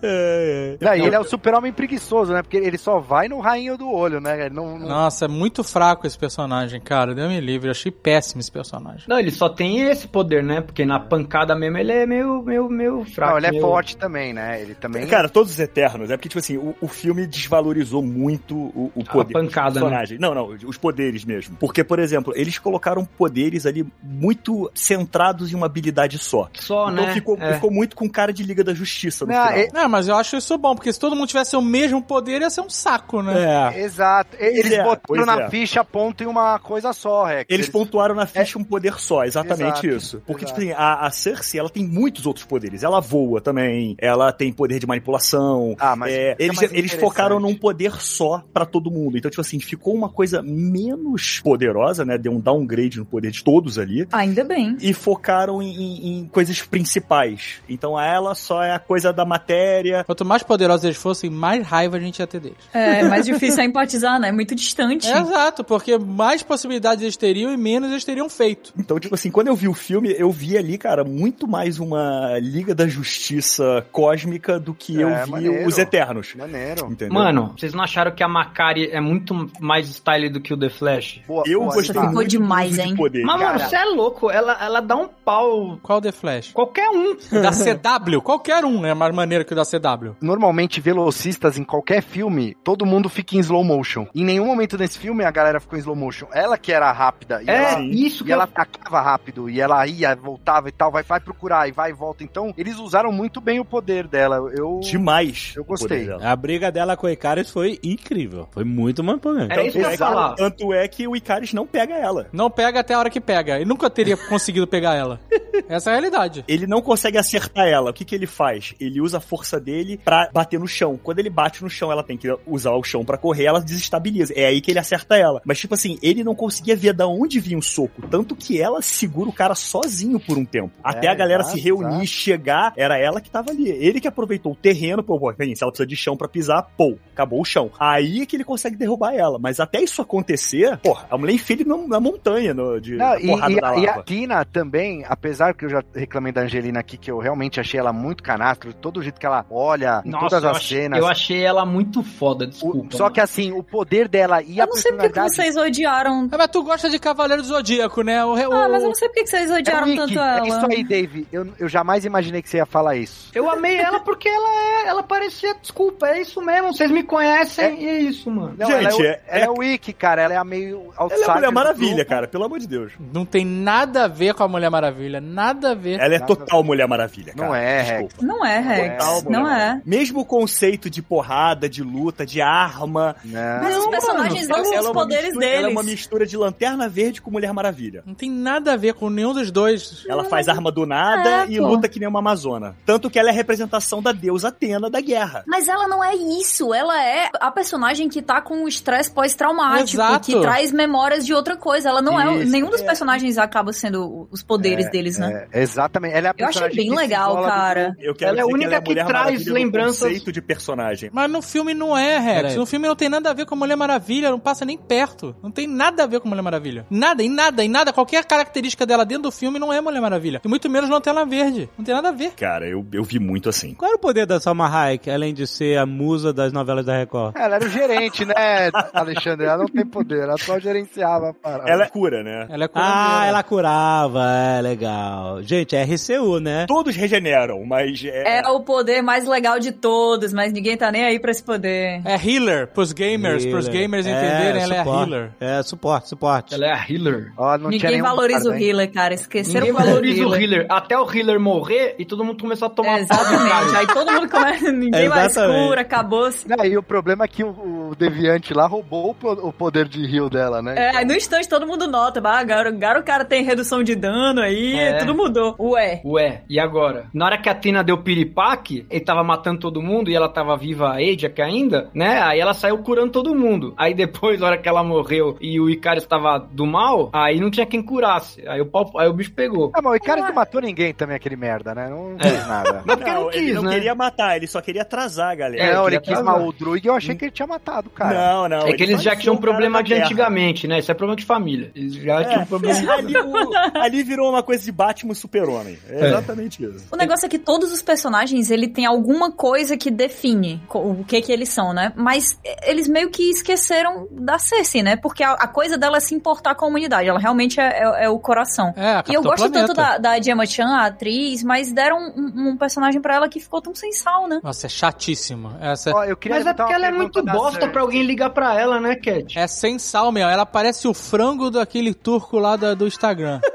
Não, e ele é o super-homem preguiçoso, né? Porque ele só vai no rainho do olho, né? Ele não, não- Nossa, é muito fraco esse personagem, cara. Deu me livre. Eu achei péssimo esse personagem. Não, ele só tem esse poder, né? Porque na pancada mesmo ele é meio, meio, meio fraco. Não, ele é meio- forte também, né? Ele também. Cara, todos os Eternos, é porque, tipo assim, o, o filme desvalorizou muito o, o poder pancada, dos personagens. Não, não, os poderes mesmo. Porque, por exemplo, eles colocaram poderes ali muito centrados em uma habilidade só. Só, então né? ficou, É. ficou muito com cara de Liga da Justiça no Não, final. é- É, mas eu acho isso bom, porque se todo mundo tivesse o mesmo poder, ia ser um saco, né? É. Exato. Eles é, botaram na é. ficha ponto em uma coisa só, Rex. Eles pontuaram na ficha um poder só, exatamente Exato, isso. Porque, exato. tipo assim, a, a Cersei, ela tem muitos outros poderes. Ela voa também, ela tem poder de manipulação. Ah, mas É, fica eles, eles focaram num poder só pra todo mundo. Então, tipo assim, ficou uma coisa menos poderosa, né? Deu um downgrade no poder de todos ali. Ainda bem. E focaram em, em- em coisas principais. Então, ela só é a coisa da matéria. Quanto mais poderosos eles fossem, mais raiva a gente ia ter deles. É mais difícil é empatizar, né? Muito distante. É, exato, porque mais possibilidades eles teriam e menos eles teriam feito. Então, tipo assim, quando eu vi o filme, eu vi ali, cara, muito mais uma Liga da Justiça cósmica do que É, eu vi maneiro. os Eternos. Maneiro. Entendeu? Mano, vocês não acharam que a Macari é muito mais style do que o The Flash? Boa, eu boa, gostei ficou demais, de hein? poder. Mas, mano, você é louco. Ela, ela dá um pau. Qual The Flash? Qualquer um. Da CW? Qualquer um é mais maneiro que o da CW. Normalmente, velocistas em qualquer filme, todo mundo fica em slow motion. Em nenhum momento nesse filme a galera ficou em slow motion. Ela que era rápida. E É, ela, isso que E ela eu... atacava rápido, e ela ia, voltava e tal, vai, vai procurar, e vai e volta. Então, eles usaram muito bem o poder dela. Eu. Demais. Eu gostei. A briga dela com o Icarus foi incrível. Foi muito mampulante. Era isso que eu ia Exato. falar. Tanto é que o Icaris não pega ela. Não pega até a hora que pega. Ele nunca teria conseguido pegar ela. Essa é a realidade. Ele não consegue acertar ela. O que, que ele faz? Ele usa a força dele pra bater no chão. Quando ele bate no chão, ela tem que usar o chão pra correr, ela desestabiliza. É aí que ele acerta ela. Mas, tipo assim, ele não conseguia ver da onde vinha o soco. Tanto que ela segura o cara sozinho por um tempo. Até a galera exato, se reunir, exato. chegar, era ela que tava ali. Ele que aproveitou o terreno, pô, pô, se ela precisa de chão pra pisar, pô, acabou o chão. Aí é que ele consegue derrubar ela. Mas até isso acontecer, pô, a mulher enfia ele na, na montanha, no, de Não, na e, porrada e da a, e a lava. Tina também, apesar que eu já reclamei da Angelina aqui, que eu realmente achei ela muito canastro, todo o jeito que ela olha, em todas eu as achei, cenas. eu achei ela muito foda, O- desculpa. só que assim, o poder dela e a Eu não sei porque vocês odiaram. Ah, mas tu gosta de Cavaleiro do Zodíaco, né? O, o- Ah, mas eu não sei porque que vocês É, odiaram Wiki, tanto é ela. isso aí, Dave. Eu, eu jamais imaginei que você ia falar isso. Eu amei ela porque ela é, ela parecia, desculpa, é isso mesmo, vocês me conhecem e é isso, mano. Não, Gente, ela é, o- é- ela é o Wiki, cara. Ela é a meio outsider. Ela é a Mulher Maravilha, cara, pelo amor de Deus. Não tem nada a ver com a Mulher Maravilha. Nada a ver. Ela é total Mulher Maravilha, cara. Não é, Desculpa. Não é, Rex. Total, Não é. Mesmo o conceito de porrada, de luta, de arma. Não. Mas os personagens ela- dão ela os é poderes mistura- Ela é uma deles. mistura de Lanterna Verde com Mulher Maravilha. Não tem nada a ver com nenhum dos dois. Ela faz arma do nada É, e pô. luta que nem uma Amazona. Tanto que ela é a representação da deusa Atena da guerra. Mas ela não é isso. Ela é a personagem que tá com o estresse pós-traumático, Exato. que traz memórias de outra coisa. Ela não é. Isso, Nenhum dos é. personagens acaba sendo os poderes deles, né? É, exatamente. Ela é a Eu achei bem que legal, do cara. Eu quero Ela é a única ela que Mulher traz Maravilha no lembranças- conceito de personagem. Mas no filme não é, Rex. No filme não tem nada a ver com a Mulher Maravilha, não passa nem perto. Não tem nada a ver com a Mulher Maravilha. Nada, em nada, em nada. Qualquer característica dela dentro do filme não é Mulher Maravilha. E muito menos Lanterna Verde. Não tem nada a ver. Cara, eu, eu vi muito assim. Qual era o poder da Salma Hayek, além de ser a musa das novelas da Record? Ela era o gerente, né, Alexandre? Ela não tem poder, ela só gerenciava a parada. Ela é cura, né? Ela é Ah, curandeira. ela curava, é legal. Gente, é RCU, né? Todos regeneram, mas é, É o poder mais legal de todos, mas ninguém tá nem aí pra esse poder. É healer, pros gamers, pros Healer. gamers entenderem, ela é a suporte. healer. É, suporte, suporte. Ela é a healer. Ó, não tinha Ninguém valoriza guarda, o healer, cara. Esqueceram Ninguém valoriza o healer. Até o healer morrer e todo mundo começou a tomar É, exatamente. Aí todo mundo começa. Ninguém mais Exatamente. cura, acabou-se. E o problema é que o, o Deviante lá roubou o poder de heal dela, né? É, aí no instante todo mundo nota, bah, agora, agora o cara tem redução de dano aí, É. tudo mudou. Ué. Ué, e agora? Na hora que a Tina deu piripaque, ele tava matando todo mundo e ela tava viva a Ajak ainda, né? Aí ela saiu curando todo mundo. Aí depois, na hora que ela morreu e o Icarus estava do mal, aí não tinha quem curasse. Aí o, pau- aí o bicho pegou. Ah, mas o Icarus não matou ninguém também, aquele merda, né? Não fez nada. Mas porque não ele quis, não né? queria matar, ele só queria atrasar a galera. É, não, ele ele queria quis atrasar. mal o Druig, eu achei que ele tinha matado cara. Não, não. É que ele eles já tinham um problema de terra. Antigamente, né? Isso é problema de família. Eles já tinham um problema. É, ali, o- ali virou uma coisa de Batman Super-Homem. É, É. exatamente isso. O negócio é que todos os personagens, ele tem alguma coisa que define o que que eles são, né? Mas eh, eles meio que esqueceram da Cersei, né? Porque a, a coisa dela é se importar com a humanidade. Ela realmente é, é- é o coração. É, a E eu gosto Planeta. tanto da, da Gemma Chan, a atriz, mas deram um, um personagem pra ela que ficou tão sem sal, né? Nossa, é chatíssimo. Essa... Ó, eu queria Mas é porque ela é muito bosta pra alguém ligar pra ela, né, Cat? É sem sal, meu. Ela parece o frango daquele turco lá da- do Instagram.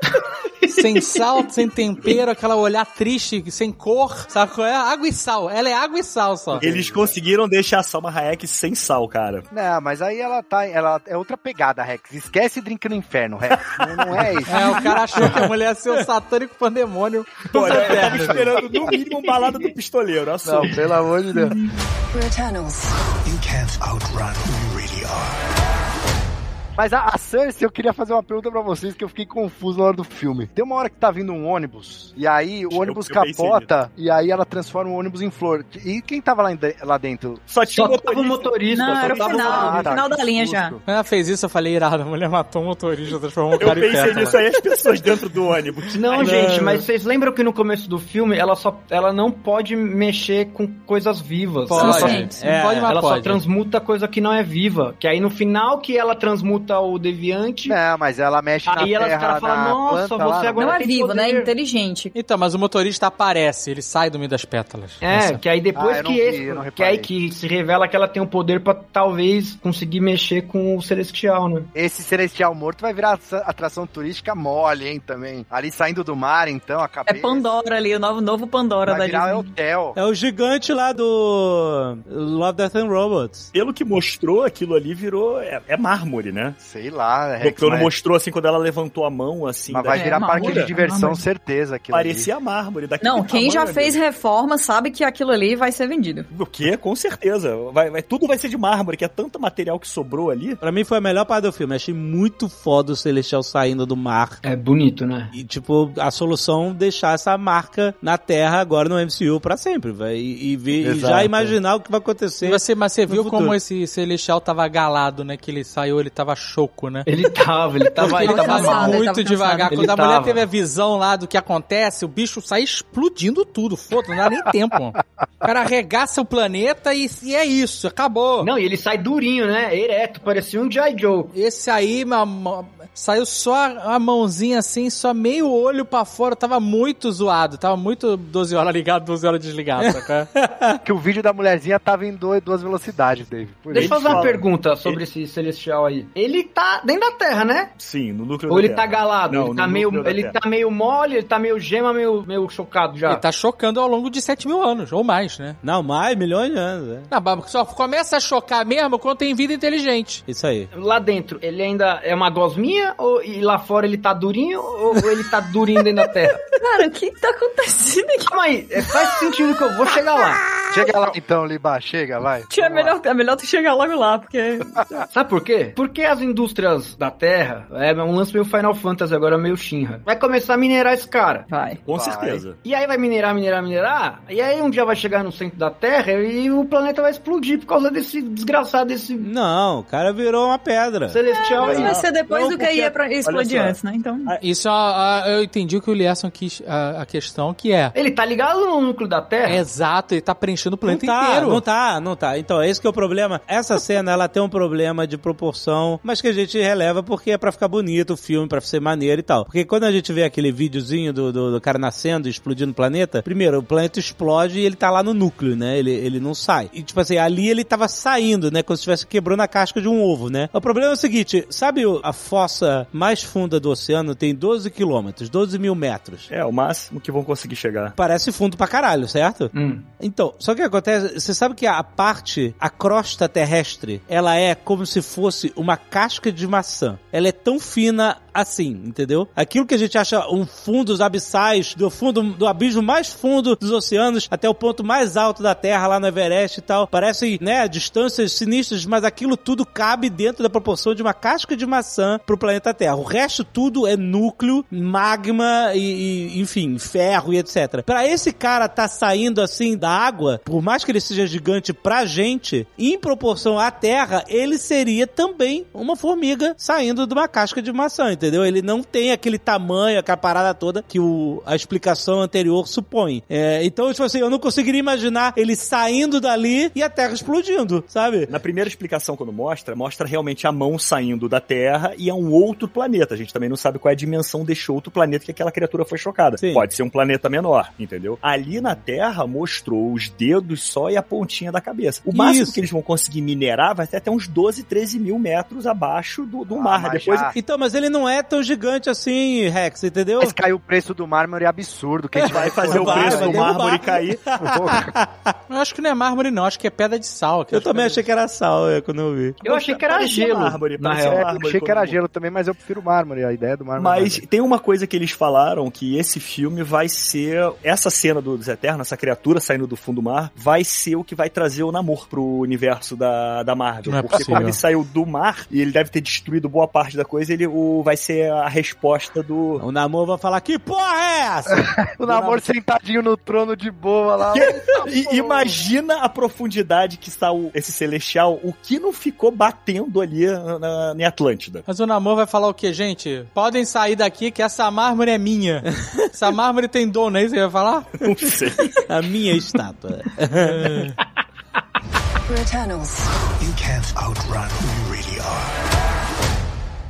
sem sal, sem tempero, aquela olhar triste, sem cor, sabe qual é? Água e sal. Ela é água e sal só. Eles conseguiram deixar a Salma Hayek sem sal, cara. Não, mas aí ela tá. Ela é outra pegada, Rex. Esquece Drink no Inferno, Rex. não, não é isso. É, o cara achou que a mulher ia ser o satânico pandemônio. Pô, eu tava esperando no mínimo um balada do pistoleiro. Não, Assume. pelo amor de Deus. We're Eternals. You can't outrun who you really are. Mas a, a Cersei, eu queria fazer uma pergunta pra vocês que eu fiquei confuso na hora do filme. Tem uma hora que tá vindo um ônibus, e aí o ônibus eu capota, e aí ela transforma o ônibus em flor. E quem tava lá, lá dentro? Só tinha Só o motorista. Não, só era o final, Ah, o tá, final da linha já. Quando ela fez isso, eu falei, irado, a mulher matou um motorista, transformou um Eu cara em pensei nisso aí, as pessoas dentro do ônibus. Não, Ai, gente, mas vocês lembram que no começo do filme ela só ela não pode mexer com coisas vivas. Pode, ela só, sim. pode, ela só pode. transmuta coisa que não é viva. Que aí no final que ela transmuta o deviante, Não, mas ela mexe na aí ela, os terra, falam, na nossa, planta você né? agora Não é vivo, né? É poder." inteligente. Então, mas o motorista aparece, ele sai do meio das pétalas. É, Essa- que aí depois Ah, que vi, esse, que aí que se revela que ela tem o poder pra talvez conseguir mexer com o celestial, né? Esse celestial morto vai virar atra- atração turística mole, hein, também. Ali saindo do mar, então, a É cabeça. Pandora ali, o novo, novo Pandora da Vai virar Disney. hotel. É o gigante lá do Love, Death and Robots. Pelo que mostrou, aquilo ali virou. É, é mármore, né? Sei lá, O Rex, não mas, mostrou assim quando ela levantou a mão, assim. mas vai É, virar parque mármore. de diversão, Mármore. certeza. aquilo ali. Parecia mármore. Daquele Não, quem já fez reforma sabe que aquilo ali vai ser vendido. O quê? Com certeza. Vai, vai- tudo vai ser de mármore, que é tanto material que sobrou ali. Pra mim foi a melhor parte do filme. Achei muito foda o Celestial saindo do mar. É bonito, né? E, tipo, a solução deixar essa marca na Terra agora no MCU pra sempre, vai. E, e ver- e já imaginar o que vai acontecer. E você, mas você viu futuro. como esse celestial tava galado, né? Que ele saiu, ele tava choco, né? Ele tava, ele tava, ele ele tava tava cansado, ele muito tava devagar. cansado. Quando Ele a mulher tava. teve a visão lá do que acontece, o bicho sai explodindo tudo. Foda, não dá nem tempo. O cara arregaça o planeta e, e é isso, acabou. Não, e ele sai durinho, né? Ereto, parecia um G.I. Joe. Esse aí, meu, amor, saiu só a mãozinha assim, só meio olho pra fora, tava muito zoado, tava muito 12 horas ligado, 12 horas desligado, saca? Que o vídeo da mulherzinha tava em dois- duas velocidades, Dave. Por Deixa eu fazer uma pergunta sobre esse celestial aí. Ele tá dentro da Terra, né? Sim, no núcleo Ou da ele tá Terra. galado? Não, ele tá meio, ele tá meio mole, ele tá meio gema, meio, meio chocado já. Ele tá chocando ao longo de 7 mil anos, ou mais, né? Não, mais, milhões de anos, é. Não, mas só começa a chocar mesmo quando tem vida inteligente. Isso aí. Lá dentro, ele ainda é uma gosminha? Ou, e lá fora ele tá durinho? Ou ele tá durinho dentro da Terra? Cara, o que tá acontecendo aqui? Calma aí, é, faz sentido que eu vou chegar lá. Chega lá então, Liba, chega, vai. Tia, é melhor, é melhor tu chegar logo lá, porque... Sabe por quê? Porque as indústrias da Terra, é um lance meio Final Fantasy agora, meio Shinra, vai começar a minerar esse cara. Vai. Com Vai. certeza. E aí vai minerar, minerar, minerar, e aí um dia vai chegar no centro da Terra e o planeta vai explodir por causa desse desgraçado, desse Não, o cara virou uma pedra. celestial Mas aí. vai ser depois Não, do que porque- ia pra explodir antes, né? Então... Isso, ah, ah, eu entendi o que o Lierson quis, a, a questão que é. Ele tá ligado no núcleo da Terra? Exato, ele tá preenchendo o Não planeta tá, inteiro. não tá, não tá. Então, esse que é o problema. Essa cena, ela tem um problema de proporção, mas que a gente releva porque é pra ficar bonito o filme, pra ser maneiro e tal. Porque quando a gente vê aquele videozinho do, do, do cara nascendo e explodindo o planeta, primeiro, o planeta explode e ele tá lá no núcleo, né? Ele, ele não sai. E, tipo assim, ali ele tava saindo, né? Como se estivesse quebrando a casca de um ovo, né? O problema é o seguinte, sabe a fossa mais funda do oceano tem 12 quilômetros, 12 mil metros. É, o máximo que vão conseguir chegar. Parece fundo pra caralho, certo? Hum. Então, só que acontece, você sabe que a parte, a crosta terrestre, ela é como se fosse uma casca de maçã. Ela é tão fina assim, entendeu? Aquilo que a gente acha um fundo, os abissais, do fundo, do abismo mais fundo dos oceanos até o ponto mais alto da Terra, lá no Everest e tal. Parecem, né, distâncias sinistras, mas aquilo tudo cabe dentro da proporção de uma casca de maçã pro planeta Terra. O resto tudo é núcleo, magma e, e, enfim, ferro e etc. Pra esse cara tá saindo assim da água, por mais que ele seja gigante pra gente, em proporção à Terra, ele seria também uma formiga saindo de uma casca de maçã, entendeu? Ele não tem aquele tamanho, aquela parada toda que o, a explicação anterior supõe. É, então, tipo assim, eu não conseguiria imaginar ele saindo dali e a Terra explodindo, sabe? Na primeira explicação, quando mostra, mostra realmente a mão saindo da Terra e é um outro planeta. A gente também não sabe qual é a dimensão deste outro planeta que aquela criatura foi chocada. Sim. Pode ser um planeta menor, entendeu? Ali na Terra mostrou os dedos só e a pontinha da cabeça. O máximo Isso. que eles vão conseguir minerar vai ser até uns 12, 13 mil metros abaixo do, do Ah, mar. Depois, já- Então, mas ele não é tão gigante assim, Rex, entendeu? Mas caiu o preço do mármore absurdo. Que a gente vai fazer o preço vai do mármore cair. Eu acho que não é mármore, não. Acho que é pedra de sal. Eu também achei que era sal, é, quando eu vi. Eu achei que era gelo. mármore, na real. É, achei que era quando- gelo também, mas eu prefiro mármore. A ideia do mármore. Mas tem uma coisa que eles falaram que esse filme vai ser essa cena do- dos Eternos, essa criatura saindo do fundo do mar, vai ser o que vai trazer o Namor pro universo da, da Marvel. Não é porque possível. como ele saiu do mar e ele deve ter destruído boa parte da coisa, ele o, vai ser a resposta do. O Namor vai falar, que porra é essa? o namoro sentadinho no trono de boa lá. E imagina a profundidade que está o- esse celestial, o que não ficou batendo ali na, na- em Atlântida. Mas o Namor vai falar o quê, gente? Podem sair daqui que essa mármore é minha. essa mármore tem dono, é isso que você vai falar? Não sei. A minha estátua. For Eternals. You can't outrun who you really are.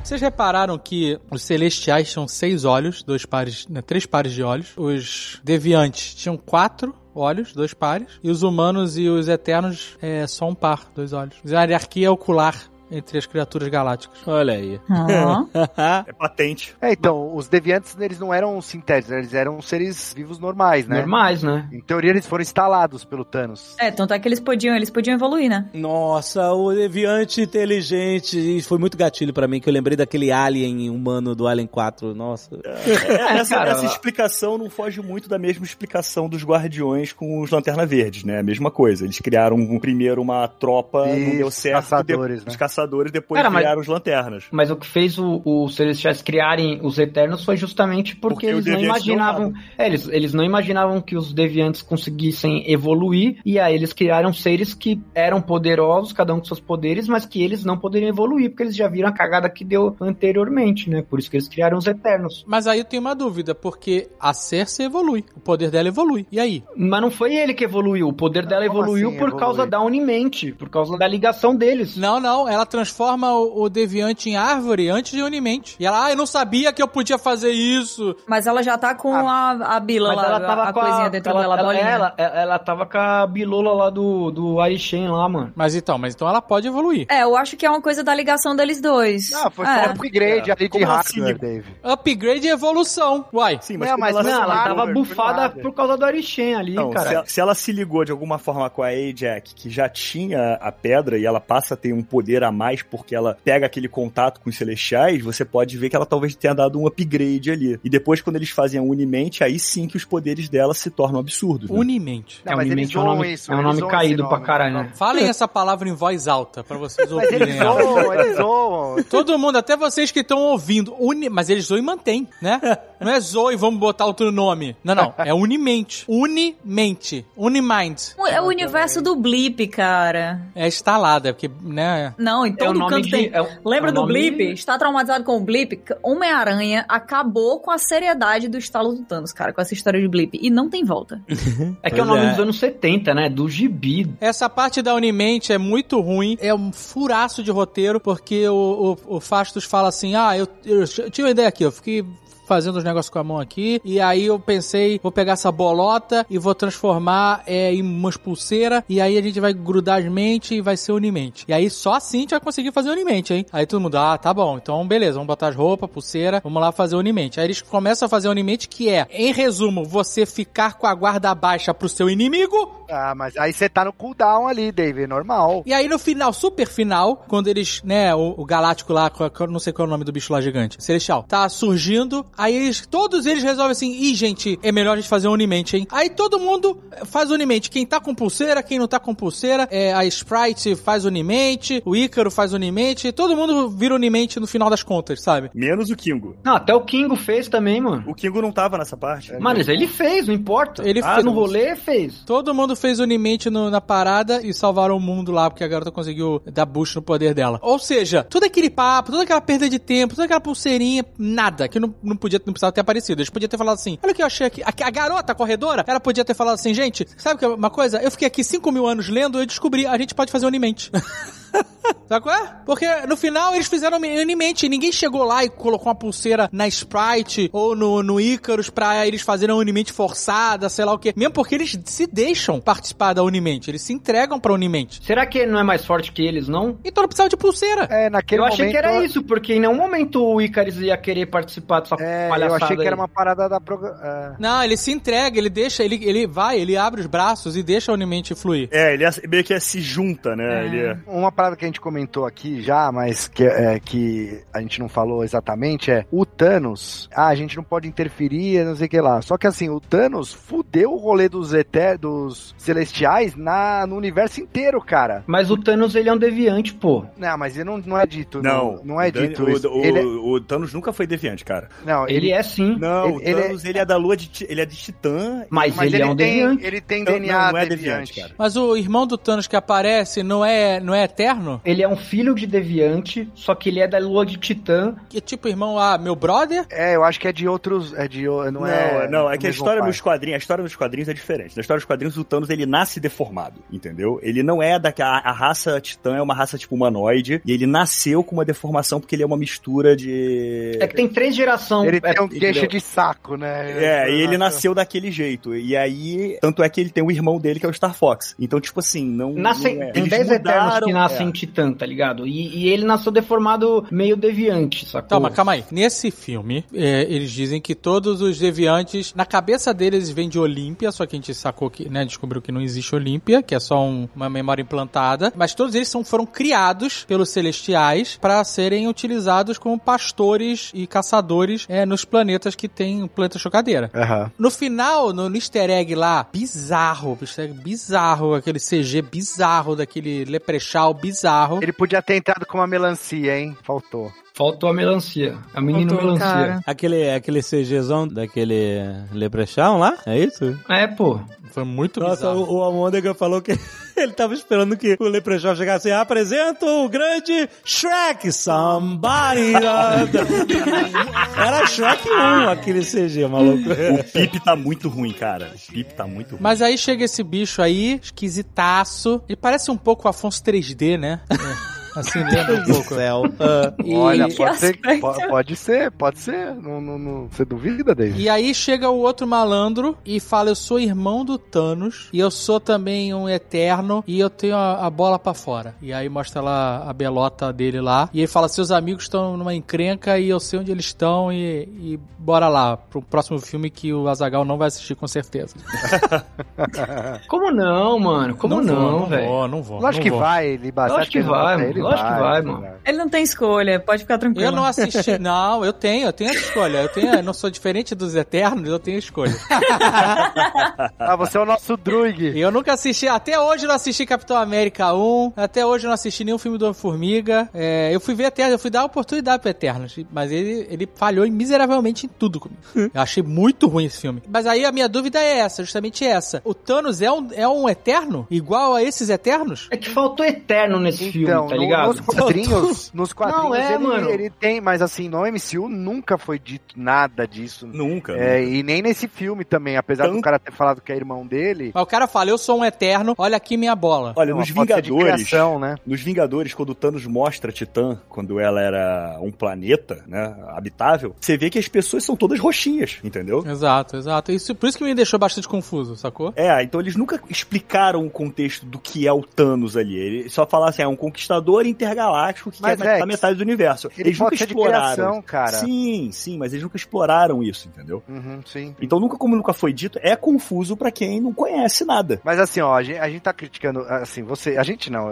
Vocês repararam que os celestiais tinham seis olhos, dois pares, né, três pares de olhos. Os deviantes tinham quatro olhos, dois pares. E os humanos e os eternos é só um par, dois olhos. A hierarquia ocular entre as criaturas galácticas. Olha aí. Ó. É patente. É, então, os deviantes, eles não eram sintéticos, eles eram seres vivos normais, né? Normais, né? Em teoria, eles foram instalados pelo Thanos. É, tanto é que eles podiam, eles podiam evoluir, né? Nossa, o deviante inteligente. Isso foi muito gatilho pra mim, que eu lembrei daquele alien humano do Alien 4. Nossa. É, essa, cara, essa explicação não foge muito da mesma explicação dos Guardiões com os Lanterna Verdes, né? A mesma coisa. Eles criaram primeiro uma tropa, não Isso, deu certo. caçadores, de- né? Os caçadores, depois Cara, mas- criaram os Lanternas. Mas o que fez o- os Celestiais criarem os Eternos foi justamente porque, Porque eles não imaginavam. É, eles, eles não imaginavam que os Deviantes conseguissem evoluir, e aí eles criaram seres que eram poderosos, cada um com seus poderes, mas que eles não poderiam evoluir, porque eles já viram a cagada que deu anteriormente, né? Por isso que eles criaram os Eternos. Mas aí eu tenho uma dúvida, porque a Cersei evolui. O poder dela evolui. E aí? Mas não foi ele que evoluiu, o poder dela Como evoluiu assim por evolui? causa da Unimente, por causa da ligação deles. Não, não, ela transforma o, o deviante em árvore antes de Unimente. E ela, ah, eu não sabia que eu podia fazer isso. Mas ela já tá com a, a bila Mas lá, ela tava a, com coisinha a, dentro ela, dela, a ela, bolinha. ela, ela, ela tava com a bilola lá do, do Arishen lá, mano. Mas então, mas então ela pode evoluir. É, eu acho que é uma coisa da ligação deles dois. Ah, foi é. só um upgrade ali de assim, hardware? Dave. Upgrade e evolução. Uai. Sim, mas, como mas ela não, se ela tava bufada por causa do Arishen ali, Não, se cara. ela, se ela se ligou de alguma forma com a Ajax, que já tinha a pedra e ela passa a ter um poder a mais porque ela pega aquele contato com os celestiais, você pode ver que ela talvez tenha dado um upgrade ali. E depois, quando eles fazem a Unimente, aí sim que os poderes dela se tornam absurdos. né? Unimente. Não, é, Unimente é um nome, isso, é um nome caído esse pra nome. caralho, né? Falem essa palavra em voz alta, pra vocês Mas eles ouvirem ela. zoam, eles zoam. Todo mundo, até vocês que estão ouvindo, uni... mas eles zoam e mantêm, né? Não é zoa e vamos botar outro nome. Não, não. É Unimente. Unimente. Unimind. É o universo do Blip, cara. É instalada, porque, né? Não, em É o todo nome canto de- tem. é o- Lembra é o do Blip? Está traumatizado com o Blip? Homem-Aranha acabou com a seriedade do estalo do Thanos, cara, com essa história de Blip. E não tem volta. É que é o nome é. dos anos 70, né? Do gibi. Essa parte da Unimente é muito ruim, é um furaço de roteiro, porque o, o, o Fastos fala assim, ah, eu, eu, eu tinha uma ideia aqui, eu fiquei fazendo os negócios com a mão aqui. E aí eu pensei, vou pegar essa bolota e vou transformar é, em umas pulseiras. E aí a gente vai grudar as mentes e vai ser unimente. E aí só assim a gente vai conseguir fazer unimente, hein? Aí todo mundo, ah, tá bom. Então beleza, vamos botar as roupas, pulseira, vamos lá fazer unimente. Aí eles começam a fazer unimente que é, em resumo, você ficar com a guarda baixa pro seu inimigo. Ah, mas aí você tá no cooldown ali, Dave, normal. E aí no final, super final, quando eles, né, o, o Galáctico lá, não sei qual é o nome do bicho lá gigante, Celestial, tá surgindo, aí eles, todos eles resolvem assim, ih, gente, é melhor a gente fazer um Unimente, hein? Aí todo mundo faz Unimente, quem tá com pulseira, quem não tá com pulseira, é, a Sprite faz Unimente, o Ícaro faz Unimente, todo mundo vira Unimente no final das contas, sabe? Menos o Kingo. Não, até o Kingo fez também, mano. O Kingo não tava nessa parte. Mas ele fez, não importa. Ele ah, fez. no rolê fez. Todo mundo fez Unimente no- na parada e salvaram o mundo lá, porque a garota conseguiu dar boost no poder dela. Ou seja, todo aquele papo, toda aquela perda de tempo, toda aquela pulseirinha, nada, que não, não podia, não precisava ter aparecido. Eles podiam ter falado assim, olha o que eu achei aqui, a, a garota a corredora, ela podia ter falado assim, gente, sabe que é uma coisa? Eu fiquei aqui 5 mil anos lendo e descobri, a gente pode fazer Unimente. Sabe qual é? Porque no final eles fizeram Unimente. Ninguém chegou lá e colocou uma pulseira na Sprite ou no, no Icarus pra eles fazerem uma Unimente forçada, sei lá o quê. Mesmo porque eles se deixam participar da Unimente. Eles se entregam pra Unimente. Será que ele não é mais forte que eles, não? Então não precisava de pulseira. É, naquele eu achei momento, que era isso, porque em nenhum momento o Icarus ia querer participar dessa É, palhaçada eu achei que aí. era uma parada da... Prog... é. Não, ele se entrega, ele deixa, ele, ele vai, ele abre os braços e deixa a Unimente fluir. É, ele é- meio que é, se junta, né? Ele é... Uma parada que a gente comentou aqui já, mas que, é, que a gente não falou exatamente é o Thanos. Ah, a gente não pode interferir, não sei o que lá. Só que assim, o Thanos fudeu o rolê dos, eter dos celestiais na, no universo inteiro, cara. Mas o Thanos, ele é um deviante, pô. Não, mas ele não, não é dito. Não, Não, não é dito o, isso. o- Ele é- o Thanos nunca foi deviante, cara. não, Ele, ele, é sim. Não, Ele- o ele Thanos, ele é... da lua de... Ele é de Titã. Mas, mas ele, é um tem, deviante. ele tem Não, DNA não é deviante. deviante, cara. Mas o irmão do Thanos que aparece não é, não é eterno? Ele é um filho de deviante, só que ele é da lua de Titã. Que tipo, irmão, ah, meu brother? É, eu acho que é de outros. É de, não, Não, é. não, é que a história pai. nos quadrinhos, a história nos quadrinhos é diferente. Na história dos quadrinhos, o Thanos ele nasce deformado, entendeu? Ele não é da a, a raça Titã é uma raça tipo humanoide e ele nasceu com uma deformação porque ele é uma mistura de É que tem três gerações. Ele é, tem um queixo de saco, né? É, e ele nasceu daquele jeito. E aí, tanto é que ele tem o irmão dele que é o Star Fox. Então, tipo assim, não. Nascem, não é. tem Eles 10 eternos que nascem em Titã, tá ligado? E, e ele nasceu deformado meio deviante, sacou? Calma, calma aí. Nesse filme, é, eles dizem que todos os deviantes, na cabeça deles, vêm de Olímpia, só que a gente sacou que, né, descobriu que não existe Olímpia, que é só um- uma memória implantada. Mas todos eles são, foram criados pelos celestiais para serem utilizados como pastores e caçadores é, nos planetas que tem planeta chocadeira. Aham. No final, no, no easter egg lá, bizarro, easter egg bizarro, aquele CG bizarro daquele leprechal bizarro. Ele podia ter entrado com uma melancia, hein? Faltou. Faltou a melancia. A menina Faltou, melancia. cara. Aquele, aquele CGzão daquele Leprechaun lá? É isso? É, pô. Foi muito Nossa, bizarro. o, o Almôndega falou que ele tava esperando que o Leprechaun chegasse e apresenta o grande Shrek, somebody. Era Shrek 1 aquele CG, maluco. O Pip tá muito ruim, cara. O Pip tá muito ruim. Mas aí chega esse bicho aí, esquisitaço. Ele parece um pouco o Afonso 3D, né? É. Assim, lembra um pouco. Céu. E- Olha, Que pode ser, pode ser, pode ser. Não, não, não- você duvida, David? E aí chega o outro malandro e fala: Eu sou irmão do Thanos e eu sou também um eterno e eu tenho a, a bola pra fora. E aí mostra lá a belota dele lá. E ele fala: Seus amigos estão numa encrenca e eu sei onde eles estão e, e bora lá pro próximo filme que o Azagal não vai assistir com certeza. Como não, mano? Como não, não velho? vou, não vou. Lógico não que vou. vai, ele Lógico que vai, mano. Lógico que vai, mano. Ele não tem escolha, pode ficar tranquilo. Eu não assisti, não, eu tenho, eu tenho a escolha. Eu tenho, eu não sou diferente dos Eternos, eu tenho a escolha. Ah, você é o nosso Druig. E eu nunca assisti, até hoje eu não assisti Capitão América 1, até hoje eu não assisti nenhum filme do Homem-Formiga. É, eu fui ver Eternos, eu fui dar a oportunidade pro Eternos, mas ele, ele falhou miseravelmente em tudo comigo. Eu achei muito ruim esse filme. Mas aí a minha dúvida é essa, justamente essa. O Thanos é um, é um Eterno? Igual a esses Eternos? É que faltou eterno nesse filme, Então, tá no, ligado? Nos quadrinhos, nos quadrinhos Não, é, ele, mano. ele tem, mas assim, no MCU nunca foi dito nada disso. Nunca. É, nunca. e nem nesse filme também, apesar do Tanto- cara ter falado que é irmão dele. Mas o cara fala, eu sou um eterno, olha aqui minha bola. Olha, uma nos Vingadores, criação, né? nos Vingadores, quando o Thanos mostra a Titã, quando ela era um planeta, né, habitável, você vê que as pessoas são todas roxinhas, entendeu? Exato, exato. Isso, por isso que me deixou bastante confuso, sacou? É, então eles nunca explicaram o contexto do que é o Thanos ali. Eles só falaram assim, é um conquistador intergaláctico que Mas, quer matar Rex, metade do universo. ele Eles nunca exploraram. criação, cara. Sim, sim, mas eles nunca exploraram isso, entendeu? Uhum, sim. Então nunca, como nunca foi dito, é confuso pra quem não conhece nada. Mas assim, ó, a gente, a gente tá criticando, assim, você, a gente não,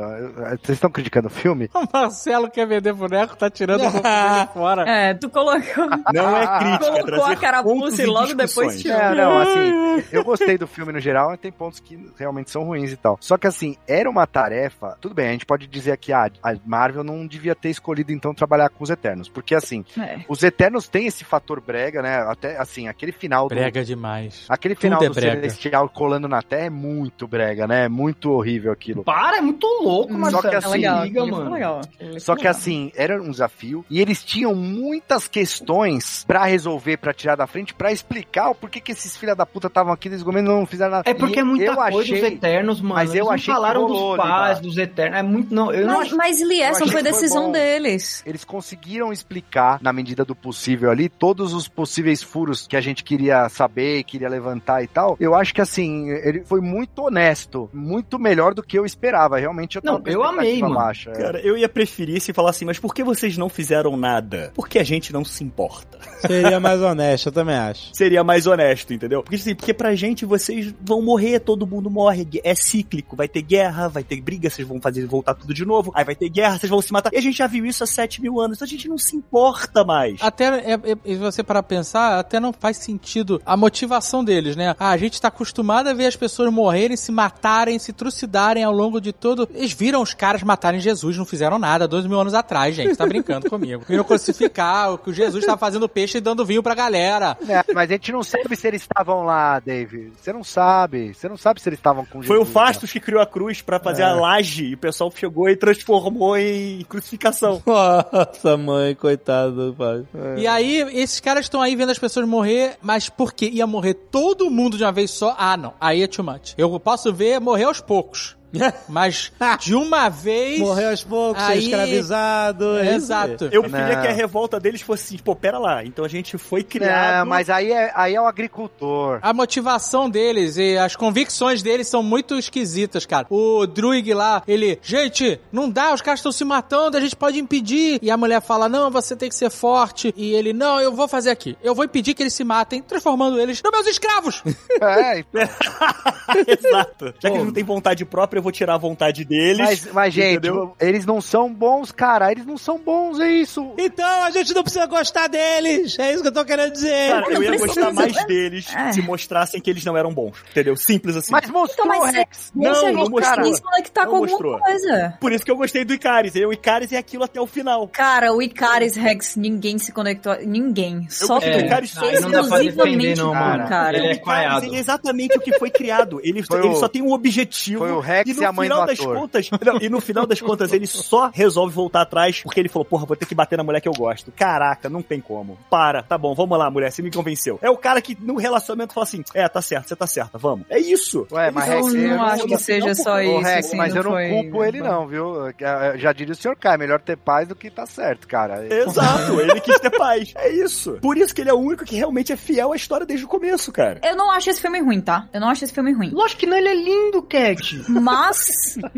vocês estão criticando o filme? O Marcelo quer vender boneco, tá tirando dele fora. É, tu colocou, Não é crítica, é colocou a carapuça e logo depois tirou. É, não, assim, eu gostei do filme no geral, mas tem pontos que realmente são ruins e tal. Só que assim, era uma tarefa, tudo bem, a gente pode dizer que ah, a Marvel não devia ter escolhido então trabalhar com os Eternos, porque assim, É. os Eternos têm esse fator brega, né? Até assim, aquele final do Brega demais. Aquele Tudo final é do brega. Celestial colando na Terra é muito brega, né? É muito horrível aquilo. Para, é muito louco, mas Só que É assim, legal, liga, foi mano. legal. Só que assim, era um desafio e eles tinham muitas questões pra resolver, pra tirar da frente, pra explicar o porquê que esses filha da puta estavam aqui, eles governo não fizeram nada. É porque E é muita coisa achei, dos Eternos, mano. mas eu Eles não achei que falaram rolou, dos pais, dos Eternos. É muito. Não, eu não Mas, acho. mas Liesson achei foi foi decisão bom. deles. Eles conseguiram explicar, na medida do possível ali, todos os possíveis furos que a gente queria saber, queria levantar e tal. Eu acho que assim, ele foi muito honesto, muito melhor do que eu esperava. Realmente eu tava Não, com a eu amei, mano. baixa, é. Cara, eu ia preferir se falar assim, mas por que vocês não fizeram nada? Porque a gente não se importa. Seria mais honesto, eu também acho. Seria mais honesto, entendeu? Porque assim, porque pra gente vocês vão morrer, todo mundo morre, é cíclico, vai ter guerra, vai ter briga, vocês vão fazer voltar tudo de novo, aí vai ter guerra, vocês vão se matar. E a gente já viu isso há 7 mil anos, então a gente não se importa mais. Até, é, é, e você para pensar, até não faz sentido a motivação deles, né? Ah, a gente tá acostumado a ver as pessoas morrerem, se matarem, se trucidarem ao longo de todo. Eles viram os caras matarem Jesus, não fizeram nada dois mil anos atrás, gente. Tá brincando comigo. Viram crucificar, o que o Jesus tava fazendo peixe e dando vinho pra galera. É, mas a gente não sabe se eles estavam lá, Dave. Você não sabe. Você não sabe se eles estavam com Foi o Jesus, Fastos que criou a cruz pra fazer a laje e o pessoal chegou e transformou em crucificação. Nossa, mãe, coitado do pai. E aí, esses caras estão aí vendo as pessoas morrer, mas por que ia morrer todo mundo de uma vez só? Ah, não. Aí é too much. Eu posso ver morrer aos poucos. Mas de uma vez. Morreu aos poucos, ser Aí- escravizado. é. Exato. Eu Não. que a revolta deles fosse assim, pô, pera lá, então a gente foi criado... Não, mas aí é, aí é o agricultor. A motivação deles e as convicções deles são muito esquisitas, cara. O Druig lá, ele, gente, não dá, os caras estão se matando, a gente pode impedir. E a mulher fala, não, você tem que ser forte. E ele, não, eu vou fazer aqui. Eu vou impedir que eles se matem, transformando eles nos meus escravos. É, então. Exato. Já que eles não têm vontade própria, eu vou tirar a vontade deles. mas, mas gente, entendeu? eles não são bons, cara. Eles não são bons, é isso. Então a gente não precisa gostar deles. É isso que eu tô querendo dizer. Cara, eu não ia precisa. gostar mais deles É. se mostrassem que eles não eram bons. Entendeu? Simples assim. Mas mostrou, Então, mas Rex. Não, Não, a não gente mostrou. conseguir se conectar Não com mostrou. alguma coisa. Por isso que eu gostei do Icaris. Eu, o Icaris é aquilo até o final. Cara, o Icaris Rex, ninguém se conectou. Ninguém. Só gostei tu. do Icaris Aí não Exclusivamente não, tu, mano. cara. Ele é o é exatamente o que foi criado. Ele, Foi ele o- só tem um objetivo. foi o Rex e no mãe final das ator. contas, não, E no final das contas, ele só resolve voltar atrás porque ele falou, porra, vou ter que bater na mulher que eu gosto. Caraca, não tem como. Para, tá bom, vamos lá, mulher, você me convenceu. É o cara que no relacionamento fala assim, é, tá certo, você tá certa, vamos. É isso. Ué, Ele mas só- Rex, Eu não acho que seja só Ô, isso. Rex, assim, mas eu não foi- culpo ele não, viu? É, Já diria o senhor Kai, melhor ter paz do que tá certo, cara. Exato, ele quis ter paz. É isso. Por isso que ele é o único que realmente é fiel à história desde o começo, cara. Eu não acho esse filme ruim, tá? Eu não acho esse filme ruim. Lógico que não, ele é lindo, Cat. Mas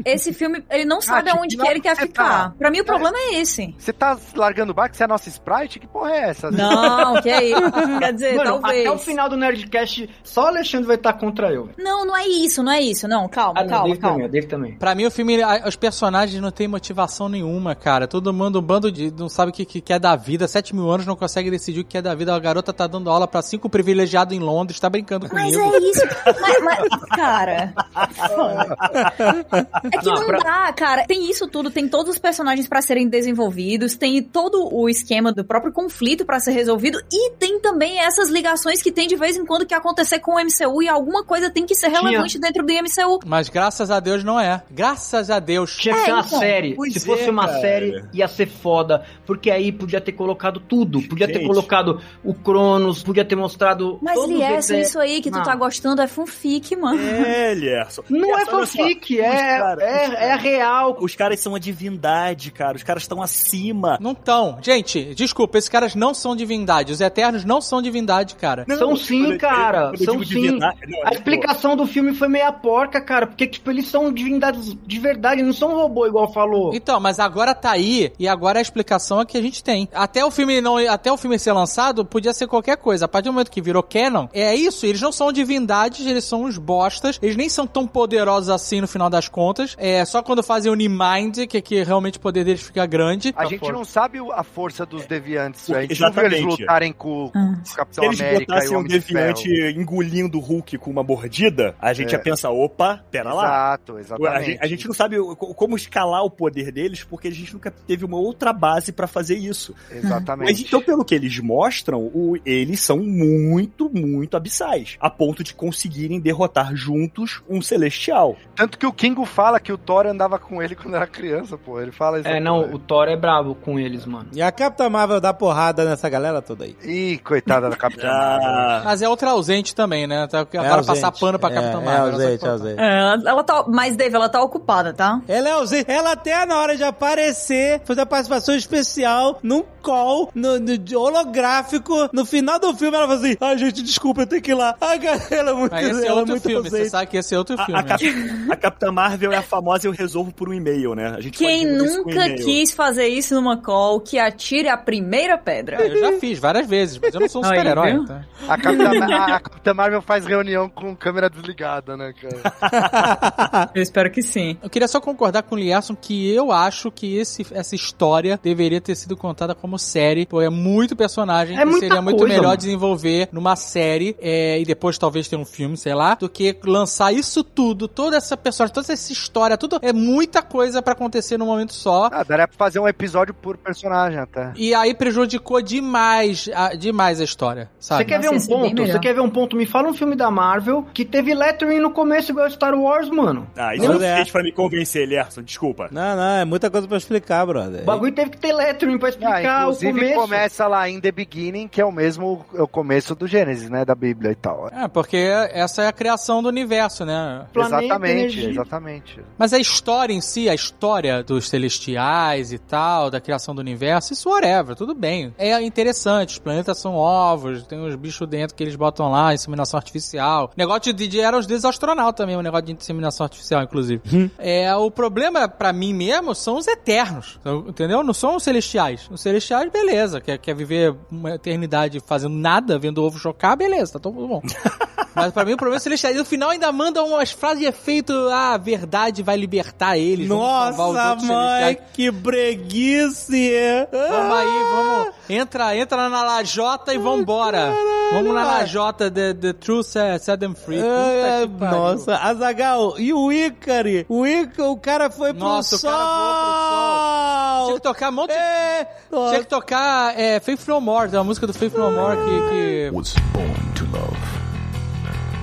esse filme, ele não sabe Kat, aonde que ele quer você ficar. tá. Pra mim, o problema é esse. Você tá largando o barco? Você é a nossa Sprite? Que porra é essa? Não, que é isso. Quer dizer, Mano, talvez. até o final do Nerdcast, só o Alexandre vai estar contra eu. Não, não é isso, não é isso. Não, calma, Ah, não, calma, calma. também, Dave também. Pra mim, o filme, os personagens não têm motivação nenhuma, cara. Todo mundo, um bando de. não sabe o que, que quer da vida. Sete mil anos não consegue decidir o que é da vida. A garota tá dando aula pra cinco privilegiados em Londres, tá brincando Mas comigo. é isso. Mas, mas, cara. É que não, dá, cara. Tem isso tudo, tem todos os personagens pra serem desenvolvidos, tem todo o esquema do próprio conflito pra ser resolvido e tem também essas ligações que tem de vez em quando que acontecer com o MCU e alguma coisa tem que ser relevante dentro do MCU. Mas graças a Deus não é. Graças a Deus. Tinha que É, ser uma então. série. Pois Se fosse é, uma cara. série, ia ser foda. Porque aí podia ter colocado tudo. Podia ter Gente. colocado o Cronos, podia ter mostrado. Mas, Lierson, isso aí que tu Não. tá gostando é fanfic, mano. É, Lierson. Não é Lierson, só, fanfic, os é, cara- é, é real. Os caras são a divindade, cara. Os caras estão acima. Não tão. Gente, desculpa, esses caras não são divindade. Os Eternos não são divindade, cara. Não, são sim, eu- cara. eu São sim. não, A é, explicação do filme foi meia porca, cara. Porque, tipo, eles são divindades de verdade, não são robô, igual falou. Então, mas agora tá aí e agora a explicação é que a gente tem. Até o filme não, até o filme ser lançado, podia ser qualquer coisa. A partir do momento que virou canon, é isso, eles não são divindades, eles são uns bostas, eles nem são tão poderosos assim no final das contas. É só quando fazem o Unimind que, que realmente o poder deles fica grande. A gente não sabe o- a força dos deviantes. A gente Exatamente. não viu eles lutarem com Ah. o Se Capitão eles América e botassem o um de deviante Ferro. engolindo o Hulk com uma mordida, a gente É. ia pensar, opa, pera lá. Exato, A exatamente. gente, a gente não sabe o- como escalar o poder deles, porque a gente nunca teve uma outra base pra fazer isso. Exatamente. Mas então, pelo que eles mostram, o- eles são muito, muito abissais. A ponto de conseguirem derrotar juntos um celestial. Tanto que o Kingo fala que o Thor andava com ele quando era criança, pô. Ele fala isso. É, não, o Thor é brabo com eles, mano. E a Capitã Marvel dá porrada nessa galera toda aí. Ih, coitada da Capitã Marvel. Ah, Mas é outra ausente também, né? Tá- É Agora ausente. passar pano pra é, Capitã É Marvel. ela ausente, é ausente. É, ela, ela tá. Mas, Dave, ela tá ocupada, tá? Ela é ausente. Ela até na hora de aparecer, fazer a participação especial num call, no, no- de holográfico. No final do filme, ela fala assim: Ai, gente, desculpa, eu tenho que ir lá. Ai, cara, ela é muito, Mas esse é ela outro filme, você ausente. sabe que esse é outro filme. a Cap- a Capitã Marvel é a famosa eu resolvo por um e-mail, né? A gente Quem nunca quis fazer isso numa call, que atire a primeira pedra. Eu já fiz várias vezes, mas eu não sou um super-herói. Tá? A Capitã, a, a Capitã Marvel faz reunião com câmera desligada, né, cara? Eu espero que sim. Eu queria só concordar com o Lierson que eu acho que esse, essa história deveria ter sido contada como série, pô, é muito personagem É e muita seria muito coisa, melhor mano. desenvolver numa série é, e depois talvez ter um filme, sei lá, do que lançar isso tudo, toda essa personagem, toda essa história, tudo é muita coisa pra acontecer num momento só. Ah, daria pra fazer um episódio por personagem até. E aí prejudicou demais, a, demais a história, Você sabe? quer ver um é ponto? Você quer ver um ponto? Me fala um filme da Marvel que teve lettering no começo igual Star Wars, mano. Ah, isso não é. fez pra me convencer, Lerson, desculpa. Não, não, é muita coisa pra explicar, brother. O bagulho teve que ter lettering pra Ah, explicar o inclusive começo. começa lá em The Beginning, que é o mesmo o começo do Gênesis, né, da Bíblia e tal. É, porque essa é a criação do universo, né? Planeta, exatamente, exatamente. Mas a história em si, a história dos celestiais e tal, da criação do universo, isso whatever, tudo bem. É interessante, os planetas são ovos, tem uns bichos dentro que eles botam lá, inseminação artificial. Negócio de, de era os deuses astronautas também, um negócio de inseminação artificial, inclusive. é, o problema pra mim mesmo são os eternos, então, entendeu? Não são os celestiais. Os celestiais, beleza, quer, quer viver uma eternidade fazendo nada, vendo o ovo chocar, beleza, tá tudo bom. Mas pra mim o problema é celestiais. No final ainda manda umas frases de efeito, ah, a verdade vai libertar eles. Nossa, mãe, que breguice! Vamos aí, vamos. Entra, entra na lajota e vambora. Vamos na lajota, the, the truth set, set them free. Puta É, que pariu. nossa, Azagal, e o Icari? O Icari, o cara foi pro Nossa, o sol! cara voou pro Tinha que tocar um monte de... É, Tinha que tocar é, Faith No More, uma música do Faith No More que... que...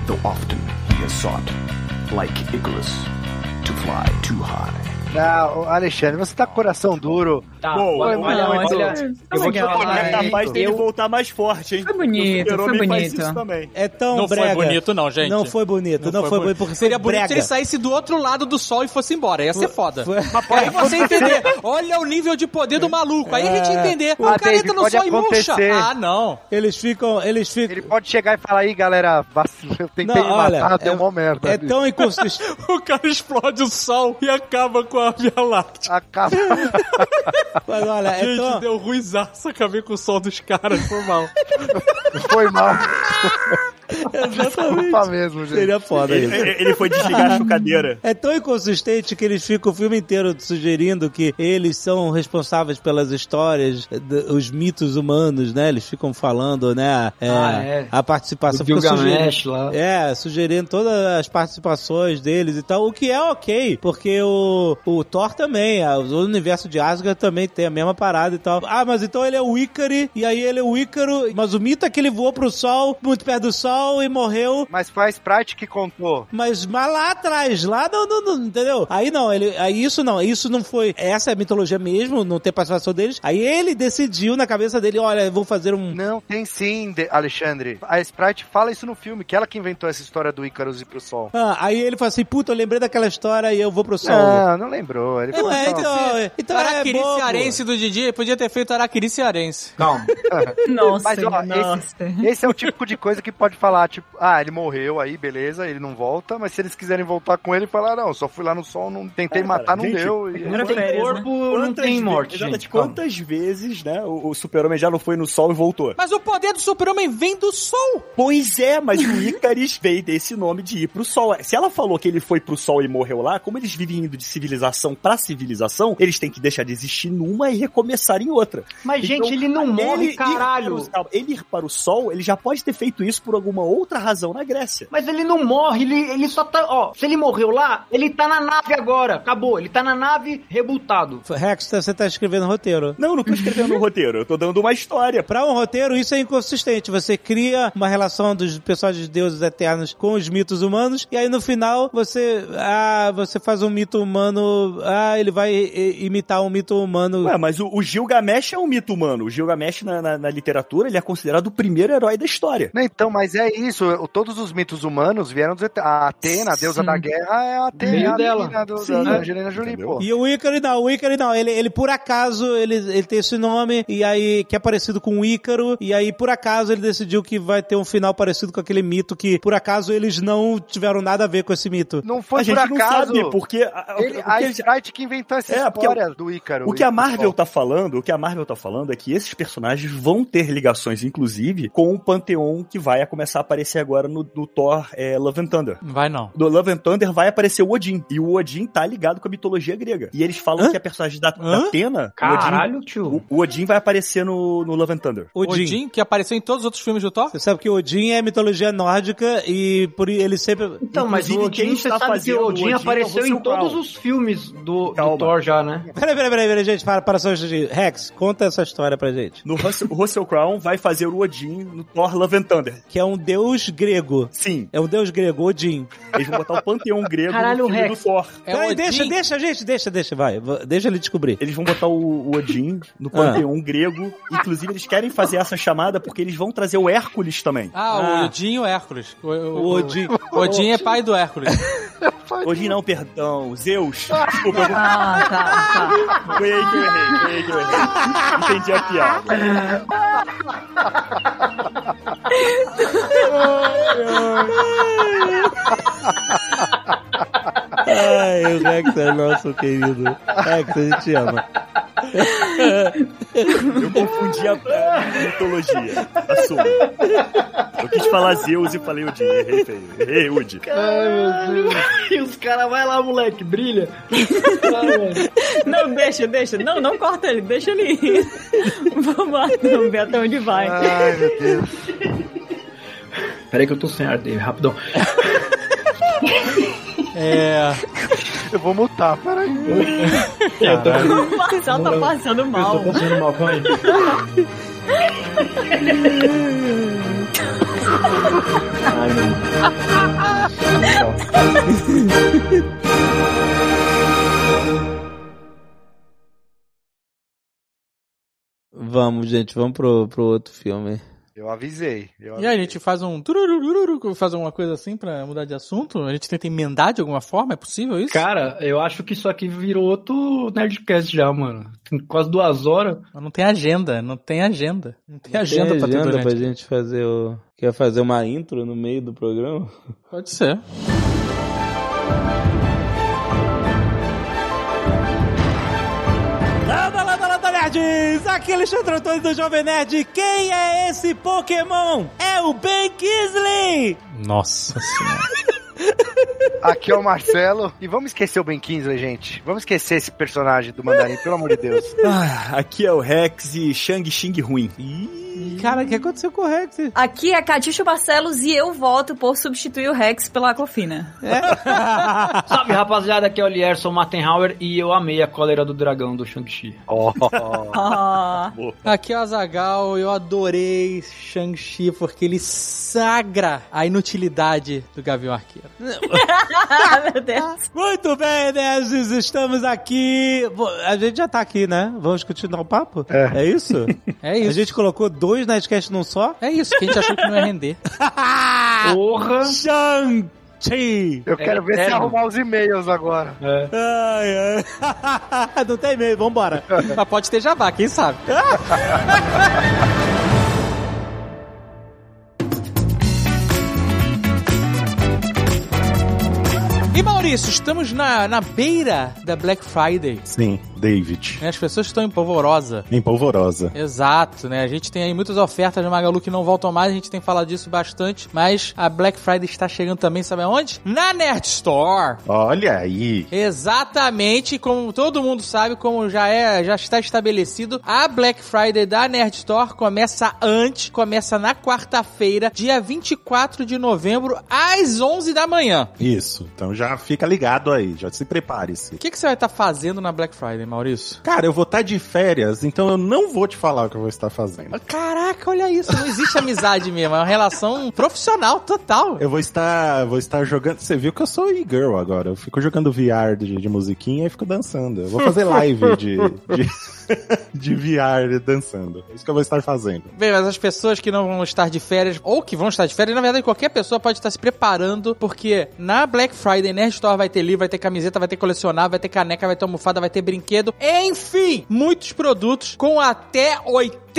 though often he has sought, like Icarus, to fly too high. Não, Alexandre, você tá com coração duro. Tá, Bom, olha, olha, olha, olha, eu vou te falar. É capaz dele eu- voltar mais forte, hein? Foi bonito, foi bonito. isso também. é tão Não brega. foi bonito não, gente. Não foi bonito, não, foi, bonito, porque Seria foi bonito se brega. ele saísse do outro lado do sol e fosse embora. Ia ser foda. Foi- Aí você entender. Olha o nível de poder do maluco. Aí a gente É. entender. O Ah, cara entra no sol e murcha. Ah, não. Eles ficam, eles ficam... Ele pode chegar e falar aí, galera, vacilo, eu tentei Não, me olha, matar, deu é- uma merda. É tão inconsistente. O cara explode o sol e acaba com a Via Láctea. Acaba. Mas olha, é Gente, tão... deu ruizaço, acabei com o sol dos caras, foi mal. Foi mal. Exatamente. Desculpa mesmo, gente. Seria foda Ele, isso. ele- ele foi desligar a chucadeira. É tão inconsistente que eles ficam o filme inteiro sugerindo que eles são responsáveis pelas histórias, os mitos humanos, né? Eles ficam falando, né? é, Ah, é. A participação O Gilgamesh sugerindo- lá. É, sugerindo todas as participações deles e tal, o que é ok, porque o, o Thor também, o universo de Asgard também tem a mesma parada e tal. Ah, mas então ele é o Ícaro, e aí ele é o Ícaro, mas o mito é que ele voou pro sol, muito perto do sol e morreu Mas foi a Sprite que contou. mas, mas lá atrás, lá não, não, não, entendeu? Aí não, ele, aí isso não, isso não foi, essa é a mitologia mesmo, não ter participação deles. Aí ele decidiu na cabeça dele, olha, eu vou fazer um... Não, tem sim, de- Alexandre. A Sprite fala isso no filme, que ela que inventou essa história do Icarus ir pro sol. Ah, aí ele falou assim, puta, eu lembrei daquela história e eu vou pro sol. Não, não lembrou. Ele falou é, só- então, então é Araquiri bobo. cearense do Didi, podia ter feito Araquiri cearense. Calma. Nossa, Mas, ó, nossa. Esse é o tipo de coisa que pode falar, tipo, ah, ele morreu aí, beleza, ele não volta, mas se eles quiserem voltar com ele, falar, não, só fui lá no sol, não tentei É, matar, cara, não gente, deu. E... Não tem férias, corpo, não Quantas tem morte, Exatamente, gente. calma. quantas vezes, né, o, o super-homem já não foi no sol e voltou? Mas o poder do super-homem vem do sol. Pois é, mas o Icaris veio desse nome de ir pro sol. Se ela falou que ele foi pro sol e morreu lá, como eles vivem indo de civilização pra civilização, eles têm que deixar de existir numa e recomeçar em outra. Mas, Então, gente, ele não morre, ir o- caralho. calma, ele ir para o sol, ele já pode ter feito isso por alguma outra razão na Grécia. Mas ele não morre, ele, ele só tá. Ó, se ele morreu lá, ele tá na nave agora. Acabou. Ele tá na nave rebutado. Rex, você tá escrevendo roteiro. Não, não tô escrevendo um roteiro, eu tô dando uma história. Pra um roteiro, isso é inconsistente. Você cria uma relação dos personagens deuses eternos com os mitos humanos, e aí no final você. Ah, você faz um mito humano. Ah, ele vai imitar um mito humano. Ué, mas o, o Gilgamesh é um mito humano. O Gilgamesh na, na- na literatura, ele é considerado o primeiro herói da história. Não, então, mas é isso, o- todos os mitos humanos vieram dos... A Atena, a deusa Sim. da guerra, é a Atena, é a dela. do, Sim. da Angelina Jolie, pô. E o Ícaro não, o Ícaro não, ele, ele por acaso, ele, ele tem esse nome, e aí, que é parecido com o Ícaro, e aí por acaso ele decidiu que vai ter um final parecido com aquele mito, que por acaso eles não tiveram nada a ver com esse mito. Não foi a gente por não acaso. sabe, porque... a- Ele, o que a Sprite que inventou essa É, porque história do Ícaro. O que a Marvel Sol. tá falando, o que a Marvel tá falando é que esses personagens vão ter ligações, inclusive, com o panteão que vai começar a aparecer agora no, no Thor é, Love and Thunder. Não vai não. No Love and Thunder vai aparecer o Odin. E o Odin tá ligado com a mitologia grega. E eles falam Hã? que a personagem da, da? Atena, o Caralho, Odin, tio. o, o Odin vai aparecer no, no Love and Thunder. Odin. Odin, que apareceu em todos os outros filmes do Thor? Você sabe que Odin é mitologia nórdica e por ele sempre. Então, mas o Odin, você está sabe que fazendo o o Odin Odin é o apareceu em todos os filmes do, do. Thor já, né? Peraí, peraí, peraí, peraí, gente, para, para só um. Rex, conta essa história pra gente. No Russell, o Russell Crowe vai fazer o Odin no Thor Love and Thunder. Que é um deus grego. Sim, É um deus grego, Odin. eles vão botar o panteão grego Caralho, no filme do Thor. É peraí, Odin. deixa, deixa, gente, deixa, deixa, vai. Deixa ele descobrir. Eles vão botar o, o Odin no panteão grego. Inclusive, eles querem fazer essa chamada porque eles vão trazer o Hércules também. Ah, Ah. o Odin e o Hércules. O, O Odin. o Odin é pai do Hércules. Odin não, perdão, Zeus. Desculpa, eu vou- Ah, tá, tá. foi aí que eu errei, foi aí que eu errei. Entendi a piada. Ai, o Rex é nosso querido. Rex, a gente ama. Eu confundi a, a mitologia. Assumo. Eu quis falar Zeus e falei Odin. Errei, feio. Errei, Udi. E os caras, vai lá, moleque, brilha. Não, deixa, deixa. Não, não corta ele, deixa ele ir. Vamos lá, vamos ver até onde vai. Ai, meu Deus. Peraí que eu tô sem ar dele, rapidão. É. Eu vou mutar, peraí. Eu tô, O Marcel tá passando eu mal. tô passando mal, aí. Ai, meu. Vamos, gente, vamos pro, pro outro filme. Eu avisei. Eu E avisei. aí, a gente faz um. Faz alguma coisa assim pra mudar de assunto? A gente tenta emendar de alguma forma? É possível isso? Cara, eu acho que isso aqui virou outro Nerdcast já, mano. Tem quase duas horas. Mas não tem agenda, não tem agenda. Não tem Tem agenda, pra ter agenda durante. pra gente fazer o... Quer fazer uma intro no meio do programa? Pode ser. Senhores, aqui é Alexandre Antônio do Jovem Nerd. Quem é esse Pokémon? É o Ben Kingsley! Nossa senhora. Aqui é o Marcelo. E vamos esquecer o Ben Kingsley, gente. Vamos esquecer esse personagem do Mandarim, pelo amor de Deus. Ah, aqui é o Rex e Shang Xing ruim. Cara, o que aconteceu com o Rex? Aqui é Caticho Barcelos e eu voto por substituir o Rex pela Aquafina. Salve, rapaziada, aqui é o Lierson Mattenhauer e eu amei a cólera do dragão do Shang-Chi. Ah. Aqui é o Azagal, eu adorei Shang-Chi porque ele sagra a inutilidade do Gavião Arqueiro. Meu Deus. Muito bem, nerds, estamos aqui. A gente já tá aqui, né? Vamos continuar o papo? É. isso? É isso. A gente colocou dois Nerdcasts num só? É isso, que a gente achou que não ia render. Porra! Shang-Chi! Eu quero ver se eterno. arrumar os e-mails agora. Ai, ai. Não tem medo, vambora. Mas pode ter jabá, quem sabe? Maurício, estamos na, na beira da Black Friday. Sim, David. né? As pessoas estão em polvorosa. Em polvorosa. Exato, né? A gente tem aí muitas ofertas no Magalu que não voltam mais, a gente tem falado disso bastante, mas a Black Friday está chegando também, sabe aonde? Na Nerd Store. Olha aí. Exatamente, como todo mundo sabe, como já é, já está estabelecido, a Black Friday da Nerd Store começa antes, começa na quarta-feira, dia 24 de novembro, às 11 da manhã. Isso. Então já fica ligado aí, já se prepare-se. O que, que você vai estar fazendo na Black Friday, Maurício? Cara, eu vou estar de férias, então eu não vou te falar o que eu vou estar fazendo. Caraca, olha isso, não existe amizade mesmo, é uma relação profissional total. Eu vou estar, vou estar jogando. Você viu que eu sou e-girl agora. Eu fico jogando VR de, de musiquinha e fico dançando. Eu vou fazer live de, de, de VR dançando. É isso que eu vou estar fazendo. Bem, mas as pessoas que não vão estar de férias, ou que vão estar de férias, na verdade, qualquer pessoa pode estar se preparando, porque na Black Friday Nerd Store vai ter livro, vai ter camiseta, vai ter colecionável, vai ter caneca, vai ter almofada, vai ter brinquedo, enfim, muitos produtos com até 80%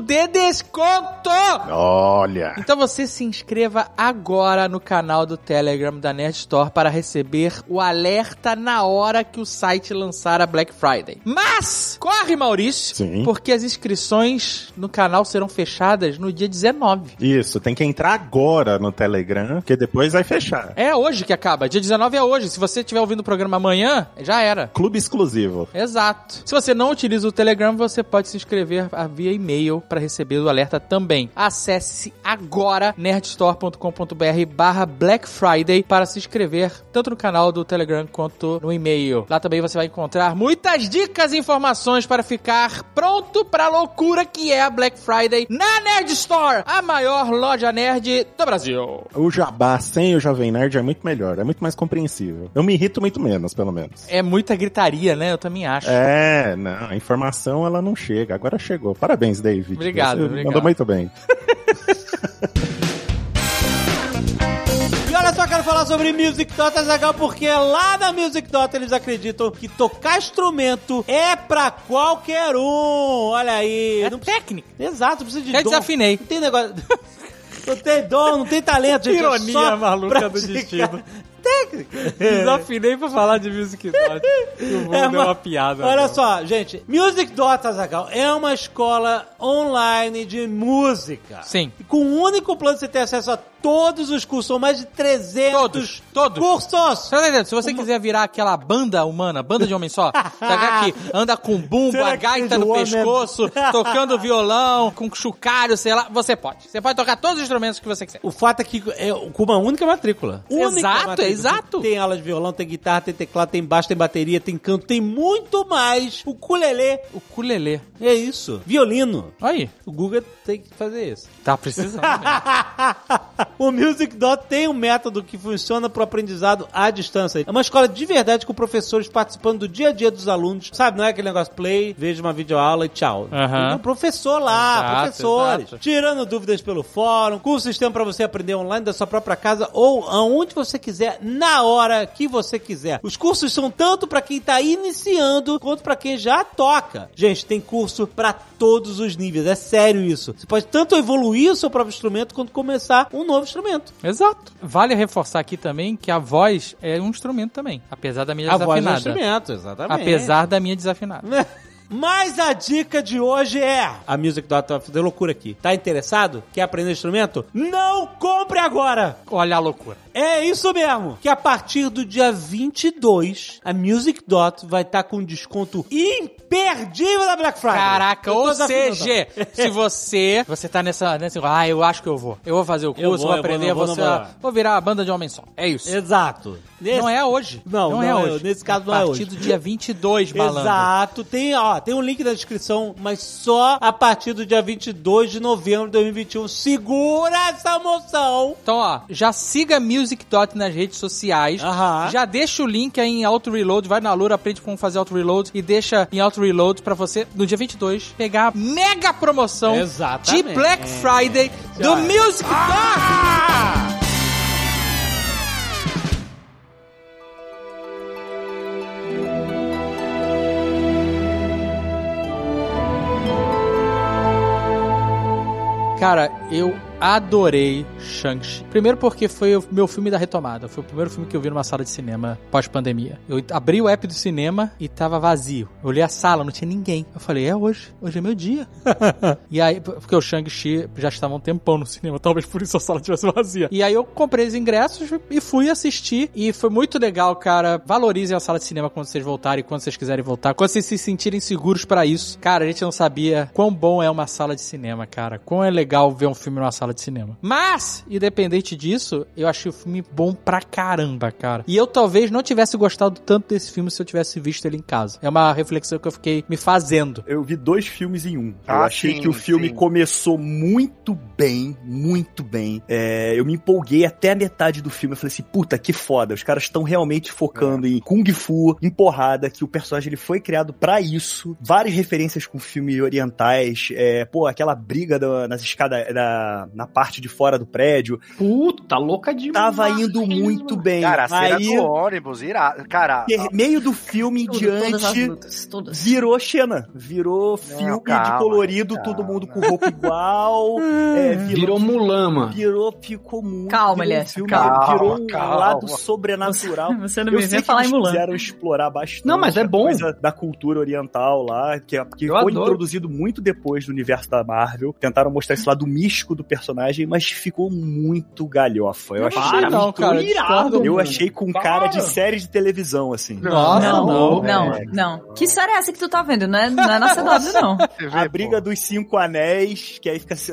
de desconto! Olha. Então você se inscreva agora no canal do Telegram da Nerd Store para receber o alerta na hora que o site lançar a Black Friday. Mas, corre Maurício, Sim. porque as inscrições no canal serão fechadas no dia 19. Isso, tem que entrar agora no Telegram, que depois vai fechar. É hoje que acaba, dia 19 é hoje. Se você estiver ouvindo o programa amanhã, já era. Clube exclusivo. Exato. Se você não utiliza o Telegram, você pode se inscrever via e-mail para receber o alerta também. Acesse agora nerdstore.com.br barra Black Friday para se inscrever tanto no canal do Telegram quanto no e-mail. Lá também você vai encontrar muitas dicas e informações para ficar pronto para a loucura que é a Black Friday na Nerd Store, a maior loja nerd do Brasil. O jabá sem o Jovem Nerd é muito melhor, é muito mais compreensível. Eu me irrito muito menos, pelo menos. É muita gritaria, né? Eu também acho. É, não, a informação ela não chega. Agora chegou. Parabéns, David. Obrigado, Você obrigado. Mandou muito bem. E olha só, quero falar sobre Music Dot Azaghal, porque lá na Music Dot eles acreditam que tocar instrumento é pra qualquer um. Olha aí. É não técnica. Exato, não precisa de Já dom. desafinei. Não tem negócio... Não tem dom, não tem talento, gente. é Ironia só maluca do praticar. destino. Técnica. Desafinei pra falar de Music Dot. É uma- uma piada. Olha meu. só, gente. Music Dot Azaghal é uma escola online de música. Sim. E Com um único plano você tem acesso a todos os cursos. São mais de 300 Todos, todos. cursos. Você tá entendendo? Se você quiser virar aquela banda humana, banda de homem só, sabe que anda com bumbo, a gaita no pescoço, tocando violão, com chocalho, sei lá, você pode. Você pode tocar todos os instrumentos que você quiser. O fato é que é com uma única matrícula. Única Exato, matrícula. Exato. Tem aula de violão, tem guitarra, tem teclado, tem baixo, tem bateria, tem canto, tem muito mais. O ukulele. O ukulele. É isso. Violino. Aí, O Google tem que fazer isso. tá precisando. o Music Dot tem um método que funciona para o aprendizado à distância. É uma escola de verdade com professores participando do dia a dia dos alunos. Sabe, não é aquele negócio play, veja uma videoaula e tchau. Tem um professor lá, Exato, professores. exato. Tirando dúvidas pelo fórum, com o sistema para você aprender online da sua própria casa ou aonde você quiser, na hora que você quiser. Os cursos são tanto para quem tá iniciando quanto para quem já toca. Gente, tem curso para todos os níveis. É sério isso. Você pode tanto evoluir o seu próprio instrumento quanto começar um novo instrumento. Exato. Vale reforçar aqui também que a voz é um instrumento também, apesar da minha A voz é um desafinada. instrumento, exatamente. Apesar da minha desafinada. Mas a dica de hoje é: a Music Dot vai fazer loucura aqui. Tá interessado? Quer aprender instrumento? Não compre agora! Olha a loucura. É isso mesmo! Que a partir do dia 22, a Music Dot vai estar com um desconto imperdível da Black Friday. Caraca, ou seja, se você, você tá nessa, nessa, ah, eu acho que eu vou. Eu vou fazer o curso, vou, vou, aprender, não vou, vou, não vou. virar a banda de homem só. É isso. Exato. Nesse- Não é hoje. Não, não é é hoje. Nesse caso, não a é partir hoje. do dia 22, malandro. Exato. Tem, ó, tem um link na descrição, mas só a partir do dia 22 de novembro de 2021. Segura essa moção. Então, ó, já siga Music Dot nas redes sociais. Aham. Já deixa o link aí em Auto Reload. Vai na Lura, aprende como fazer Auto Reload e deixa em Auto Reload pra você, no dia 22, pegar a mega promoção Exatamente. de Black Friday do Já. Music Dot. Cara, eu adorei Shang-Chi. Primeiro porque foi o meu filme da retomada. Foi o primeiro filme que eu vi numa sala de cinema pós-pandemia. Eu abri o app do cinema e tava vazio. Eu olhei a sala, não tinha ninguém. Eu falei, é hoje. Hoje é meu dia. e aí, porque o Shang-Chi já estava um tempão no cinema. Talvez por isso a sala tivesse vazia. E aí eu comprei os ingressos e fui assistir. E foi muito legal, cara. Valorizem a sala de cinema quando vocês voltarem, quando vocês quiserem voltar. Quando vocês se sentirem seguros pra isso. Cara, a gente não sabia quão bom é uma sala de cinema, cara. Quão é legal ver um filme numa sala de cinema. Mas, independente disso, eu achei o filme bom pra caramba, cara. E eu talvez não tivesse gostado tanto desse filme se eu tivesse visto ele em casa. É uma reflexão que eu fiquei me fazendo. Eu vi dois filmes em um. eu Ah, achei sim, que o filme sim. começou muito bem, muito bem. É, eu me empolguei até a metade do filme. Eu falei assim, puta, que foda. Os caras estão realmente focando em Kung Fu, em porrada, que o personagem ele foi criado pra isso. Várias referências com filmes orientais. É, pô, aquela briga da- nas escadas, da, na parte de fora do prédio. Puta, louca demais. Tava indo muito bem. Cara, a cena Aí, do ônibus, irá. Cara, meio do filme em Tudo, diante. lutas. Virou Xena, virou filme calma, de colorido, calma. todo mundo com roupa igual. é, Virou Mulan, mano. Virou, ficou muito. Calma, virou filme, calma, virou um calma. lado sobrenatural. Você não me que falar em eles Mulan. quiseram explorar bastante. Não, mas é bom. Coisa da cultura oriental lá, que, é- que Eu foi adoro. introduzido muito depois do universo da Marvel. Tentaram mostrar esse lado místico do personagem, mas ficou muito galhofa. Eu achei, Para, não, muito cara, irado, eu achei com Para. cara de série de televisão, assim. Nossa, Não, não. não, É. não. Que série é essa que tu tá vendo? Não é, não é na CW, não. vê, A pô. briga dos cinco anéis, que aí fica. assim,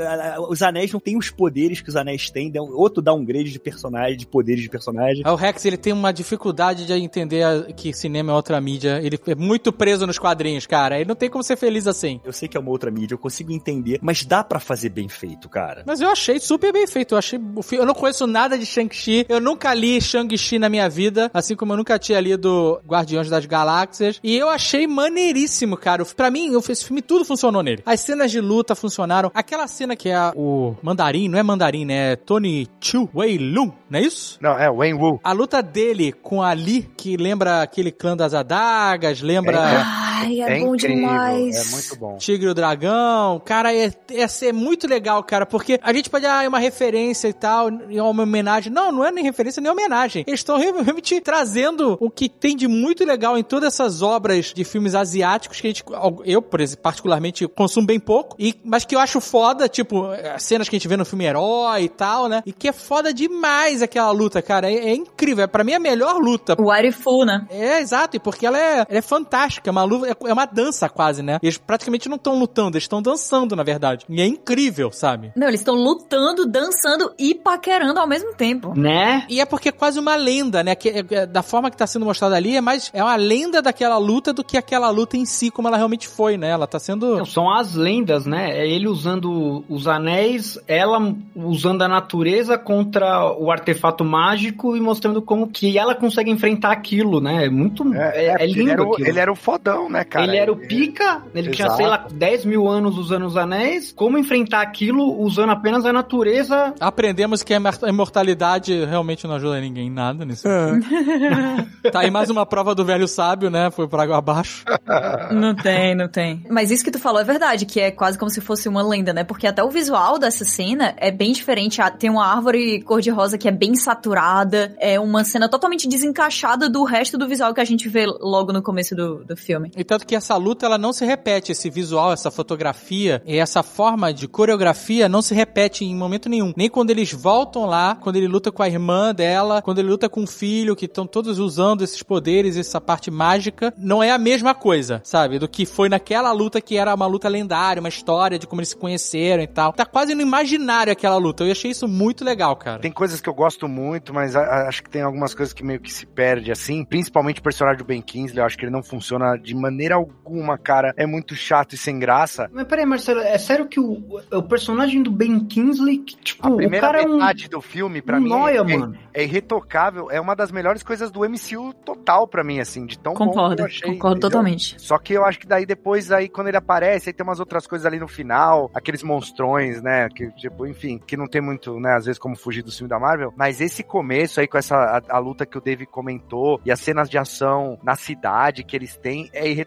Os anéis não têm os poderes que os anéis têm, dá um- outro downgrade de personagem, de poderes de personagem. O Rex, ele tem uma dificuldade de entender a- que cinema é outra mídia. Ele é muito preso nos quadrinhos, cara. Ele não tem como ser feliz assim. Eu sei que é uma outra mídia, eu consigo entender, mas dá pra fazer bem feito, cara. Mas eu achei super bem feito. Eu achei Eu não conheço nada de Shang-Chi. Eu nunca li Shang-Chi na minha vida. Assim como eu nunca tinha lido Guardiões das Galáxias. E eu achei maneiríssimo, cara. Pra mim, eu- esse filme tudo funcionou nele. As cenas de luta funcionaram. Aquela cena que é o mandarim, não é mandarim, né? É Tony Chu Wei Lun, não é isso? Não, é Wayne Wu. A luta dele com a Lee, que lembra aquele clã das adagas, lembra Ai, é, bom incrível, demais. É muito bom. Tigre e o Dragão. Cara, é, é ser muito legal, cara, porque a gente pode, ah, é uma referência e tal, é uma homenagem. Não, não é nem referência nem homenagem. Eles estão realmente trazendo o que tem de muito legal em todas essas obras de filmes asiáticos que a gente, eu, por exemplo, particularmente, consumo bem pouco, e, mas que eu acho foda, tipo, as cenas que a gente vê no filme Herói e tal, né? E que é foda demais aquela luta, cara. É, é incrível. É, pra mim, a melhor luta. O Arifu, né? É, exato, e porque ela é, ela é fantástica, é uma luta, é, é uma dança quase, né? Eles praticamente não estão lutando, eles estão dançando, na verdade. E é incrível, sabe? Não, eles estão lutando, dançando e paquerando ao mesmo tempo. Né? E é porque é quase uma lenda, né? Que, é- é- da forma que tá sendo mostrada ali, é mais. É uma lenda daquela luta do que aquela luta em si, como ela realmente foi, né? Ela tá sendo. Não, São as lendas, né? É ele usando os anéis, ela usando a natureza contra o artefato mágico e mostrando como que ela consegue enfrentar aquilo, né? É muito. É, é porque lindo ele era, o, aquilo. ele era o fodão, né, cara? ele era o pica, ele tinha, sei lá, 10 mil anos usando os anéis. Como enfrentar aquilo usando apenas a natureza? Aprendemos que a imor- a imortalidade realmente não ajuda ninguém em nada nesse filme. tá aí mais uma prova do velho sábio, né? Foi por água abaixo. Não tem, não tem. Mas isso que tu falou é verdade, que é quase como se fosse uma lenda, né? Porque até o visual dessa cena é bem diferente. Tem uma árvore cor-de-rosa que é bem saturada, é uma cena totalmente desencaixada do resto do visual que a gente vê logo no começo do, do filme. E tanto que essa luta ela não se repete, esse visual, essa fotografia e essa forma de coreografia não se repete em momento nenhum. Nem quando eles voltam lá, quando ele luta com a irmã dela, quando ele luta com o filho, que estão todos usando esses poderes, essa parte mágica, não é a mesma coisa, sabe? Do que foi naquela luta que era uma luta lendária, uma história de como eles se conheceram e tal. Tá quase no imaginário aquela luta. Eu achei isso muito legal, cara. Tem coisas que eu gosto muito, mas acho que tem algumas coisas que meio que se perde, assim. Principalmente o personagem do Ben Kingsley, eu acho que ele não funciona de maneira alguma, cara. É muito chato e sem graça. Mas peraí, Marcelo, é sério que o, o personagem do Ben Kingsley, que, tipo, A o primeira cara é um... metade do filme, pra um mim, nóia, é, mano. é irretocável. É uma das melhores coisas do MCU total pra mim, assim, de tão bom que Concordo, eu achei. concordo entendeu? totalmente. Só que eu acho que daí depois, aí quando ele aparece, aí tem umas outras coisas ali no final, aqueles monstrões, né? Que, tipo, enfim, que não tem muito, né, às vezes, como fugir do filme da Marvel. Mas esse começo aí com essa a, a luta que o Dave comentou e as cenas de ação na cidade que eles têm é irretocável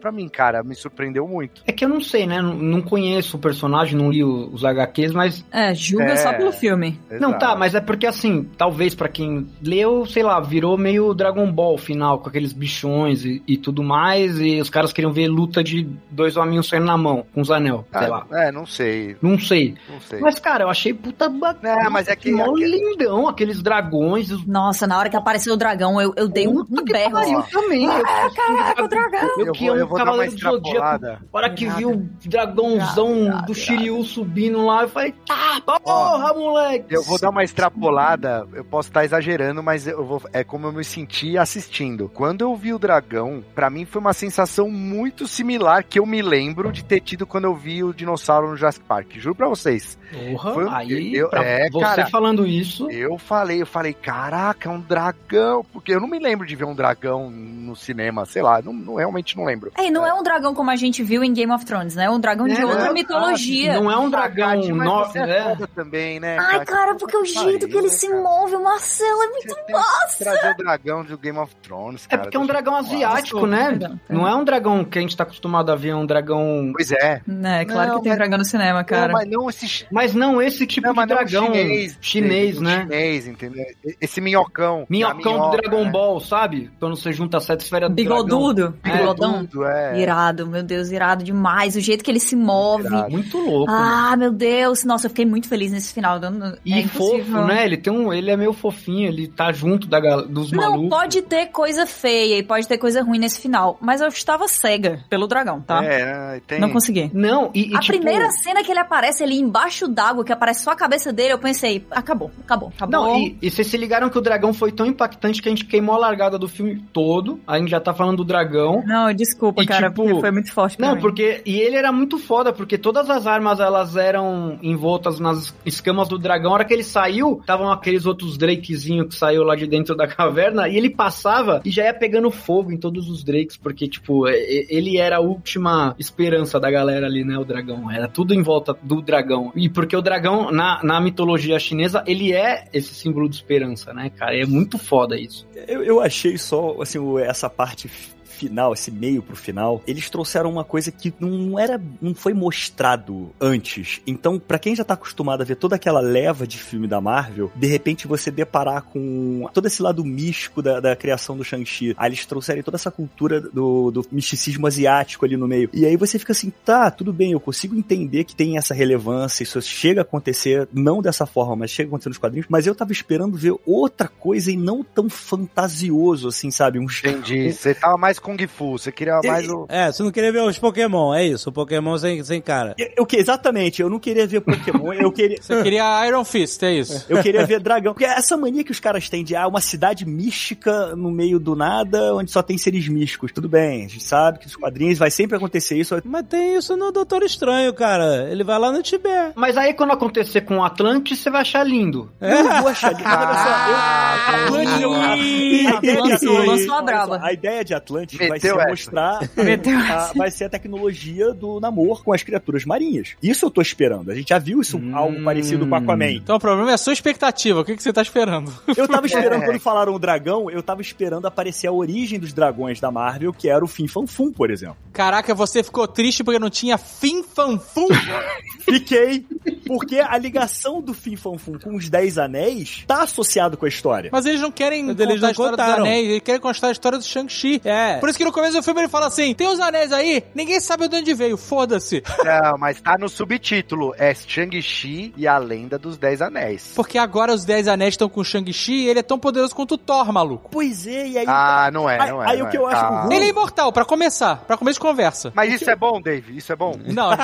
pra mim, cara. Me surpreendeu muito. É que eu não sei, né? Não, não conheço o personagem, não li os HQs, mas. É, julga É. só pelo filme. Não, Exato. tá, mas é porque assim, talvez pra quem leu, sei lá, virou meio Dragon Ball final, com aqueles bichões e, e tudo mais, e os caras queriam ver luta de dois hominhos saindo na mão, com os anel, sei lá. Ah, é, não sei. Não sei. Não sei. Mas, cara, eu achei puta bacana. É, mas é que- mó aquele- lindão, aqueles dragões. Os... Nossa, na hora que apareceu o dragão, eu, eu dei um, um berro. assim. também. Eu, Caraca, o dragão! Eu, Eu que vou- amo eu vou Cavaleiro do Zodíaco. hora que viu o dragãozão do Shiryu subindo lá, eu falei, tá, porra, moleque! Eu vou dar uma extrapolada, eu posso estar exagerando, mas eu vou, é como eu me senti assistindo. Quando eu vi o dragão, pra mim foi uma sensação muito similar que eu me lembro de ter tido quando eu vi o dinossauro no Jurassic Park. Juro pra vocês. Porra, Foi- aí, eu- pra é, você cara. falando isso, Eu falei, eu falei, caraca, é um dragão. Porque eu não me lembro de ver um dragão no cinema, sei lá, não, não- realmente não lembro. É, e não é um dragão como a gente viu em Game of Thrones, né? É um dragão de É, outra né? mitologia. não é um dragão Verdade, mas no- você é né? também, né? Ai, cara, porque o jeito que ele se move, o Marcelo é muito que trazer o dragão do Game of Thrones, É cara. porque é um dragão asiático, né? Não é um dragão que a gente tá acostumado a ver, é um dragão. Pois é. É, claro Não, que tem mas- dragão no cinema, cara. Não, mas não esse Mas não esse tipo Não, de dragão chinês, chinês, né? Chinês, entendeu? Esse minhocão. Minhocão minhoca, do Dragon né? Ball, sabe? Quando você junta sete esferas do dragão. Bigodudo, É, bigodão. Tudo, é. Irado, meu Deus, irado demais. O jeito que ele se move. Irado. Muito louco. Ah, meu Deus. Nossa, eu fiquei muito feliz nesse final. Não- E é impossível. fofo, né? Ele tem um, ele é meio fofinho, ele tá junto da, dos Não, malucos. pode ter coisa feia e pode ter coisa ruim nesse final, mas eu estava cega pelo dragão, tá? É, tem. Não consegui. Não, e, e a tipo, primeira cena que ele aparece ali embaixo d'água, que aparece só a cabeça dele, eu pensei, acabou, acabou, acabou. Não, e, e vocês se ligaram que o dragão foi tão impactante que a gente queimou a largada do filme todo. A gente já tá falando do dragão. Não, desculpa, E, cara, tipo, porque foi muito forte Não, mim. porque. E ele era muito foda, porque todas as armas elas eram envoltas nas escamas do dragão. A hora que ele saiu, estavam aqueles outros Drakezinhos que saiu lá de dentro da caverna, e ele passava e já ia pegando fogo em todos os Drakes, porque, tipo, ele era a última esperança da galera ali, né? O dragão. Era tudo em volta do dragão. E porque o dragão, na, na mitologia chinesa, ele é esse símbolo de esperança, né, cara? É muito foda isso. Eu, eu achei só, assim, essa parte final, esse meio pro final, eles trouxeram uma coisa que não era, não foi mostrado antes. Então, pra quem já tá acostumado a ver toda aquela leva de filme da Marvel, de repente você deparar com todo esse lado místico da, da criação do Shang-Chi. Aí eles trouxeram toda essa cultura do, do misticismo asiático ali no meio. E aí você fica assim, tá, tudo bem, eu consigo entender que tem essa relevância, isso chega a acontecer, não dessa forma, mas chega a acontecer nos quadrinhos, mas eu tava esperando ver outra coisa e não tão fantasioso, assim, sabe? Um Entendi. Você tava mais Kung Fu, você queria mais o. É, você não queria ver os Pokémon, é isso. O Pokémon sem, sem cara. Eu, eu que- exatamente, eu não queria ver Pokémon, eu queria. Você queria Iron Fist, é isso. Eu queria ver dragão. Porque essa mania que os caras têm de ah, uma cidade mística no meio do nada, onde só tem seres místicos. Tudo bem, a gente sabe que nos quadrinhos vai sempre acontecer isso. Mas tem isso no Doutor Estranho, cara. Ele vai lá no Tibete. Mas aí quando acontecer com o Atlantis, você vai achar lindo. Eu não vou achar lindo. Olha só, eu- Ah, Atlantis, eu- a ideia de lançou, Atlantis- lançou a braba. A ideia de Atlantis vai Meteu ser essa. mostrar a, vai ser a tecnologia do namoro com as criaturas marinhas. Isso eu tô esperando. A gente já viu isso Hum. algo parecido com Aquaman. Então o problema é a sua expectativa. O que, que você tá esperando? Eu tava esperando, É. quando falaram o dragão, eu tava esperando aparecer a origem dos dragões da Marvel, que era o Fim Fanfum, por exemplo. Caraca, você ficou triste porque não tinha fim fanfum? Fiquei. Porque a ligação do Fim Fam Fum com os Dez Anéis tá associado com a história. Mas eles não querem Mas contar eles não a história dos contaram. anéis, eles querem contar a história do Shang-Chi. É. Por isso que no começo do filme ele fala assim: tem os anéis aí, ninguém sabe de onde veio, foda-se. Não, mas tá no subtítulo. É Shang-Chi e a Lenda dos Dez Anéis. Porque agora os Dez Anéis estão com o Shang-Chi e ele é tão poderoso quanto o Thor, maluco. Pois é, e aí. Ah, não é, Aí- não é. aí não o que é. eu acho ruim- Ele é imortal, pra começar, pra começo de conversa. Mas isso é bom, Dave? Isso é bom? Não, a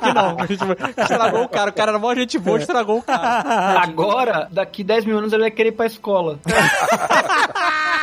que não. A gente estragou o cara. O cara era mó gente boa, estragou o cara. Agora, daqui 10 mil anos, ele vai querer ir pra escola.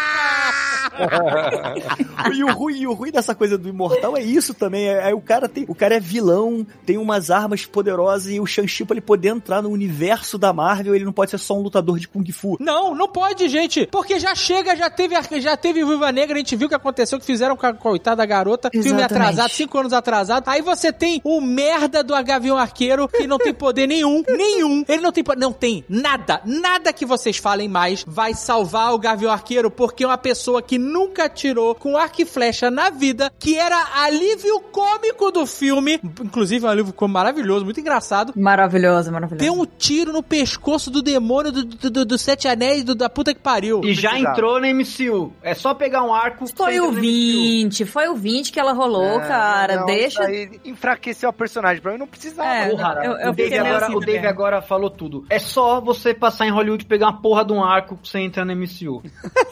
e, o ruim, e o ruim dessa coisa do imortal é isso também. É, é o cara tem, o cara é vilão, tem umas armas poderosas e o Shang-Chi pra ele poder entrar no universo da Marvel, ele não pode ser só um lutador de kung fu. Não, não pode, gente. Porque já chega, já teve, já teve Viva Negra, a gente viu o que aconteceu, que fizeram com a coitada garota. Filme Exatamente. atrasado, cinco anos atrasado. Aí você tem o merda do Gavião Arqueiro, que não tem poder nenhum, nenhum. Ele não tem po- não tem nada, nada que vocês falem mais vai salvar o Gavião Arqueiro, porque é uma pessoa que nunca tirou com arco e flecha na vida, que era alívio cômico do filme, inclusive é um alívio cômico maravilhoso, muito engraçado. Maravilhosa, maravilhosa. Deu um tiro no pescoço do demônio do, do, do- do Sete Anéis do, da puta que pariu. E já entrou na MCU. É só pegar um arco. Foi o entra na 20, foi o 20 que ela rolou, Não, cara. não, Deixa. Enfraqueceu a personagem. Pra mim não precisava. É, Porra, eu- eu o Dave, agora, assim o Dave agora falou tudo. É só você passar em Hollywood e pegar uma porra de um arco que você entra na MCU.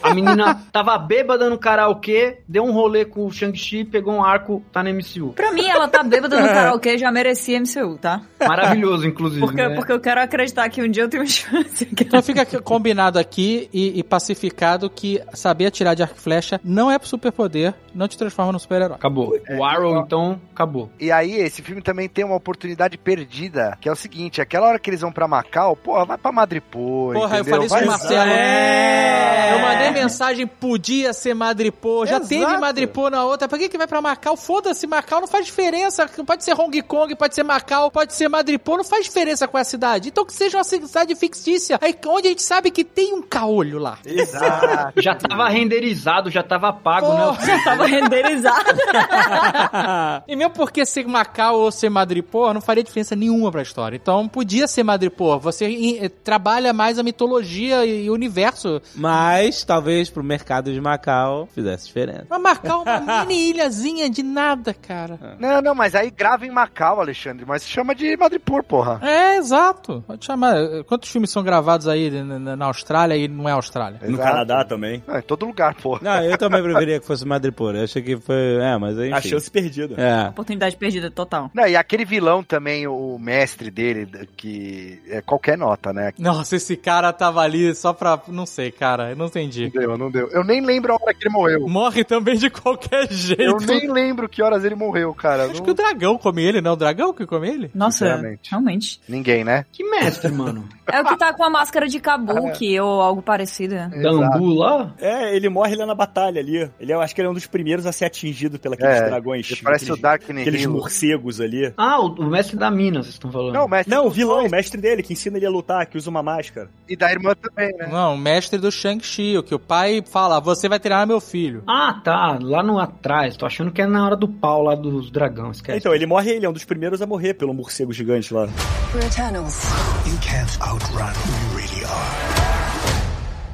A menina tava bêbada no karaokê, deu um rolê com o Shang-Chi, pegou um arco, tá na MCU. Pra mim, ela tá bêbada no karaokê, já merecia MCU, tá? Maravilhoso, inclusive. Porque, né? porque eu quero acreditar que um dia eu tenho chance. Então fica combinado aqui e, e pacificado que saber atirar de arco e flecha não é superpoder, não te transforma num super-herói. Acabou. O Arrow, então, acabou. E aí, esse filme também tem uma oportunidade perdida, que é o seguinte, aquela hora que eles vão pra Macau, porra, vai pra Madripoor, Porra, eu entendeu? falei isso Vai- pro Marcelo. É. Eu mandei mensagem, podia ser Madripoor. Já Exato. teve Madripoor na outra. Pra que, que vai pra Macau? Foda-se, Macau não faz diferença. Pode ser Hong Kong, pode ser Macau, pode ser Madripoor, não faz diferença com a cidade. Então que seja uma cidade fictícia. Aí, onde a gente sabe que tem um caolho lá. Exato. Já tava renderizado, já tava pago, Porra. né? Tava renderizado. e mesmo porque ser Macau ou ser Madripoor não faria diferença nenhuma pra história. Então podia ser Madripoor. Você eh, trabalha mais a mitologia e o universo. Mas talvez pro mercado de Macau fizesse diferença. Mas Macau é uma mini ilhazinha de nada, cara. Não, não, mas aí grava em Macau, Alexandre, mas chama de Madripoor, porra. É, exato. Pode chamar. Quantos filmes são gravados aí na, Austrália e não é Austrália? No Exato. Canadá também. É, em todo lugar, porra. Não, eu também preferia que fosse Madripoor. Eu achei que foi. É, mas enfim. A chance perdida. É. Oportunidade perdida total. Não, e aquele vilão também, o mestre dele, que é qualquer nota, né? Nossa, esse cara tava ali só pra. Não sei, cara. Eu não entendi. Não deu, não deu. Eu nem lembro a hora que ele morreu. Morre também de qualquer jeito. Eu nem lembro que horas ele morreu, cara. Acho Não- que o dragão come ele, não? O dragão que come ele? Nossa, realmente. Ninguém, né? Que mestre, mano. É o que tá com a máscara de Kabuki ou algo parecido. né? Dambu lá? É, ele morre lá na batalha ali. Ele, eu acho que ele é um dos primeiros a ser atingido pelos aqueles É, dragões. ele parece aqueles, o Dark Aqueles Nihilo. morcegos ali. Ah, o, o mestre da mina, vocês estão falando. Não, o mestre Não, o vilão, o mestre dele, que ensina ele a lutar, que usa uma máscara. E da irmã também, né? Não, o mestre do Shang-Chi, o que o pai fala, você vai treinar meu filho. Ah, tá. Lá no atrás. Tô achando que é na hora do pau lá dos dragões. Esquece. Então, ele morre, ele é um dos primeiros a morrer pelo morcego gigante lá. We're Eternals. You can't outrun who you really are.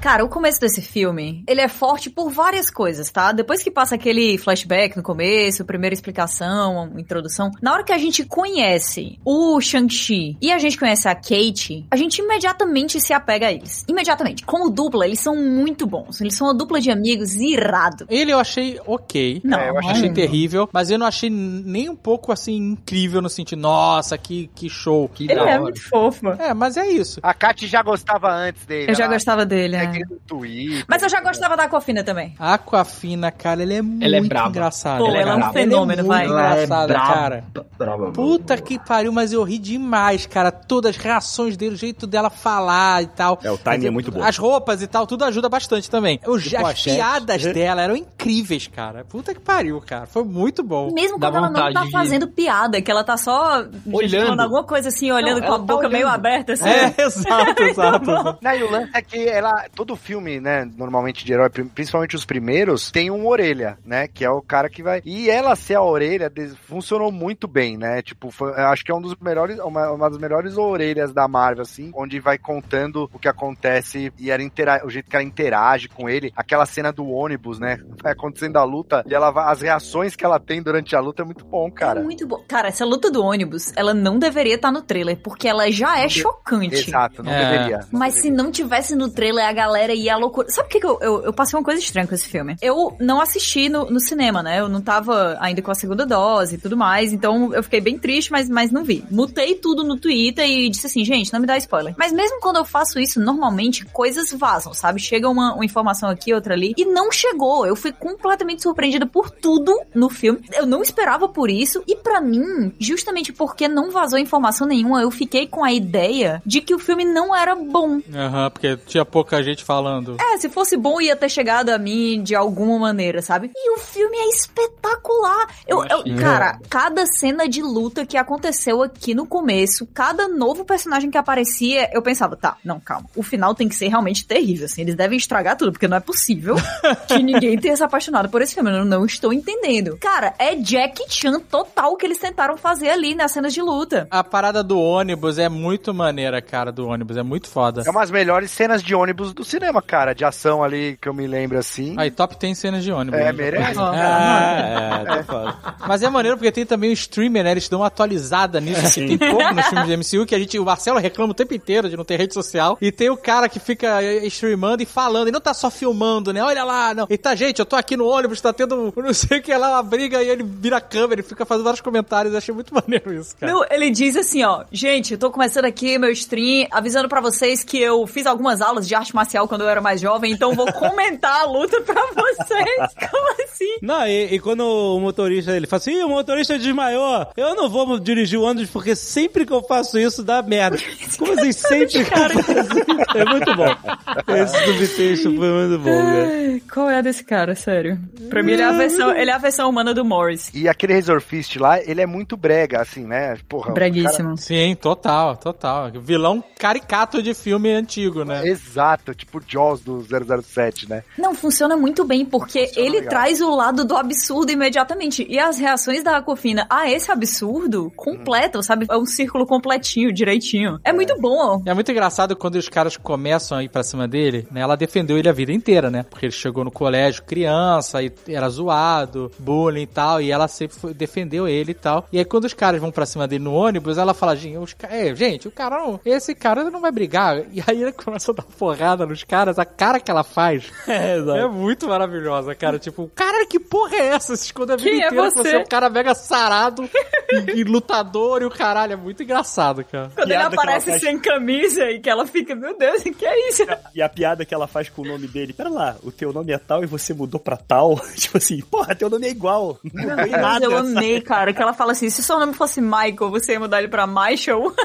Cara, o começo desse filme, ele é forte por várias coisas, tá? Depois que passa aquele flashback no começo, primeira explicação, introdução, na hora que a gente conhece o Shang-Chi e a gente conhece a Kate, a gente imediatamente se apega a eles. Imediatamente. Como dupla, eles são muito bons. Eles são uma dupla de amigos irado. Ele eu achei ok. Não, É, eu achei- Achei terrível, mas eu não achei nem um pouco assim incrível no sentido, nossa, que, que show. Que Ele da é muito fofo. É, mas é isso. A Kat já gostava antes dele. Eu já ela- gostava dele, É é. Twitter. Mas eu já gostava da Aquafina também. A Aquafina, cara, ele é muito Ela é braba. engraçado. Pô, ela é um braba. fenômeno, é vai. muito Ela é engraçada, braba, cara. braba, Puta que pariu, mas eu ri demais, cara. Todas as reações dele, o jeito dela falar e tal. É, o timing é muito bom. As roupas e tal, tudo ajuda bastante também. Os, E as piadas dela eram incríveis, cara. Puta que pariu, cara. Foi muito bom. Mesmo Dá quando ela não tá de- fazendo piada, que ela tá só Olhando. falando alguma coisa assim, olhando Não, com a tá boca meio aberta, assim. É, exato, exato. exato. Não, e o lance é que ela, todo filme, né, normalmente de herói, pri- principalmente os primeiros, tem um orelha, né, que é o cara que vai... E ela ser a orelha funcionou muito bem, né, tipo, foi- eu acho que é um dos melhores, uma, uma das melhores orelhas da Marvel, assim, onde vai contando o que acontece e ela intera- o jeito que ela interage com ele, aquela cena do ônibus, né, vai acontecendo a luta e ela vai- as reações que ela tem durante a luta é muito bom, cara. É muito bom. Cara, essa luta do ônibus, ela não deveria estar no trailer, porque ela já é chocante. Exato, não É. deveria. não Mas se não tivesse no trailer, a galera ia à loucura. Sabe o que, que eu, eu, eu passei uma coisa estranha com esse filme? Eu não assisti no, no cinema, né? Eu não tava ainda com a segunda dose e tudo mais, então eu fiquei bem triste, mas, mas não vi. Mutei tudo no Twitter e disse assim, gente, não me dá spoiler. Mas mesmo quando eu faço isso, normalmente coisas vazam, sabe? Chega uma, uma informação aqui, outra ali, e não chegou. Eu fui completamente surpreendida por tudo no filme. Eu não esperava por isso, e pra mim, justamente porque não vazou informação nenhuma, eu fiquei com a ideia de que o filme não era bom. Aham, porque tinha pouca gente falando. É, se fosse bom, ia ter chegado a mim de alguma maneira, sabe? E o filme é espetacular. Eu, eu- achei. cara, cada cena de luta que aconteceu aqui no começo, cada novo personagem que aparecia, eu pensava, tá, não, calma. O final tem que ser realmente terrível, assim. Eles devem estragar tudo, porque não é possível que ninguém tenha se apaixonado por esse filme. Eu não estou entendendo. Cara, é Jack Chan total que eles tentaram fazer ali nas cenas de luta. A parada do ônibus é muito maneira, cara, do ônibus. É muito foda. É umas melhores cenas de ônibus do cinema, cara, de ação ali que eu me lembro assim. Aí, top tem cenas de ônibus. É, merece. Ah, É, tá foda. Mas é maneiro porque tem também o streamer, né? Eles dão uma atualizada nisso. Que tem pouco nos filmes de MCU, que a gente, o Marcelo reclama o tempo inteiro de não ter rede social. E tem o cara que fica eh, streamando e falando. E não tá só filmando, né? Olha lá, não. E tá, gente, eu tô aqui no ônibus, tá tendo não sei o que lá, uma briga, e ele vira a câmera e fica fazendo vários comentários. Eu achei muito maneiro isso, cara. Não, ele diz assim, ó, gente, eu tô começando aqui meu stream, avisando pra vocês que eu fiz algumas aulas de arte marcial quando eu era mais jovem, então vou comentar a luta pra vocês. Como assim? Não, e, e quando o motorista ele fala assim, "Ih, o motorista desmaiou, eu não vou dirigir o ônibus porque sempre que eu faço isso dá merda. Como assim, sempre que eu faço isso? É muito bom. Esse subtexto foi muito bom, cara. Ai, Qual é a desse cara, sério? Pra mim ele é a versão, ele é a versão humana do Morris. E aquele Razor Fist lá, ele é muito brega, assim, né? Porra, Breguíssimo. Sim, total, total. Vilão caricato de filme antigo, cara- né? Exato, tipo o Jaws do 007, né? Não, funciona muito bem, porque Funciona ele legal. traz o lado do absurdo imediatamente. E as reações da Aquafina a esse absurdo completam, sabe? É um círculo completinho, direitinho. É muito bom. É muito engraçado quando os caras começam a ir pra cima dele, né? Ela defendeu ele a vida inteira, né? Porque ele chegou no colégio criança e era zoado, bullying e tal, e ela sempre foi- defendeu ele e tal. E aí quando os caras vão pra cima dele no ônibus, ela fala, gente, os é, gente, o cara não, esse cara não vai brigar. E aí ele começa a dar porrada nos caras, a cara que ela faz É, é muito maravilhosa, cara. Tipo, cara, que porra é essa? Se esconde a vida Quem é inteira que você? você é um cara mega sarado e, e lutador e o caralho. É muito engraçado, cara. Quando ela aparece faz- sem camisa e que ela fica, meu Deus, o que é isso? E a piada que ela faz com o nome dele, pera lá, o teu nome é tal e você mudou pra tal. tipo assim, porra, teu nome é igual. Não mudou em Mas nada. eu amei, cara, que ela fala assim, se o seu nome fosse Michael, você ia mudar ele pra Michael?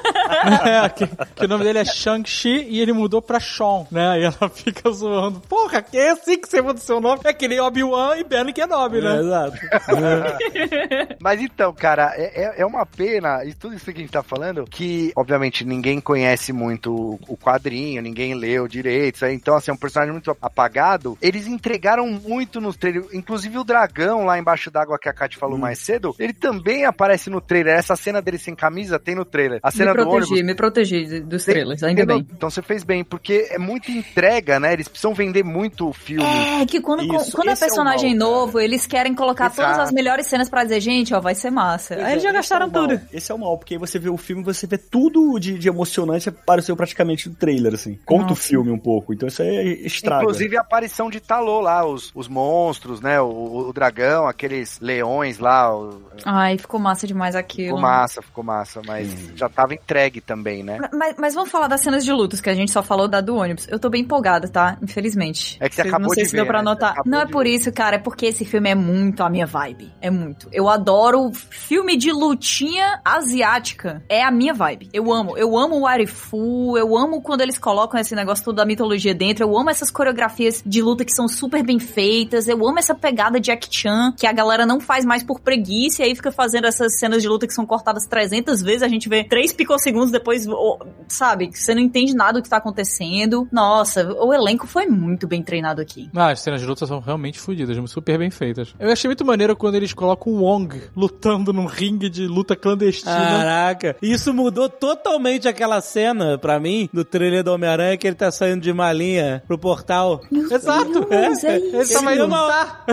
É, que, que o nome dele é Shang-Chi e ele mudou pra Sean, né? E ela fica zoando. Porra, que é assim que você muda o seu nome? É que nem Obi-Wan e Ben Kenobi, né? É, exato. Mas então, cara, é, é- é uma pena, e tudo isso que a gente tá falando, que, obviamente, ninguém conhece muito o- quadrinho, ninguém leu direito, sabe? então, assim, é um personagem muito apagado. Eles entregaram muito nos trailers, inclusive o dragão lá embaixo d'água que a Kat falou mais cedo, ele também aparece no trailer. Essa cena dele sem camisa tem no trailer. A cena me do ônibus. protegi, me protegi dos trailers, ainda bem. Então você fez bem, porque é muita entrega, né? Eles precisam vender muito o filme. É, que quando, Isso, quando é é o personagem mal, cara. novo, eles querem colocar todas Exato. as melhores cenas pra dizer, gente, ó, vai ser massa. Aí eles já Esse gastaram é o mal. tudo. Esse é o mal, porque aí você vê o filme você vê tudo de, de emocionante apareceu praticamente no trailer, assim. Conta o Nossa. filme um pouco. Então isso aí estraga. Inclusive a aparição de Talô lá, os, os monstros, né? O, o dragão, aqueles leões lá. O, Ai, ficou massa demais ficou aquilo. massa, ficou massa, mas já tava entregue também, né? Mas, mas vamos falar das cenas de lutas, que a gente só falou da do ônibus. Eu tô bem empolgada, tá? Infelizmente. É que você acabou Não sei de se ver, deu pra né? Notar. Não é de por ver. isso, cara. É porque esse filme é muito a minha vibe. É muito. Eu adoro filme de lutinha asiática. É a minha vibe. Eu amo. Eu amo o Arifu. Eu amo quando eles colocam esse negócio todo da mitologia dentro. Eu amo essas coreografias de luta que são super bem feitas. Eu amo essa pegada Jack Chan, que a galera não faz mais por preguiça e aí fica fazendo essas cenas de luta que são cortadas 300 vezes. A gente vê 3 picosegundos depois, sabe? Você não entende nada do que tá acontecendo. Nossa, nossa, o elenco foi muito bem treinado aqui. Ah, as cenas de luta são realmente fodidas, super bem feitas. Eu achei muito maneiro quando eles colocam o Wong lutando num ringue de luta clandestina. Caraca, isso mudou totalmente aquela cena pra mim do trailer do Homem-Aranha que ele tá saindo de malinha pro portal. Exato. Deus, é Ele isso. tá mais Ele lutar.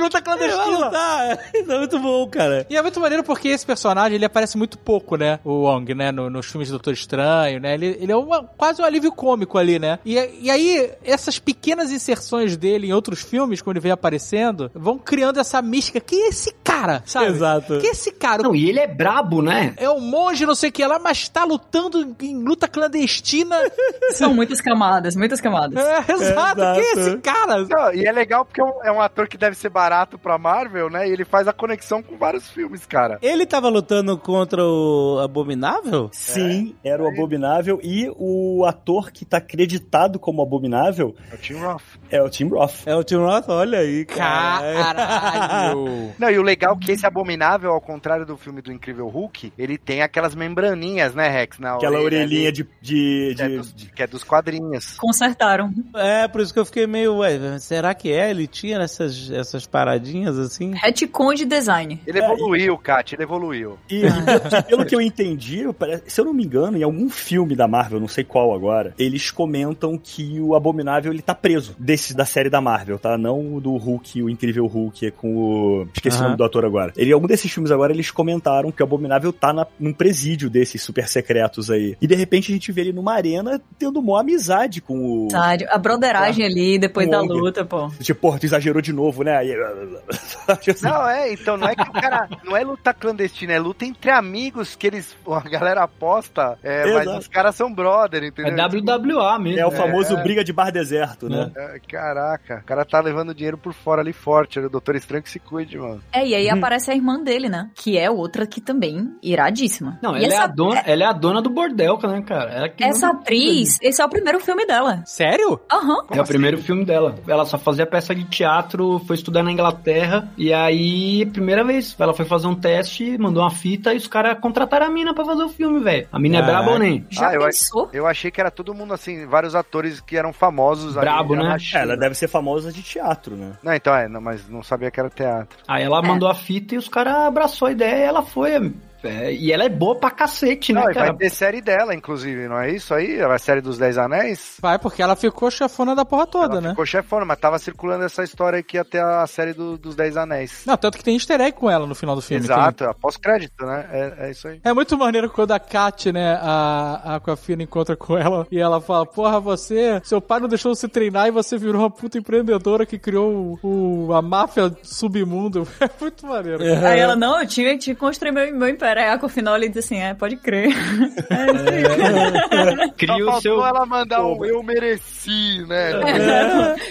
luta clandestina. Tá, isso é muito bom, cara. E é muito maneiro porque esse personagem, ele aparece muito pouco, né? O Wong, né? No- nos filmes do Doutor Estranho, né? Ele, ele é uma- quase um alívio cômico ali, né? E, e aí, essas pequenas inserções dele em outros filmes, quando ele vem aparecendo, vão criando essa mística. Quem é esse cara? Sabe? Exato. Quem é esse cara? Não, e ele é brabo, né? É um monge, não sei o que lá, mas tá lutando em luta clandestina. São muitas camadas, muitas camadas. É, exato. Quem é esse cara? Não, e é legal porque é um, é um ator que deve ser barato pra Marvel, né? E ele faz a conexão com vários filmes, cara. Ele tava lutando contra o Abominável? Sim, era o Abominável e o ator que tá acreditado como Abominável É o Tim Roth. é o Tim Roth. É o Tim Roth? Olha aí, cara. Caralho. Não, e o legal é que esse Abominável, ao contrário do filme do Incrível Hulk, ele tem aquelas membraninhas, né, Rex? Na Aquela orelhinha ali, de. de, que é de- dos- que é dos quadrinhos. Consertaram. É, por isso que eu fiquei meio, ué, será que é? Ele tinha essas, essas paradinhas assim? Retcon de design. Ele evoluiu, Kat, ele evoluiu. E, e pelo que eu entendi, se eu não me engano, em algum filme da Marvel, não sei qual agora, eles comentam que o Abominável ele tá preso desse da série da Marvel, tá? Não o do Hulk, o Incrível Hulk, é com o. Esqueci o nome do ator agora. Ele, em algum desses filmes agora, eles comentaram que o Abominável tá na, num presídio desses super secretos aí. E de repente a gente vê ele numa arena tendo uma amizade com o. Sério, a broderagem ali depois da Wong. luta, pô. Tipo, porra, tu exagerou de novo, né? Aí, Não, é, então não é que o cara. Não é luta clandestina, é luta entre amigos que eles. A galera aposta, é, mas os caras são brother, É entendeu? WWA mesmo. É o famoso É. briga de bar deserto, né? É, caraca, o cara tá levando dinheiro por fora ali forte. O Doutor Estranho que se cuide, mano. É, e aí aparece a irmã dele, né? Que é outra que também iradíssima. Não, e ela é, essa, a dona, ela é a dona do bordel, né, cara? Ela que essa atriz, esse é o primeiro filme dela. Sério? Aham. É o primeiro filme dela. Ela só fazia peça de teatro, foi estudar na Inglaterra. E aí, primeira vez, ela foi fazer um teste, mandou uma fita e os caras contrataram a mina pra fazer o filme, velho. A mina é Caraca. braba ou nem? Já Ah, eu pensou? Eu achei que era todo mundo assim, vários atores que eram famosos. Brabo, né? É, ela deve ser famosa de teatro, né? Não, então é, não, mas não sabia que era teatro. Aí ela É. mandou a fita e os caras abraçou a ideia e ela foi. É, e ela é boa pra cacete, né, Não, e vai cara? ter série dela, inclusive, não é isso aí? A série dos Dez Anéis? Vai, porque ela ficou chefona da porra toda, Ela né? ficou chefona, mas tava circulando essa história aqui até a série do- dos Dez Anéis. Não, tanto que tem easter egg com ela no final do filme. Exato, após crédito, né? É, é isso aí. É muito maneiro quando a Kat, né, a, a Aquafina encontra com ela e ela fala, porra, você, seu pai não deixou você treinar e você virou uma puta empreendedora que criou o, o- a máfia submundo. É muito maneiro. cara. Aí ela, não, eu tinha, tinha que construir meu, meu império. Aí a final ele diz assim, é, pode crer. É aí. Cria Só o seu. ela mandar Pô, um eu mereci, né?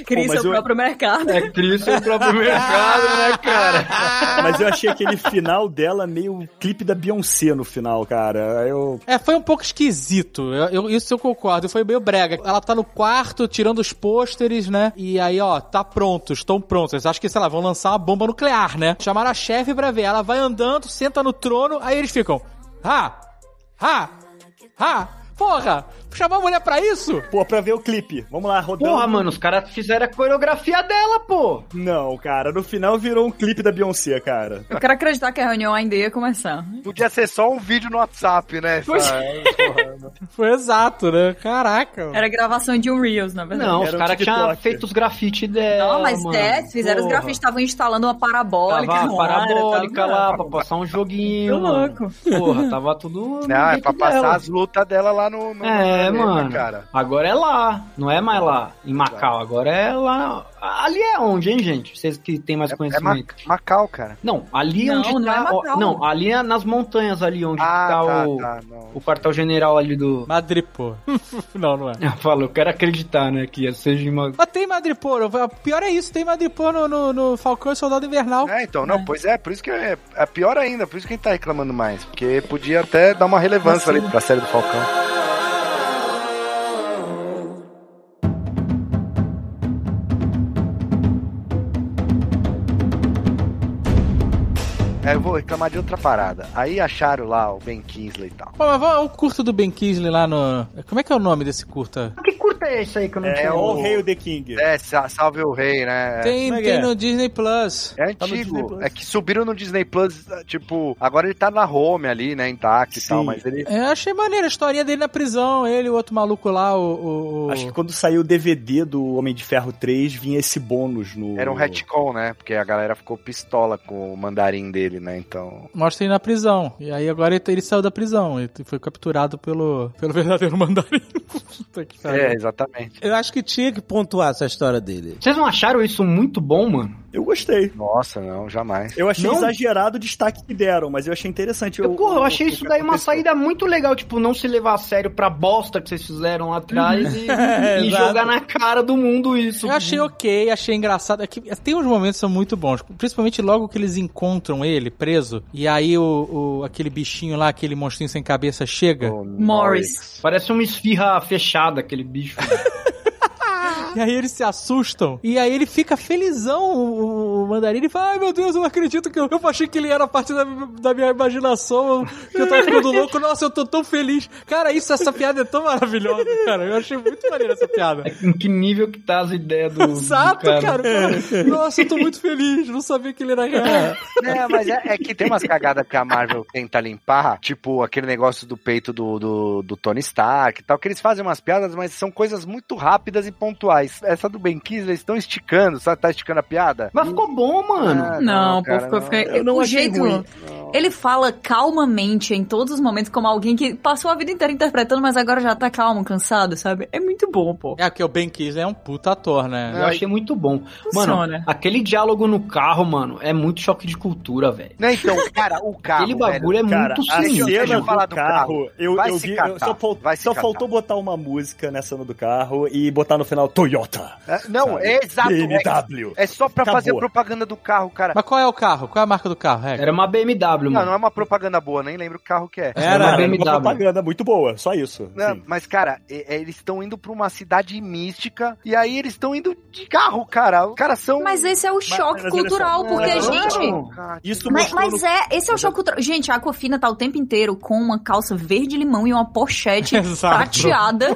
Cria Pô, seu eu- próprio mercado. É, cria o seu próprio mercado, né, cara? Mas eu achei aquele final dela meio clipe da Beyoncé no final, cara. Eu. É, foi um pouco esquisito. Eu, eu- isso eu concordo. Foi meio brega. Ela tá no quarto tirando os pôsteres, né? E aí, ó, tá pronto, estão prontos. Acho que, sei lá, vão lançar uma bomba nuclear, né? Chamaram a chefe pra ver. Ela vai andando, senta no trono, aí eles ficam. Ha! Ha! Ha! Porra! Chamar a mulher pra isso? Pô, pra ver o clipe. Vamos lá, rodando. Porra, mano, os caras fizeram a coreografia dela, pô. Não, cara, no final virou um clipe da Beyoncé, cara. Eu quero acreditar que a reunião ainda ia começar. Podia ser só um vídeo no WhatsApp, né? Essa- Pois- porra, Foi exato, né? Caraca. Era gravação de um Reels, na verdade. Não, Era os um caras tinham TikTok. feito os grafites dela. Não, mas mano. é, fizeram os Porra. grafites, estavam instalando uma parabólica. Tava no parabólica ar, lá pra passar um joguinho, Tô mano. louco. Porra, tava tudo. Não, é jeito pra passar dela. as lutas dela lá no. no É, no- mano. Cara. Agora é lá, não é mais lá, em Macau. Agora é lá. Ali é onde, hein, gente? Vocês que têm mais É, Ma conhecimento. Macau, cara. Não, ali Não, onde não tá. é ó, não, ali é nas montanhas ali onde Ah, tá, tá, o, tá, o quartel-general ali do. Madripoor. não, não é. Eu falo, eu quero acreditar, né? Que seja uma. Mas tem Madripoor. O pior é isso, tem Madripoor no, no, no Falcão e Soldado Invernal. É, então, não, pois é, por isso que é, é pior ainda, por isso que a gente tá reclamando mais. Porque podia até dar uma relevância ali pra série do Falcão. Eu vou reclamar de outra parada. Aí acharam lá o Ben Kingsley e tal. Pô, mas vamos o curto do Ben Kingsley lá no... Como é que é o nome desse curta? Que curta é esse aí que eu não É tinha? o o- Rei o The King. É, sa- salve o rei, né? Tem, é tem é? no Disney Plus. É Tá antigo. Plus. É que subiram no Disney Plus, tipo, agora ele tá na home ali, né, intacto e tal, mas ele... Eu achei maneiro a historinha dele na prisão, ele e o outro maluco lá, o. o- o- Acho que quando saiu o DVD do Homem de Ferro 3, vinha esse bônus no. Era um retcon, né? Porque a galera ficou pistola com o mandarim dele, né? Então. Mostra ele na prisão. E aí agora ele, ele saiu da prisão. Ele foi capturado pelo, pelo verdadeiro mandarim. Puta que pariu. É, exatamente. Eu acho que tinha que pontuar essa história dele. Vocês não acharam isso muito bom, mano? Eu gostei. Nossa, não, jamais. Eu achei Não? exagerado o destaque que deram, mas eu achei interessante. Eu, porra, eu achei o- isso daí uma saída muito legal, tipo, não se levar a sério pra bosta que vocês fizeram lá atrás e, e Exato. jogar na cara do mundo isso. Eu achei ok, achei engraçado. É que tem uns momentos que são muito bons. Principalmente logo que eles encontram ele preso. E aí o, o- aquele bichinho lá, aquele monstrinho sem cabeça chega. O Morris. Parece uma esfirra fechada, aquele bicho. E aí eles se assustam. E aí ele fica felizão, o, o mandarim. Ele fala: Ai meu Deus, eu não acredito que eu, eu achei que ele era parte da, da minha imaginação. Que eu tava ficando louco. Nossa, eu tô tão feliz. Cara, isso, essa piada é tão maravilhosa, cara. Eu achei muito maneira essa piada. em que nível que tá as ideias do. do Exato, cara. cara. Nossa, eu tô muito feliz. Não sabia que ele era real. É, mas é, é que tem umas cagadas que a Marvel tenta limpar, tipo aquele negócio do peito do, do, do Tony Stark e tal, que eles fazem umas piadas, mas são coisas muito rápidas e pontuais. Essa do Ben Kiss, eles estão esticando, sabe? Tá esticando a piada? Mas ficou bom, mano. Ah, Não, cara, pô, ficou, não. Eu não o achei jeito. ruim. Ele fala calmamente em todos os momentos, como alguém que passou a vida inteira interpretando, mas agora já tá calmo, cansado, sabe? É muito bom, pô. É, porque o Ben Kingsley é um puta ator, né? Eu achei muito bom. Funciona. Mano, aquele diálogo no carro, mano, é muito choque de cultura, velho. Não, então, cara, o carro. Aquele bagulho é Cara, muito a sinistro. cena Deixa eu do falar do carro, carro. eu, Vai eu se vi, catar, eu só, fal- vai se só catar. faltou botar uma música na cena do carro e botar no final Toyota. É, Não, Sabe? é exato. É, BMW. é só pra Acabou. fazer propaganda do carro, cara. Mas qual é o carro? Qual é a marca do carro? Era uma BMW, Não, mano. não é uma propaganda boa, nem lembro que carro que é. Era uma Era uma BMW. propaganda muito boa, só isso. Não, Sim. mas, cara, e- eles estão indo pra uma cidade mística e aí eles estão indo de carro, cara. Os caras são. Mas esse é o choque mas cultural, porque, não, gente. Não, Isso Mas, mas é, esse é o choque cultural. Gente, a Aquafina tá o tempo inteiro com uma calça verde-limão e uma pochete prateada.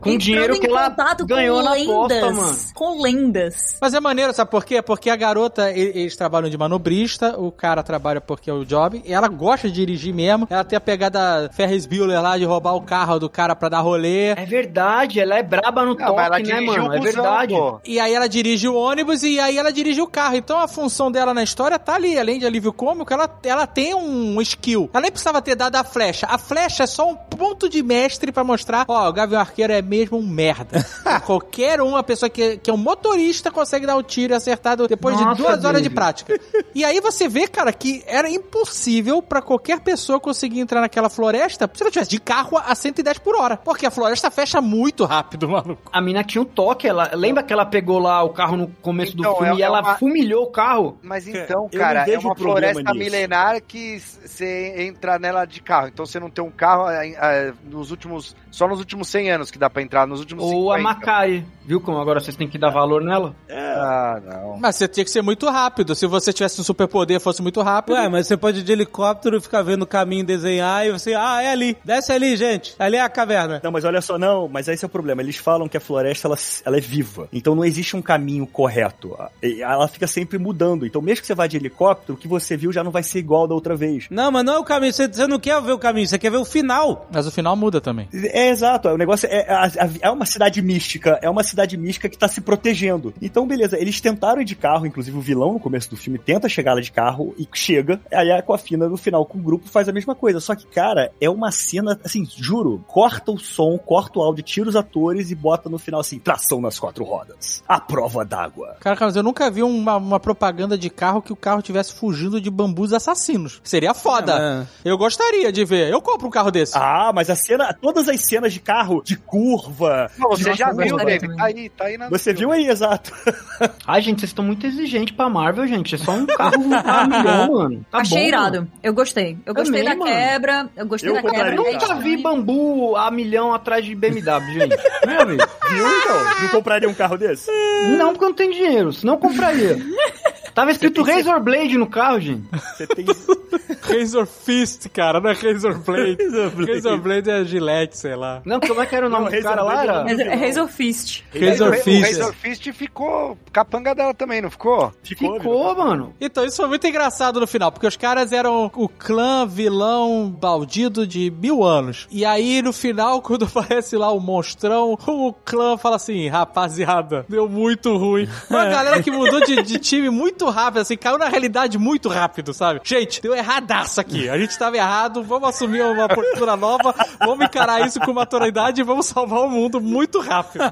Com dinheiro que ela ganhou com na lendas. aposta, mano. Com lendas. Mas é maneiro, sabe por quê? Porque a garota, eles trabalham de manobrista, o cara trabalha porque é o job, e ela gosta de dirigir mesmo. Ela tem a pegada Ferris Bueller lá de roubar o carro do cara pra dar rolê. É verdade, ela é braba no Não, mas ela toque, né, mano? o É verdade. pô. E aí ela dirige o ônibus e aí ela dirige o carro. Então a função dela na história tá ali, além de alívio cômico, ela, ela tem um skill. Ela nem precisava ter dado a flecha. A flecha é só um ponto de mestre pra mostrar, ó, o Gavião Arqueiro é mesmo um merda. Qualquer uma pessoa que, que é um motorista consegue dar o tiro e acertar do- depois Nossa, de duas horas de David. prática. E aí você vê, cara, que era impossível pra qualquer pessoa conseguir entrar naquela floresta se ela tivesse de carro a 110 por hora. Porque a floresta fecha muito rápido, maluco. A mina tinha um toque, ela lembra que ela pegou lá o carro no começo Então, do filme é- e é ela uma- fumilhou o carro? Mas então, cara, é uma floresta nisso. milenar que você entra nela de carro. Então você não tem um carro é, é, nos últimos. Só nos últimos 100 anos que dá pra entrar, nos últimos Ou a 50. Viu como agora vocês têm que dar valor nela? Ah, não. Mas você tinha que ser muito rápido. Se você tivesse um superpoder fosse muito rápido. Ué, mas você pode ir de helicóptero ficar vendo o caminho desenhar e você, ah, é ali, desce ali, gente. Ali é a caverna. Não, mas olha só, não, mas esse é o problema. Eles falam que a floresta ela, ela é viva. Então não existe um caminho correto. E Ela fica sempre mudando. Então, mesmo que você vá de helicóptero, o que você viu já não vai ser igual da outra vez. Não, mas não é o caminho. Você, você não quer ver o caminho, você quer ver o final. Mas o final muda também. É exato, o negócio é, é, é uma cidade mística, é uma cidade mística que tá se protegendo. Então, beleza, eles tentaram ir de carro, inclusive o vilão no começo do filme tenta chegar lá de carro e chega, aí a Aquafina no final com o grupo faz a mesma coisa. Só que, cara, é uma cena, assim, juro, corta o som, corta o áudio, tira os atores e bota no final assim, tração nas quatro rodas. A prova d'água. Cara, Carlos, eu nunca vi uma, uma propaganda de carro que o carro tivesse fugindo de bambus assassinos. Seria foda. Eu gostaria de ver. Eu compro um carro desse. Ah, mas a cena, todas as cenas de carro, de curva. Não, você já viu, gostaria David? Aí, tá aí na. Você viu aí, exato. Ai, gente, vocês estão muito exigentes pra Marvel, gente. É só um carro a milhão, mano. Tá Achei bom, irado. mano. Eu gostei. Eu gostei Também, da mano. quebra. Eu gostei Eu da quebra. Eu nunca vi bambu a milhão atrás de BMW, gente. Meu amigo. Viu então? Não compraria um carro desse? Não, porque eu não tenho dinheiro, senão eu compraria. Tava escrito Razor Blade no carro, gente. Você tem. Razor Fist, cara, não é Razor Blade. Razor Blade é Gillette, sei lá. Não, como é que era o nome Não, do Razor cara lá? Blade Era... É Razor Fist. Razor o, Fist. O Razor Fist ficou capanga dela também, não ficou? Ficou, mano. Então, isso foi muito engraçado no final, porque os caras eram o clã vilão baldido de mil anos. E aí, no final, quando aparece lá o monstrão, o clã fala assim, rapaziada, deu muito ruim. Uma galera que mudou de, de time muito rápido, assim, caiu na realidade muito rápido, sabe? Gente, deu erradaço aqui. A gente tava errado, vamos assumir uma postura nova, vamos encarar isso com maturidade e vamos salvar o mundo muito rápido.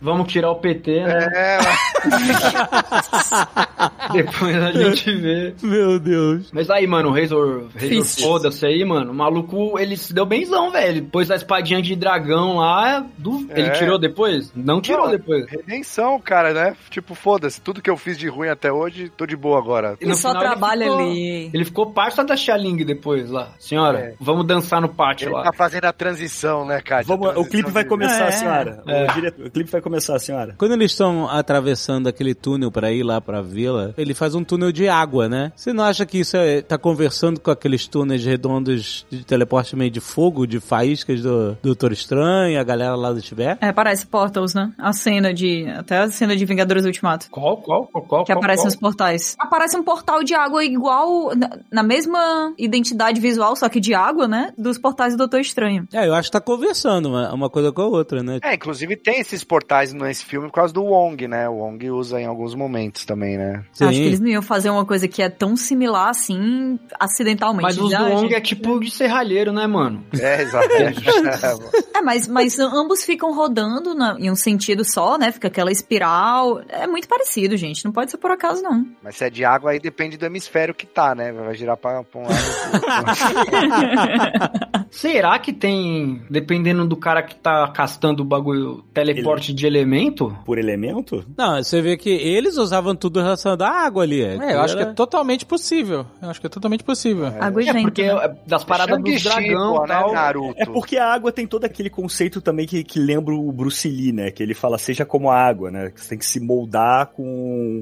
Vamos tirar o PT, né? É, Depois a gente vê. Meu Deus. Mas aí, mano, o Razor, Razor foda-se aí, mano. O maluco, ele se deu benzão, velho. Pôs a espadinha de dragão lá. do- Ele É. tirou depois? Não tirou Não, depois. redenção, cara, né? Tipo, foda-se, tudo que eu fiz de ruim até hoje, tô de boa agora. E Ele só final trabalha ficou- ali. Ele ficou parça da Xaling depois lá. Senhora, É. vamos dançar no pátio Ele lá. tá fazendo a transição, né, cara? Vamos, o clipe vai começar, É. senhora. É. O, diretor- o clipe vai começar, senhora. Quando eles estão atravessando aquele túnel pra ir lá pra vila, ele faz um túnel de água, né? Você não acha que isso é, tá conversando com aqueles túneis redondos de teleporte meio de fogo, de faíscas do Doutor Estranho, a galera lá do Tibete? É, parece Portals, né? A cena de. Até a cena de Vingadores Ultimato. Qual, qual, qual, qual? Que qual, aparece qual? nos portais. Aparece um portal de água igual, na, na mesma identidade visual, só que de água, né? Dos portais do Doutor Estranho. É, eu acho que tá conversando uma, uma coisa com a outra, né? É, inclusive tem esses portais nesse filme por causa do Wong, né? O Wong usa em alguns momentos também, né? Acho que eles não iam fazer uma coisa que é tão similar assim, acidentalmente. Mas os do Wong gente. é tipo de serralheiro, né, mano? É, exatamente. É, mas, mas ambos ficam rodando na- em um sentido só, né? Fica aquela espiral. É muito parecido, gente. Não pode ser por acaso, não. Mas se é de água, aí depende do hemisfério que tá, né? Vai girar pra, pra um lado. Será que tem, dependendo do cara que tá castando o bagulho, teleporte de elemento? Por elemento? Não, você vê que eles usavam tudo relacionado à água ali. É, eu acho que é totalmente possível. Eu acho que é totalmente possível. Água e É, vento. porque né? é das paradas dos Shang-Chi, dragão pô, e tal. né, Naruto? É porque a água tem todo aquele conceito também que, que lembra o Bruce Lee, né? Que ele fala, seja como a água, né? Que você tem que se moldar com,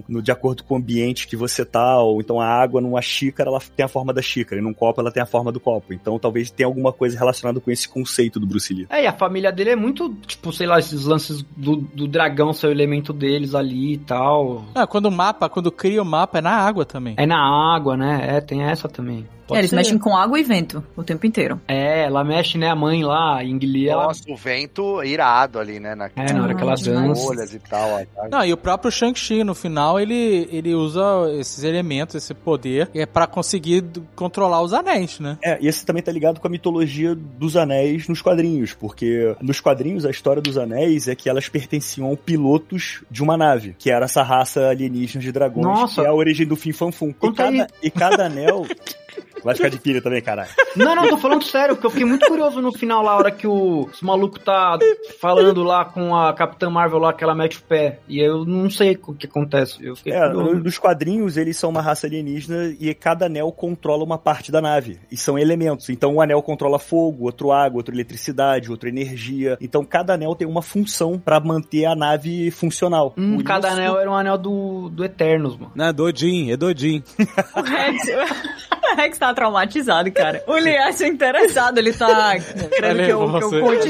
no, de acordo com o ambiente que você tá. Ou então a água numa xícara, ela tem a forma da xícara. E num copo, ela tem a forma do copo. Então talvez tenha alguma coisa relacionada com esse conceito do Bruce Lee. É, e a família dele é muito, tipo, sei lá, esses lances do, do dragão ser o elemento deles ali e tal. Ah, quando o mapa, quando cria o mapa, é na água também. É na água, né? É, tem essa também. Pode É, eles ser. mexem com água e vento o tempo inteiro. É, ela mexe, né? A mãe lá, a Ingli, ela... Nossa, o vento irado ali, né? Na... É, na hora que ela dança. folhas e tal. ó, tá? Não, e o próprio Shang-Chi, no final, ele, ele usa esses elementos, esse poder, é pra conseguir controlar os anéis, né? É, e esse também tá ligado com a mitologia dos anéis nos quadrinhos, porque nos quadrinhos a história dos anéis é que elas pertenciam a pilotos de uma nave, que era essa raça alienígena de dragões, Nossa. que é a origem do Fim Fanfum. E cada, e cada anel. Vai ficar de pilha também, caralho. Não, não, tô falando sério, porque eu fiquei muito curioso no final lá, a hora que o maluco tá falando lá com a Capitã Marvel lá, que ela mete o pé. E eu não sei o que acontece. Eu fiquei É, curioso. nos quadrinhos eles são uma raça alienígena e cada anel controla uma parte da nave. E são elementos. Então um anel controla fogo, outro água, outro eletricidade, outro energia. Então cada anel tem uma função pra manter a nave funcional. Hum, Por cada isso- anel era um anel do, do Eternos, mano. Não, é Dodin, é Dodin. O Rex, o Rex tá traumatizado, cara. O Liasso é interessado, ele tá querendo que eu, que eu conte.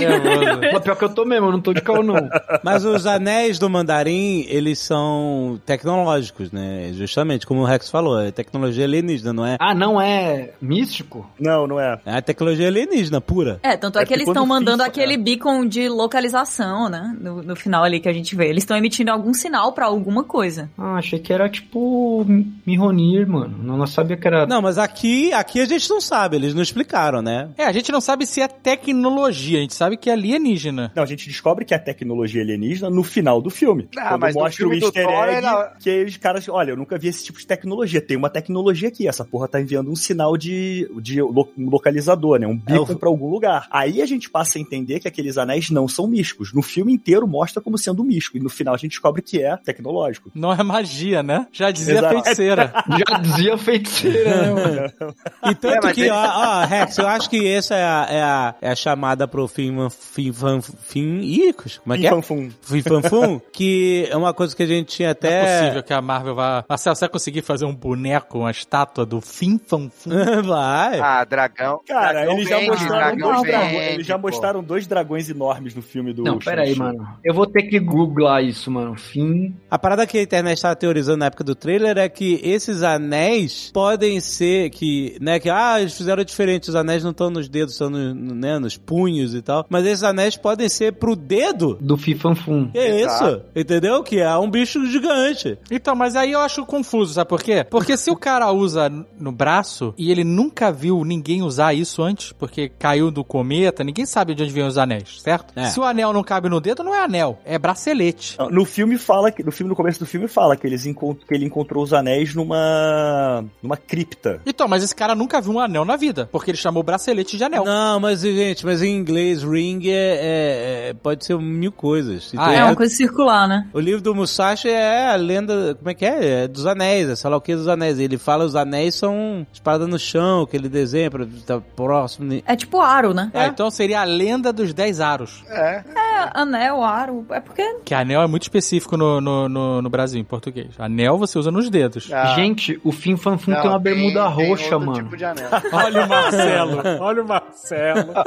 Mas pior que eu tô mesmo, eu não tô de cal não. Mas os anéis do mandarim, eles são tecnológicos, né? Justamente, como o Rex falou, é tecnologia alienígena, não é? Ah, não é místico? Não, não é. É a tecnologia alienígena pura. É, tanto é, É que eles estão mandando FIFA, aquele beacon de localização, né? No, no final ali que a gente vê. Eles estão emitindo algum sinal pra alguma coisa. Ah, achei que era tipo Mihonir, mano. Não, não sabia que era. Não, mas aqui, aqui a gente não sabe, eles não explicaram, né? É, a gente não sabe se é tecnologia, a gente sabe que é alienígena. Não, a gente descobre que é tecnologia alienígena no final do filme. Ah, quando mas mostra o filme do easter Thor, egg, ela- que os caras, olha, eu nunca vi esse tipo de tecnologia. Tem uma tecnologia aqui, essa porra tá enviando um sinal de, de lo- um localizador, né? Um beacon É o- pra algum lugar. Aí a gente passa a entender que aqueles anéis não são místicos. No filme inteiro mostra como sendo místico. E no final a gente descobre que é tecnológico. Não é magia, né? Já dizia Exato. feiticeira. Já dizia feiticeira, né, mano? E tanto É, que, ó, ó, Rex, eu acho que essa é a, é a, é a chamada pro fim, fim, fim, fim, ih, como é que é? Fanfum. Fim, fanfum, que é uma coisa que a gente tinha Não é até... possível que a Marvel vá. Marcelo, você vai conseguir fazer um boneco, uma estátua do Fim Fan Fum? Vai. Ah, dragão. Cara, dragão eles já vende, mostraram dragão dois vende, dragões. Eles já pô. mostraram dois dragões enormes no filme do Não, pera aí, Shang-Chi. mano. Eu vou ter que googlar isso, mano. Fim. A parada que a internet estava teorizando na época do trailer é que esses anéis podem ser que, né, que ah, eles fizeram diferente, os anéis não estão nos dedos, estão no, né, nos punhos e tal, mas esses anéis podem ser pro dedo. Do Fifanfum. É Exato. isso? Entendeu? Que é um bicho gigante. Então, mas aí eu acho confuso, sabe por quê? Porque se o cara usa no braço e ele nunca viu ninguém usar isso antes, porque caiu do cometa, ninguém sabe de onde vêm os anéis, certo? É. Se o anel não cabe no dedo, não é anel, é bracelete. No filme fala que no filme no começo do filme fala que eles encont- que ele encontrou os anéis numa numa cripta. Então, mas esse cara nunca viu um anel na vida, porque ele chamou bracelete de anel. Não, mas, gente, mas em inglês, ring é, é- é- pode ser mil coisas. Ah, É é? uma coisa circular, né? O livro do Musashi é a lenda, como é que é? É dos anéis, é sei lá o que dos anéis. Ele fala os anéis são espadas no chão, que ele desenha pra estar próximo. É tipo aro, né? Ah, então seria a lenda dos 10 aros. É. É, anel, aro. É porque. Que anel é muito específico no, no, no, no Brasil, em português. Anel você usa nos dedos. Ah, Gente, o Fim Fanfum tem uma bermuda tem roxa, mano. Tipo de anel. Olha o Marcelo, olha o Marcelo.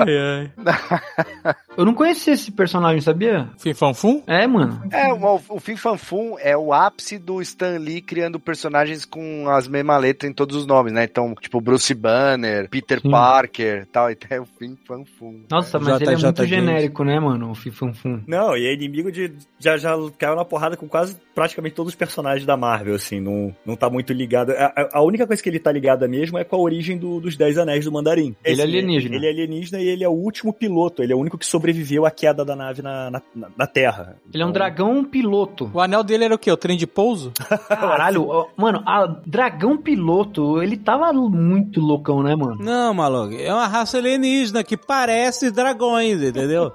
ai, ai. Eu não conhecia esse personagem, sabia? Fim Fan Fum? É, mano. É, o, o Fim Fanfum é o ápice do Stan Lee criando personagens com as mesmas letras em todos os nomes, né? Então, tipo, Bruce Banner, Peter Sim. Parker tal, e tem o Fim Fanfum. Nossa, mas ele é JJ muito James. genérico, né, mano? O Fim Fanfum. Não, e é inimigo de. Já, já caiu na porrada com quase praticamente todos os personagens da Marvel, assim, não, não tá muito ligado. A, a- única coisa que ele tá ligado mesmo é com a origem do- dos Dez Anéis do Mandarim. Ele é alienígena. Ele é alienígena e ele é o último piloto, ele é o único que sobreviveu à queda da nave na, na, na- Terra. Ele é um Então, dragão piloto. O anel dele era o quê? O trem de pouso? Caralho, mano, a dragão piloto, ele tava muito loucão, né, mano? Não, maluco, é uma raça alienígena que parece dragões, entendeu?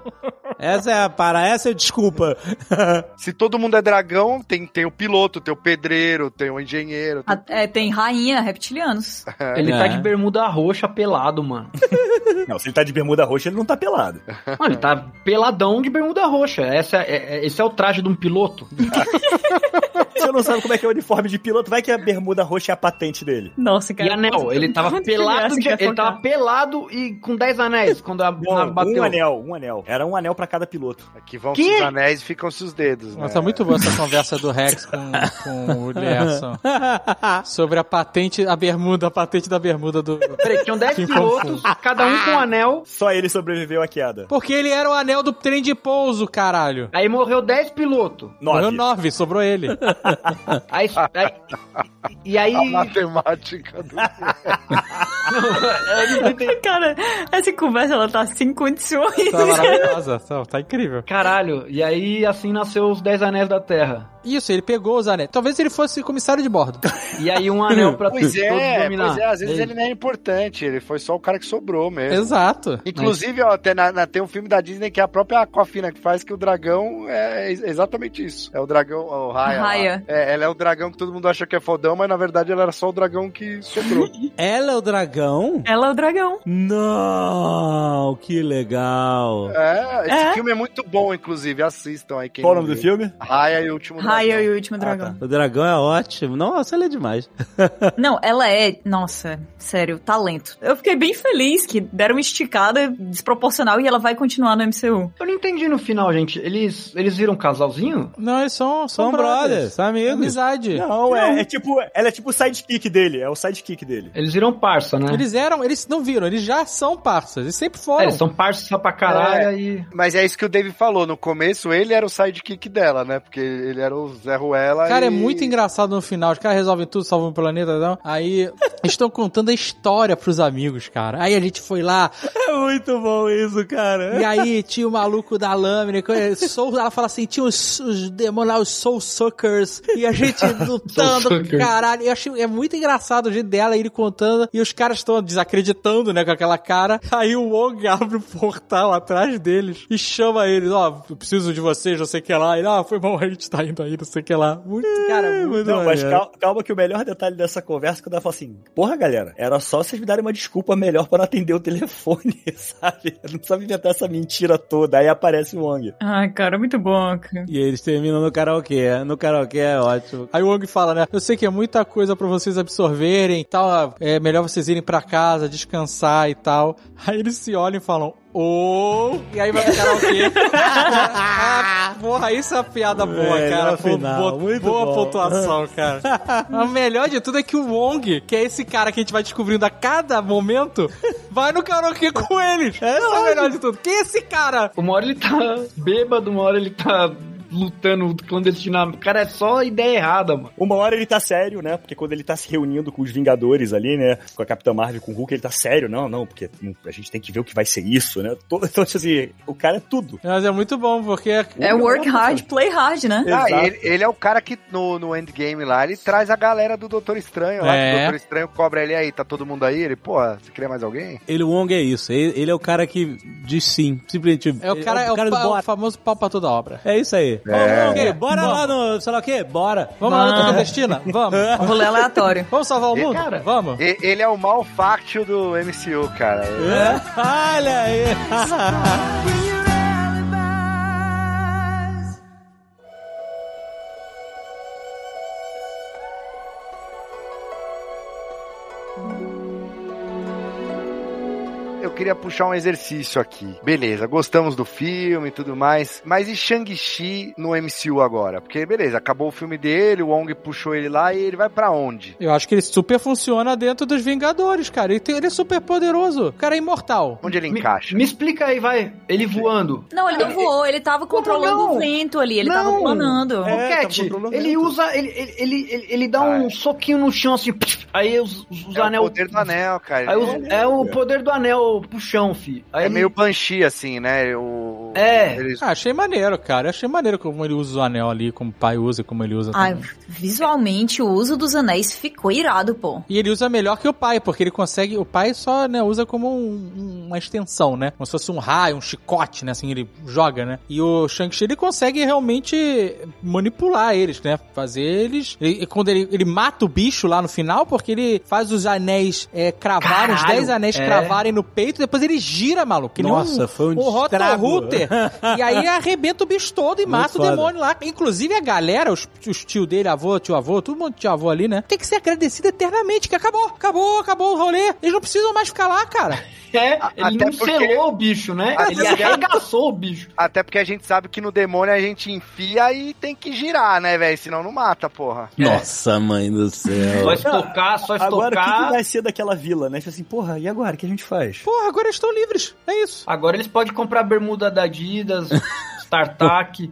essa é a para, essa é a desculpa. Se todo mundo é dragão, tem, tem o piloto, tem o pedreiro, tem o engenheiro. Tem... a- é, tem rainha, reptilianos. Ele É. tá de bermuda roxa pelado, mano. Não, se ele tá de bermuda roxa, ele não tá pelado. Mano, ele tá peladão de bermuda roxa. Essa é, é- esse é o traje de um piloto. Você não sabe como é que é o uniforme de piloto, vai que a bermuda roxa é a patente dele. Nossa, E cara. anel, ele tava pelado, de- ele tava pelado e com 10 anéis quando a nave bateu. um anel, um anel. Era um anel pra cada piloto. Aqui vão-se Que? os anéis e ficam-se os dedos, né? Nossa, muito boa essa conversa do Rex com, com o Lerson. Sobre a patente, a bermuda, a patente da bermuda do... Peraí, tinham 10 Fim pilotos, cada um com um anel. Só ele sobreviveu à queda. Porque ele era o anel do trem de pouso, caralho. Aí morreu 10 pilotos. Morreu Nove. nove, sobrou ele. Aí, aí- e aí. A matemática do... Cara, essa conversa ela tá sem condições. Tá maravilhosa, tá, tá incrível. Caralho, e aí assim nasceu os 10 anéis da Terra. Isso, ele pegou os anéis. Talvez ele fosse comissário de bordo. E aí um anel pra Pois todos é, dominar. pois é, às vezes ele não é importante, ele foi só o cara que sobrou mesmo. Exato. Inclusive, ó, tem, na- na- tem um filme da Disney que é a própria Aquafina que faz que o dragão é ex- exatamente isso. É o dragão, o Raya. lá. É, ela é o dragão que todo mundo acha que é fodão, mas na verdade ela era só o dragão que sobrou. Ela é o dragão? Ela é o dragão. Não, que legal. é, esse É? filme é muito bom, inclusive. Assistam aí quem Qual o não nome do filme? Raya e o Último Dragão. Raya e o último Ah, dragão. tá. O dragão é ótimo. Nossa, ele é demais. Não, ela é, nossa, sério, talento. Eu fiquei bem feliz que deram uma esticada desproporcional e ela vai continuar no MCU. Eu não entendi no final, gente. Eles, eles viram um casalzinho? Não, eles são, São brothers, são amigos. Amizade. Não, é, é tipo, ela é tipo o sidekick dele, é o sidekick dele. Eles viram parça, né? Eles eram, eles não viram, eles já são parças, eles sempre É, foram. eles são parças só pra caralho É. e... Mas é isso que o Dave falou. No começo, ele era o sidekick dela, né? Porque ele era o Zé Ruela. Cara, e... é muito engraçado no final. Os caras resolvem tudo, salvam o planeta, não. Aí eles estão contando a história pros amigos, cara. Aí a gente foi lá, É muito bom isso, cara. e aí tinha o maluco da lâmina. que- Soul, ela fala assim: tinha os, os demônios lá, os Soul Suckers. E a gente lutando, caralho. Eu achei, é muito engraçado o jeito dela, ele contando. E os caras estão desacreditando, né, com aquela cara. Aí o Wong abre o portal atrás deles e chama eles, ó, eu preciso de vocês, não sei o que lá. Ele, ah, foi mal, a gente tá indo aí, não sei o que lá. Muito, cara, muito Não, mas calma, calma que o melhor detalhe dessa conversa é que eu falo assim, porra, galera, era só vocês me darem uma desculpa melhor pra não atender o telefone, sabe? Não sabe inventar essa mentira toda. Aí aparece o Wong. Ai, cara, muito bom, cara. E eles terminam no karaokê. No karaokê é ótimo. Aí o Wong fala, né? Eu sei que é muita coisa pra vocês absorverem e tal. É melhor vocês irem pra casa, descansar e tal. Aí eles se olham e falam. Oh! E aí vai pro karaokê. ah, porra, isso é uma piada boa, Melhor cara. Pô, final, boa bom. pontuação, cara. o melhor de tudo é que o Wong, que é esse cara que a gente vai descobrindo a cada momento, vai no karaokê com eles. Esse é o melhor de tudo. Quem é esse cara? Uma hora ele tá bêbado, uma hora ele tá lutando clandestinamente. Cara, é só ideia errada, mano. Uma hora ele tá sério, né? Porque quando ele tá se reunindo com os Vingadores ali, né? Com a Capitã Marvel, com o Hulk, ele tá sério. Não, não, porque a gente tem que ver o que vai ser isso, né? Todo, então, assim, o cara é tudo. Mas é muito bom, porque... É work hard, play hard, né? Ah, ele, ele é o cara que no, no Endgame lá, ele traz a galera do Doutor Estranho lá. É. que O Doutor Estranho cobra ele aí, tá todo mundo aí? Ele, pô, você queria mais alguém? Ele, o Wong é isso. Ele, ele é o cara que diz sim. Simplesmente. É o cara, é o, do pa- bora. o famoso pau pra toda obra. É isso aí. É. Ô, bora lá no, sei lá o quê? Bora. Vamos lá na luta clandestina? Vamos. Um rolê aleatório. Vamos salvar o E, mundo? cara, Vamos. E- ele é o malfáctil do MCU, cara. É? Olha aí. queria puxar um exercício aqui. Beleza, gostamos do filme e tudo mais. Mas e Shang-Chi no MCU agora? Porque, beleza, acabou o filme dele, o Wong puxou ele lá e ele vai pra onde? Eu acho que ele super funciona dentro dos Vingadores, cara. Ele, tem- ele é super poderoso. O cara é imortal. Onde ele Me, encaixa? me explica aí, vai. Ele voando. Não, ele não voou, ele tava controlando não? o vento ali, ele tava Não. planando. É, tá Cat, controlando ele usa. Ele, ele, ele, ele, ele dá um soquinho no chão assim. Aí os, os, os É o anel. poder do anel, cara. Aí os- é o poder do anel pro chão, fi. Aí é ele- meio Banshee, assim, né? O, É. eles- Ah, achei maneiro, cara. Achei maneiro como ele usa o anel ali, como o pai usa e como ele usa Ai, também. visualmente o uso dos anéis ficou irado, pô. E ele usa melhor que o pai, porque ele consegue. O pai só né, usa como um- uma extensão, né? Como se fosse um raio, um chicote, né? Assim, ele joga, né? E o Shang-Chi ele consegue realmente manipular eles, né? Fazer eles. E, e quando ele, ele mata o bicho lá no final, porque ele faz os anéis é, cravarem, os Caralho, 10 anéis é. cravarem no peito, depois ele gira, maluco. Nossa, foi um o e aí arrebenta o bicho todo e Muito mata foda. o demônio lá. Inclusive a galera, os, os tio dele, avô, tio avô, todo mundo tio avô ali, né? Tem que ser agradecido eternamente, que acabou, acabou, acabou o rolê. Eles não precisam mais ficar lá, cara. É, ele até não porque- selou o bicho, né? Até Ele porque- arregaçou o bicho. Até porque a gente sabe que no demônio a gente enfia e tem que girar, né, velho? Senão não mata, porra. Nossa, mãe do céu. Só estocar, só Agora, o que, estocar. que vai ser daquela vila, né? Tipo assim, porra, e agora? O que a gente faz? Porra, agora eles estão livres. É isso. Agora eles podem comprar bermuda da Adidas, StarTac.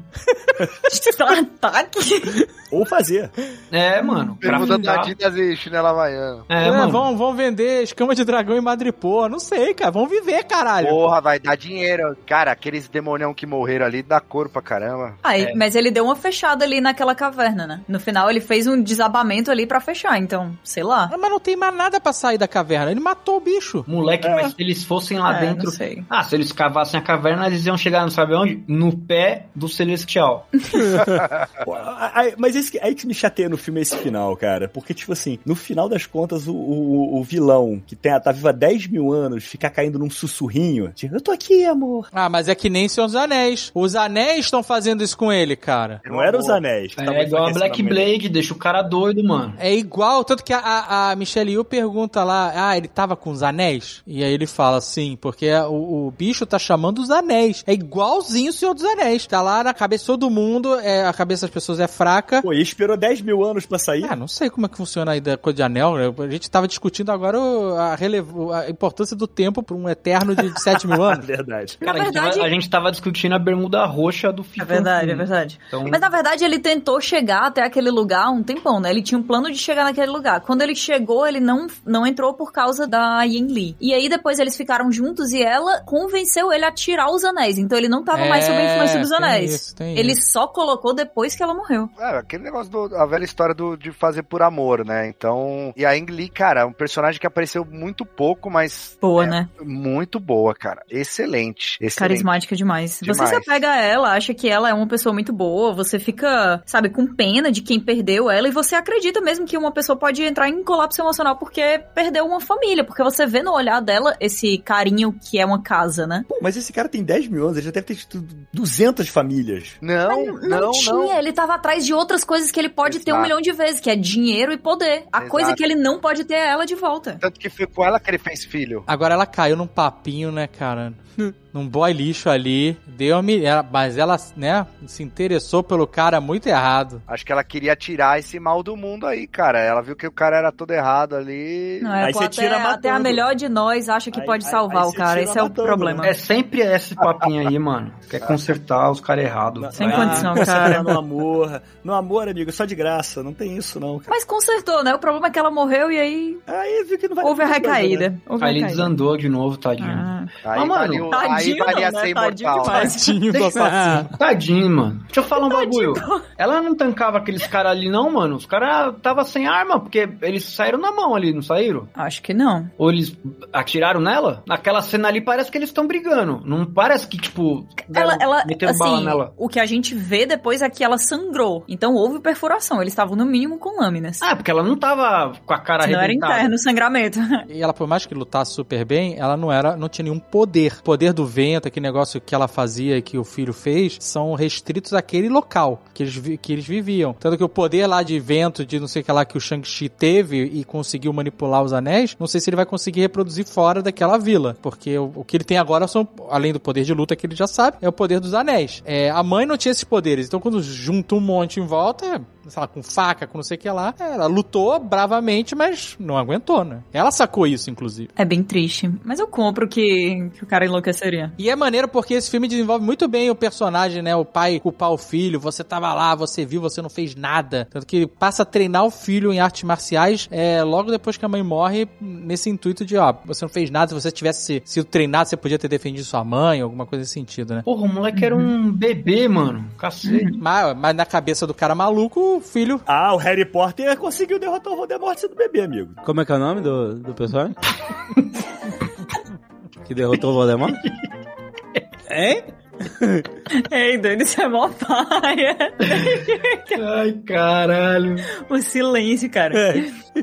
Ataque. Ou fazer. É, mano. pra Bermuda da. Adidas e chinela havaiana. É, É, mano. vão, vão vender escama de dragão em Madripoor. Não sei, cara. Vão viver, caralho. Porra, vai dar dinheiro. Cara, aqueles demonião que morreram ali dá cor pra caramba. Aí, É. Mas ele deu uma fechada ali naquela caverna, né? No final ele fez um desabamento ali pra fechar, então, sei lá. Ah, Mas não tem mais nada pra sair da caverna. Ele matou o bicho. Moleque, mas se eles fossem lá É, dentro. não sei. Ah, se eles cavassem a caverna, eles iam chegar, não sabe onde? No pé do Celestial. Mas esse, que- aí que me chateia no filme é esse final, cara. Porque, tipo assim, no final das contas, o, o, o vilão, que tem, tá vivo há 10 mil anos, fica caindo num sussurrinho. Tipo, eu tô aqui, amor. Ah, mas é que nem Senhor dos Anéis. Os anéis estão fazendo isso com ele, cara. Não eram os anéis. que estavam É igual a Black. Blade, deixa o cara doido, mano. É igual, tanto que a, a, a Michelle Yu pergunta lá, ah, ele tava com os anéis? E aí ele fala, sim, porque o, o bicho tá chamando os anéis. É igualzinho o Senhor dos Anéis. Tá lá na cabeça de todo mundo, é, a cabeça das pessoas é fraca. Pô, e esperou 10 mil anos pra sair? Ah, não sei como é que funciona aí da coisa de anel. né? A gente tava discutindo agora o- a, relevo- a importância do tempo pra um eterno de 7 mil anos. Verdade. Cara, Na a, gente tava, verdade- a gente tava discutindo a bermuda roxa do É filme. verdade, é verdade. Então, Mas na verdade ele tentou chegar até aquele lugar um tempão, né? Ele tinha um plano de chegar naquele lugar. Quando ele chegou, ele não, não entrou por causa da Yin Li. E aí depois eles ficaram juntos e ela convenceu ele a tirar os anéis. Então ele não tava mais sob a É, lance dos tem anéis. isso, tem Ele isso. só colocou depois que ela morreu. É, aquele negócio do, a velha história do, de fazer por amor, né? Então, e a Ang Lee, cara, é um personagem que apareceu muito pouco, mas Boa, é né? muito boa, cara. Excelente. excelente. Carismática demais. Você Demais. se apega a ela, acha que ela é uma pessoa muito boa, você fica, sabe, com pena de quem perdeu ela e você acredita mesmo que uma pessoa pode entrar em colapso emocional porque perdeu uma família, porque você vê no olhar dela esse carinho que é uma casa, né? Pô, mas esse cara tem 10 mil anos, ele já deve ter tido 200 famílias. Não, Não, tinha, ele tava atrás de outras coisas que ele pode ter um Exato. milhão de vezes, que é dinheiro e poder. A Exato. coisa que ele não pode ter é ela de volta. Tanto que foi com ela que ele fez filho. Agora ela caiu num papinho, né, cara? num boy lixo ali. Deu a mi- ela- Mas ela, né, se interessou pelo cara muito errado. Acho que ela queria tirar esse mal do mundo aí, cara. Ela viu que o cara era todo errado ali. Não, é, Aí pô, você até, tira até matando. a melhor de nós acha que Aí- pode aí- salvar aí o cara. Esse é o problema. É sempre esse papinho aí, mano. Quer consertar os caras errados. Sem condição, você cara. no amor. No amor, amigo, só de graça. Não tem isso, não. cara. Mas consertou, né? O problema é que ela morreu e aí Aí viu que não vai houve a dar muita coisa, recaída. né? Houve Aí ele recaída. desandou de novo, tadinho. Ah, Aí, Ah, mano, aí tadinho valia não, né? ser Tadinho imortal. Tadinho do assassino. Tadinho, mano. Deixa eu falar um bagulho. Ela não tancava aqueles caras ali, não, mano. Os caras tava sem arma, porque eles saíram na mão ali, não saíram? Acho que não. Ou eles atiraram nela? Naquela cena ali parece que eles estão brigando. Não parece que, tipo, Ela, deram- meteram bala assim, nela. o que a gente vê depois é que ela sangrou. Então houve perfuração. Eles estavam no mínimo com lâminas. Ah, porque ela não tava com a cara Senão era arrebentada. interno o sangramento. E ela, por mais que lutasse super bem, ela não era, não tinha nenhum poder. O poder do vento, aquele negócio que ela fazia e que o filho fez, são restritos àquele local que eles, que eles viviam. Tanto que o poder lá de vento, de não sei o que lá que o Shang-Chi teve e conseguiu manipular os anéis, não sei se ele vai conseguir reproduzir fora daquela vila. Porque o, o que ele tem agora são, além do poder de luta que ele já sabe, é o poder dos anéis. É, a mãe não tinha esses poderes, então quando junta um monte em volta, sei lá, com faca, com não sei o que lá, ela lutou bravamente, mas não aguentou, né? Ela sacou isso, inclusive. É bem triste. Mas eu compro que, que o cara enlouqueceria. E é maneiro porque esse filme desenvolve muito bem o personagem, né? O pai culpar o filho, você tava lá, você viu, você não fez nada. Tanto que passa a treinar o filho em artes marciais é, logo depois que a mãe morre, nesse intuito de, ó, você não fez nada, se você tivesse sido treinado, você podia ter defendido sua mãe, alguma coisa nesse sentido, né? Porra, o moleque era um bebê, mano. Cacete. Mas, mas na cabeça do cara maluco, o filho. Ah, o Harry Potter conseguiu derrotar o Voldemort sendo bebê, amigo. Como é que é o nome do, do personagem? que derrotou o Voldemort? Hein? Ei, Dani, isso é mó paia. Ai, caralho. O silêncio, cara.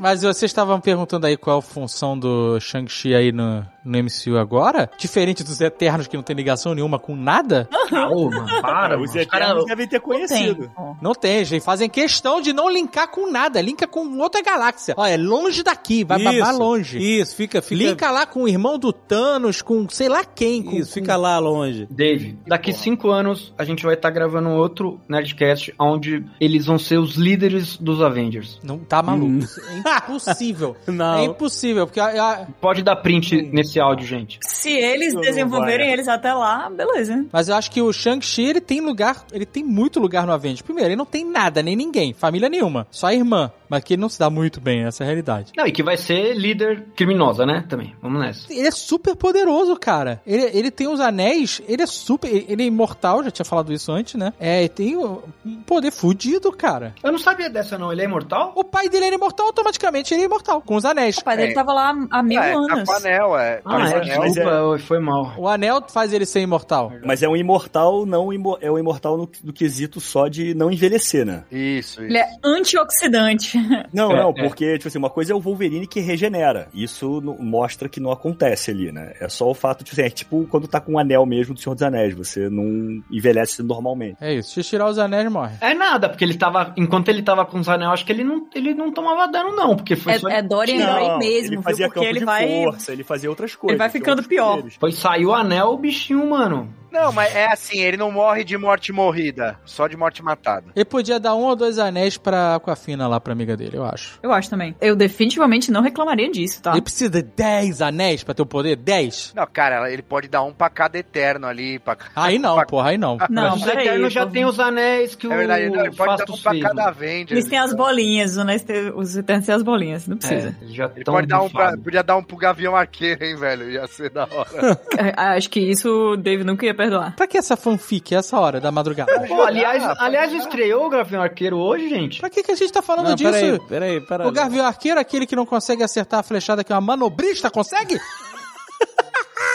Mas vocês estavam perguntando aí qual a função do Shang-Chi aí no, no MCU agora? Diferente dos Eternos que não tem ligação nenhuma com nada? Ô, mano, para, Os mano. Eternos devem ter Tem. conhecido. Não tem, eles fazem questão de não linkar com nada, linka com outra galáxia. Olha, é longe daqui, vai babar longe. Isso, fica, fica. Linka lá com o irmão do Thanos, com sei lá quem. Com, Isso, fica lá longe. Dave, daqui cinco anos a gente vai estar gravando outro Nerdcast onde eles vão ser os líderes dos Avengers. Não tá maluco. Hum. Isso É impossível. Não. É impossível, porque a- a- Pode dar print nesse áudio, gente. Se eles desenvolverem eles até lá, beleza. mas eu acho que o Shang-Chi, ele tem lugar, ele tem muito lugar no Avengers. Primeiro, ele não tem nada, nem ninguém, família nenhuma, só a irmã. Mas que ele não se dá muito bem, essa é a realidade. Não, e que vai ser líder criminosa, né? Também. Vamos nessa. Ele é super poderoso, cara. Ele, ele tem os anéis, ele é super. Ele, é imortal, já tinha falado isso antes, né? É, ele tem um poder fudido, cara. Eu não sabia dessa, não. Ele é imortal? O pai dele era imortal, automaticamente ele é imortal, com os anéis. O pai dele É. tava lá há mil É, tá anos. com anel, é. Ah, Mas é, é- mas desculpa, foi mal. O anel faz ele ser imortal. Mas é um imortal, não imo- é um imortal no, no quesito só de não envelhecer, né? Isso, isso. Ele é antioxidante. Não, É, não, é. porque, tipo assim, uma coisa é o Wolverine que regenera. Isso mostra que não acontece ali, né? É só o fato de, tipo, assim, é tipo quando tá com o anel mesmo do Senhor dos Anéis, você não envelhece normalmente. É isso. Se tirar os anéis, morre. É nada, porque ele tava. Enquanto ele tava com os anéis, acho que ele não, ele não tomava dano, não. Porque foi só. É, é Dorian Gray mesmo, ele fazia viu? Porque campo ele de vai. força, ele fazia outras coisas. vai tinha ficando pior. Foi sair o anel, o bichinho, mano. Não, mas é assim, ele não morre de morte morrida, só de morte matada. Ele podia dar um ou dois anéis pra Aquafina lá, pra amiga dele, eu acho. Eu acho também. Eu definitivamente não reclamaria disso, tá? Ele precisa de 10 anéis pra ter o poder? 10? Não, cara, ele pode dar um pra cada eterno ali. Pra... Aí não, pra... porra, aí não. Não, Os peraí. Eternos já tem os anéis que É verdade, o não, ele pode dar um pra cada mano. Avenger. Eles têm as bolinhas, né? os Eternos têm as bolinhas, não precisa. É, já Ele pode dar um pra, podia dar um pro Gavião Arqueiro, hein, velho? Ia ser da hora. É, Acho que isso o Dave nunca ia perdoar. Pra que essa fanfic essa hora da madrugada? Pô, aliás, aliás, estreou o Gavião Arqueiro hoje, gente. Pra que, que a gente tá falando Não, disso? peraí, peraí, peraí. O Gavião Arqueiro, aquele que não consegue acertar a flechada que uma manobrista consegue?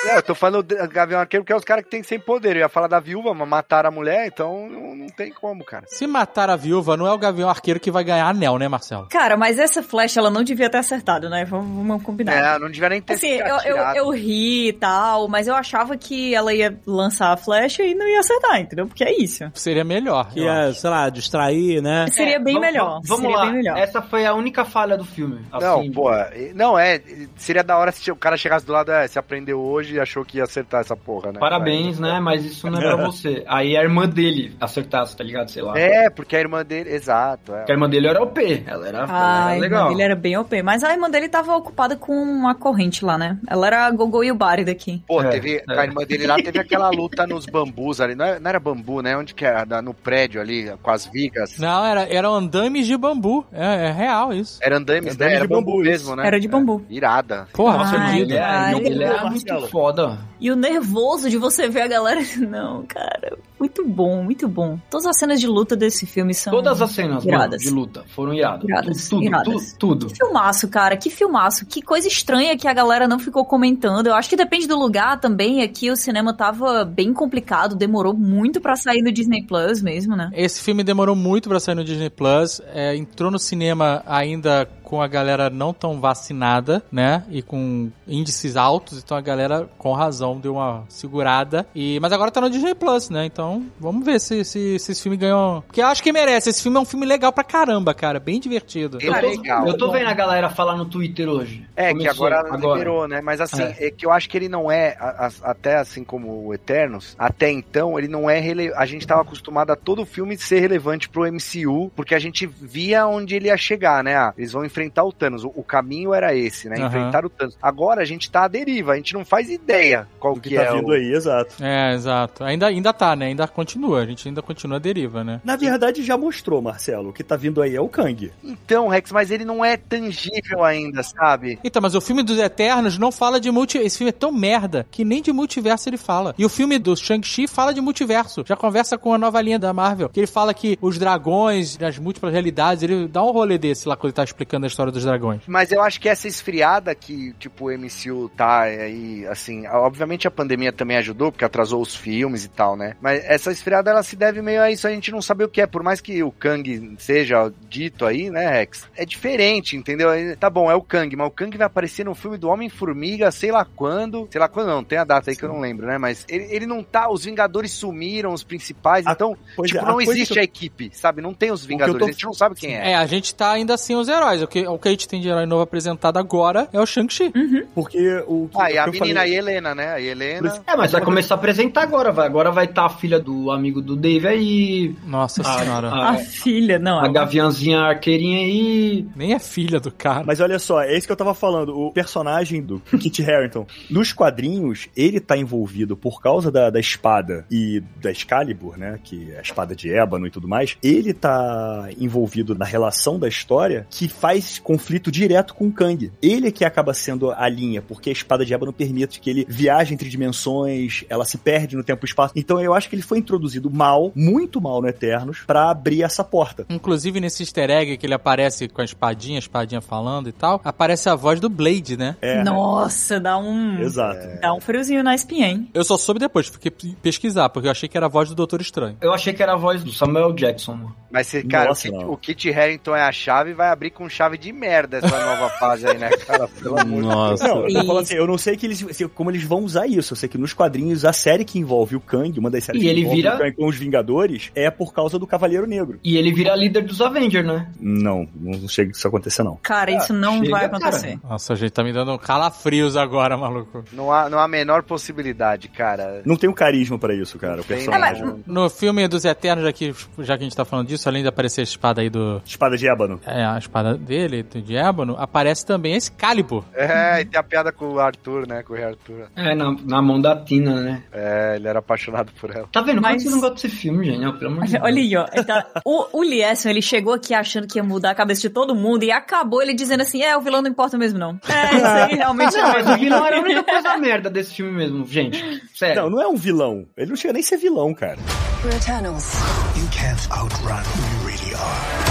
É, eu tô falando do Gavião Arqueiro porque é os caras que tem sem poder. Eu ia falar da viúva, mas mataram a mulher, então não, não tem como, cara. Se matar a viúva, não é o Gavião Arqueiro que vai ganhar anel, né, Marcelo? Cara, mas essa flecha ela não devia ter acertado, né? Vamos, vamos combinar. É, não devia nem ter Assim, eu, eu, eu ri e tal, mas eu achava que ela ia lançar a flecha e não ia acertar, entendeu? Porque é isso. Seria melhor. Que ia, acho. sei lá, distrair, né? Seria bem Vamos- melhor. Vamos seria lá. bem melhor. Essa foi a única falha do filme. Não, assim. pô, não é. Seria da hora se o cara chegasse do lado, é, se aprendeu hoje e achou que ia acertar essa porra, né? Parabéns, né? Mas isso não é pra você. Aí a irmã dele acertasse, tá ligado? Sei lá. É, porque a irmã dele. Exato. É. Porque a irmã dele era OP. Ela era, ela Ah, era a irmã legal. dele era bem OP. Mas a irmã dele tava ocupada com uma corrente lá, né? Ela era a Gogô e o Bari daqui. Pô, É, teve. é. A irmã dele lá teve aquela luta nos bambus ali. Não era, não era bambu, né? Onde que era? No prédio ali, com as vigas. Não, era, eram andames de bambu. É, é real isso. Era andames, Andames né? Era de bambu, bambu mesmo, né? Era de bambu. Irada. Porra, Nossa, Ai, ele, é, cara. ele era Marcelo. muito foda. E o nervoso de você ver a galera. Não, cara. Muito bom, muito bom. Todas as cenas de luta desse filme são. Todas as cenas mano, iradas. de luta foram iradas. Iradas, tudo, iradas. tudo, tudo. Que filmaço, cara. Que filmaço. Que coisa estranha que a galera não ficou comentando. Eu acho que depende do lugar também. Aqui o cinema tava bem complicado. Demorou muito pra sair no Disney Plus mesmo, né? Esse filme demorou muito pra sair no Disney Plus. é, entrou no cinema ainda com a galera não tão vacinada, né? E com índices altos, então a galera, com razão, deu uma segurada. E, mas agora tá no Disney Plus, né? Então vamos ver se, se, se esse filme ganhou. Porque eu acho que merece. Esse filme é um filme legal pra caramba, cara. Bem divertido. Ele é legal. Eu tô vendo a galera falar no Twitter hoje. É, que Começou agora, liberou, né? Mas assim, é. que eu acho que ele não é, a- a- até assim como o Eternos, até então, ele não é rele... A gente tava acostumado a todo filme ser relevante pro MCU, porque a gente via onde ele ia chegar, né? Ah, eles vão enfrentar o Thanos. O, o caminho era esse, né? Aham. Enfrentar o Thanos. Agora a gente tá à deriva, a gente não faz ideia qual O que, que, tá é vindo o... aí, exato. É, exato. Ainda, ainda tá, né? Ainda continua. A gente ainda continua a deriva, né? Na verdade, já mostrou, Marcelo. O que tá vindo aí é o Kang. Então, Rex, mas ele não é tangível ainda, sabe? Então, mas o filme dos Eternos não fala de multi... Esse filme é tão merda que nem de multiverso ele fala. E o filme do Shang-Chi fala de multiverso. Já conversa com a nova linha da Marvel. Que ele fala que os dragões, as múltiplas realidades, ele dá um rolê desse lá quando ele tá explicando a história dos dragões. Mas eu acho que essa esfriada que, tipo, o MCU tá aí, assim, obviamente a pandemia também ajudou, porque atrasou os filmes e tal, né? Mas essa esfriada, ela se deve meio a isso, a gente não sabe o que é, por mais que o Kang seja dito aí, né, Rex? É diferente, entendeu? Tá bom, é o Kang, mas o Kang vai aparecer no filme do Homem-Formiga, sei lá quando, sei lá quando não, tem a data aí que eu não lembro, né? Mas ele, ele não tá, os Vingadores sumiram, os principais, A- então, pois tipo, é, não coisa existe que a equipe, sabe? Não tem os Vingadores, tô- a gente não sabe quem é. É, a gente tá ainda sem os heróis. O que, o que a gente tem de herói novo apresentado agora é o Shang-Chi. Porque o que, Ah, e a menina, falei- a Helena, né? A Helena... É, mas vai começar a apresentar agora, vai. Agora vai estar a filha do amigo do Dave aí. Nossa a, senhora. A, A filha, não. a gaviãzinha arqueirinha aí. Nem é filha do cara. Mas olha só, é isso que eu tava falando. O personagem do Kit Harington, nos quadrinhos, ele tá envolvido por causa da, da espada e da Excalibur, né? Que é a espada de ébano e tudo mais. Ele tá envolvido na relação da história que faz conflito direto com o Kang. Ele é que acaba sendo a linha, porque a espada de ébano permite que ele viaje entre dimensões, ela se perde no tempo e espaço. Então eu acho que ele foi introduzido mal, muito mal no Eternos, pra abrir essa porta. Inclusive nesse easter egg que ele aparece com a espadinha, a espadinha falando e tal, aparece a voz do Blade, né? É, Nossa, dá um. exato. Dá um friozinho na espinha, hein? Eu só soube depois, fiquei pesquisar, porque eu achei que era a voz do Doutor Estranho. Eu achei que era a voz do Samuel Jackson, mano. Mas, se, cara, Nossa, o, Kit, não. o Kit Harington é a chave vai abrir com chave de merda essa nova fase aí, né, cara? Pelo amor de Nossa. Não, eu tô assim, eu não sei que eles, se- como eles vão usar isso. Eu sei que nos quadrinhos, a série que envolve o Kang, uma das séries E que ele envolve vira- o Kang com os Vingadores, é por causa do Cavaleiro Negro. E ele vira líder dos Avengers, né? Não, não chega isso acontecer, não. Cara, isso não chega, vai cara. acontecer. Nossa, gente, tá me dando calafrios agora, maluco. Não há, não há a menor possibilidade, cara. Não tem o carisma pra isso, cara, o né? No filme dos Eternos, aqui, já que a gente tá falando disso, além de aparecer a espada aí do. Espada de ébano. É, a espada dele, dele, de ébano, aparece também esse Excalibur. É, e tem a piada com o Arthur, né? Com o rei Arthur. É, na, na mão da Tina, né? É, ele era apaixonado por ela. Tá vendo? Como Mas- que você não gosta desse filme, gente? Pelo amor de Deus. Olha aí, ó. Tá- O, o Liesson, ele chegou aqui achando que ia mudar a cabeça de todo mundo e acabou ele dizendo assim: é, o vilão não importa mesmo, não. É, isso aí realmente Não, mas é. o vilão era a única coisa merda desse filme mesmo, gente. Sério. Não, não é um vilão. Ele não chega nem a ser vilão, cara. We're Eternals. You can't outrun who you really are.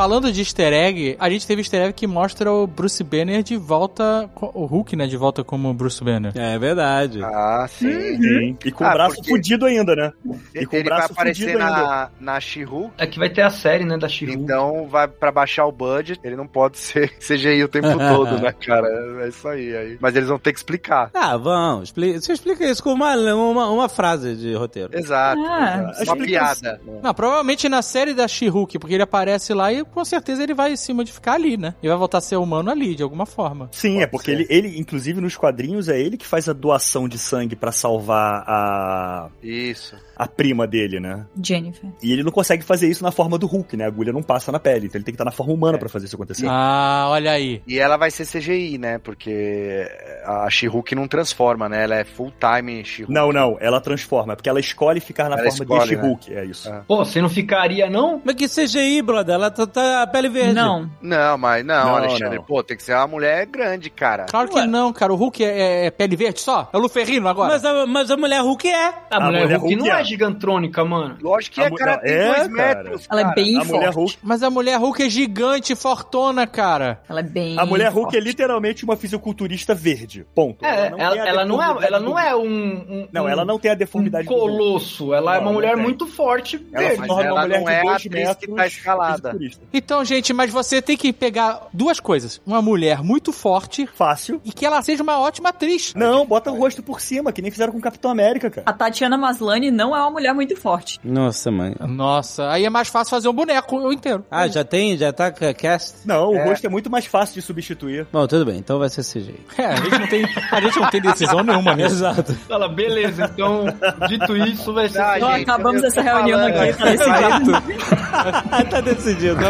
Falando de easter egg, a gente teve easter egg que mostra o Bruce Banner de volta, o Hulk, né, de volta como Bruce Banner. É verdade. Ah, sim. Sim. E com Ah, o braço porque- fudido ainda, né? E com o Ele vai braço aparecer fudido ainda. na, na She-Hulk. É que vai ter a série, né, da she Então, vai pra baixar o budget, ele não pode ser CGI o tempo todo, né, cara? É isso aí, aí. Mas eles vão ter que explicar. Ah, vamos. expli- Você explica isso com uma, uma, uma frase de roteiro. Exato. Ah. exato. Uma piada. Não, provavelmente na série da She-Hulk, porque ele aparece lá e com certeza ele vai se modificar ali, né? Ele vai voltar a ser humano ali, de alguma forma. Sim, é porque ele, ele, inclusive nos quadrinhos, é ele que faz a doação de sangue pra salvar a, Isso. a prima dele, né? Jennifer. E ele não consegue fazer isso na forma do Hulk, né? A agulha não passa na pele, então ele tem que estar na forma humana pra fazer isso acontecer. Ah, olha aí. E ela vai ser CGI, né? Porque a She-Hulk não transforma, né? Ela é full-time She-Hulk. Não, não, ela transforma, é porque ela escolhe ficar na Ela forma escolhe, de She-Hulk, é isso. Ah. Pô, você não ficaria, não? Mas que CGI, brother? Ela tá, tá a pele verde. Não. Não, mas não, Não, Alexandre. não. Pô, tem que ser uma mulher grande, cara. Claro que não, cara. O Hulk é, é pele verde só? É o Luferrino agora? Mas a, mas a mulher Hulk é. A, A mulher, mulher Hulk, Hulk não é é. gigantrônica, mano. Lógico que A é, cara. mulher- Tem é, dois cara. metros. Ela é cara. bem A mulher forte. Hulk, Mas a mulher Hulk é gigante, fortona, cara. Ela é bem. a mulher Hulk é forte. literalmente uma fisiculturista verde. Ponto. É, ela, tem a ela não, é, ela não é um, um- Não, um- ela não tem a um deformidade Hulk. colosso. Ela é Não, uma não mulher tem. muito forte, Ela ela uma mulher não de é a dois atriz que metros tá escalada. Então, gente, mas você tem que pegar duas coisas. Uma mulher muito forte Fácil. e que ela seja uma ótima atriz. Não, bota o rosto por cima, que nem fizeram com o Capitão América, cara. A Tatiana Maslany não é uma mulher muito forte. Nossa, mãe. Nossa, aí é mais fácil fazer um boneco inteiro. Ah, já tem? Já tá ca- cast? Não, o É. rosto é muito mais fácil de substituir. Bom, tudo bem. Então vai ser CGI. É, a gente não tem, a gente não tem decisão nenhuma nisso. Exato. Fala, beleza, então, dito isso, vai ser. Ah, Então gente, acabamos essa reunião falando, aqui, tá decidido. tá decidido.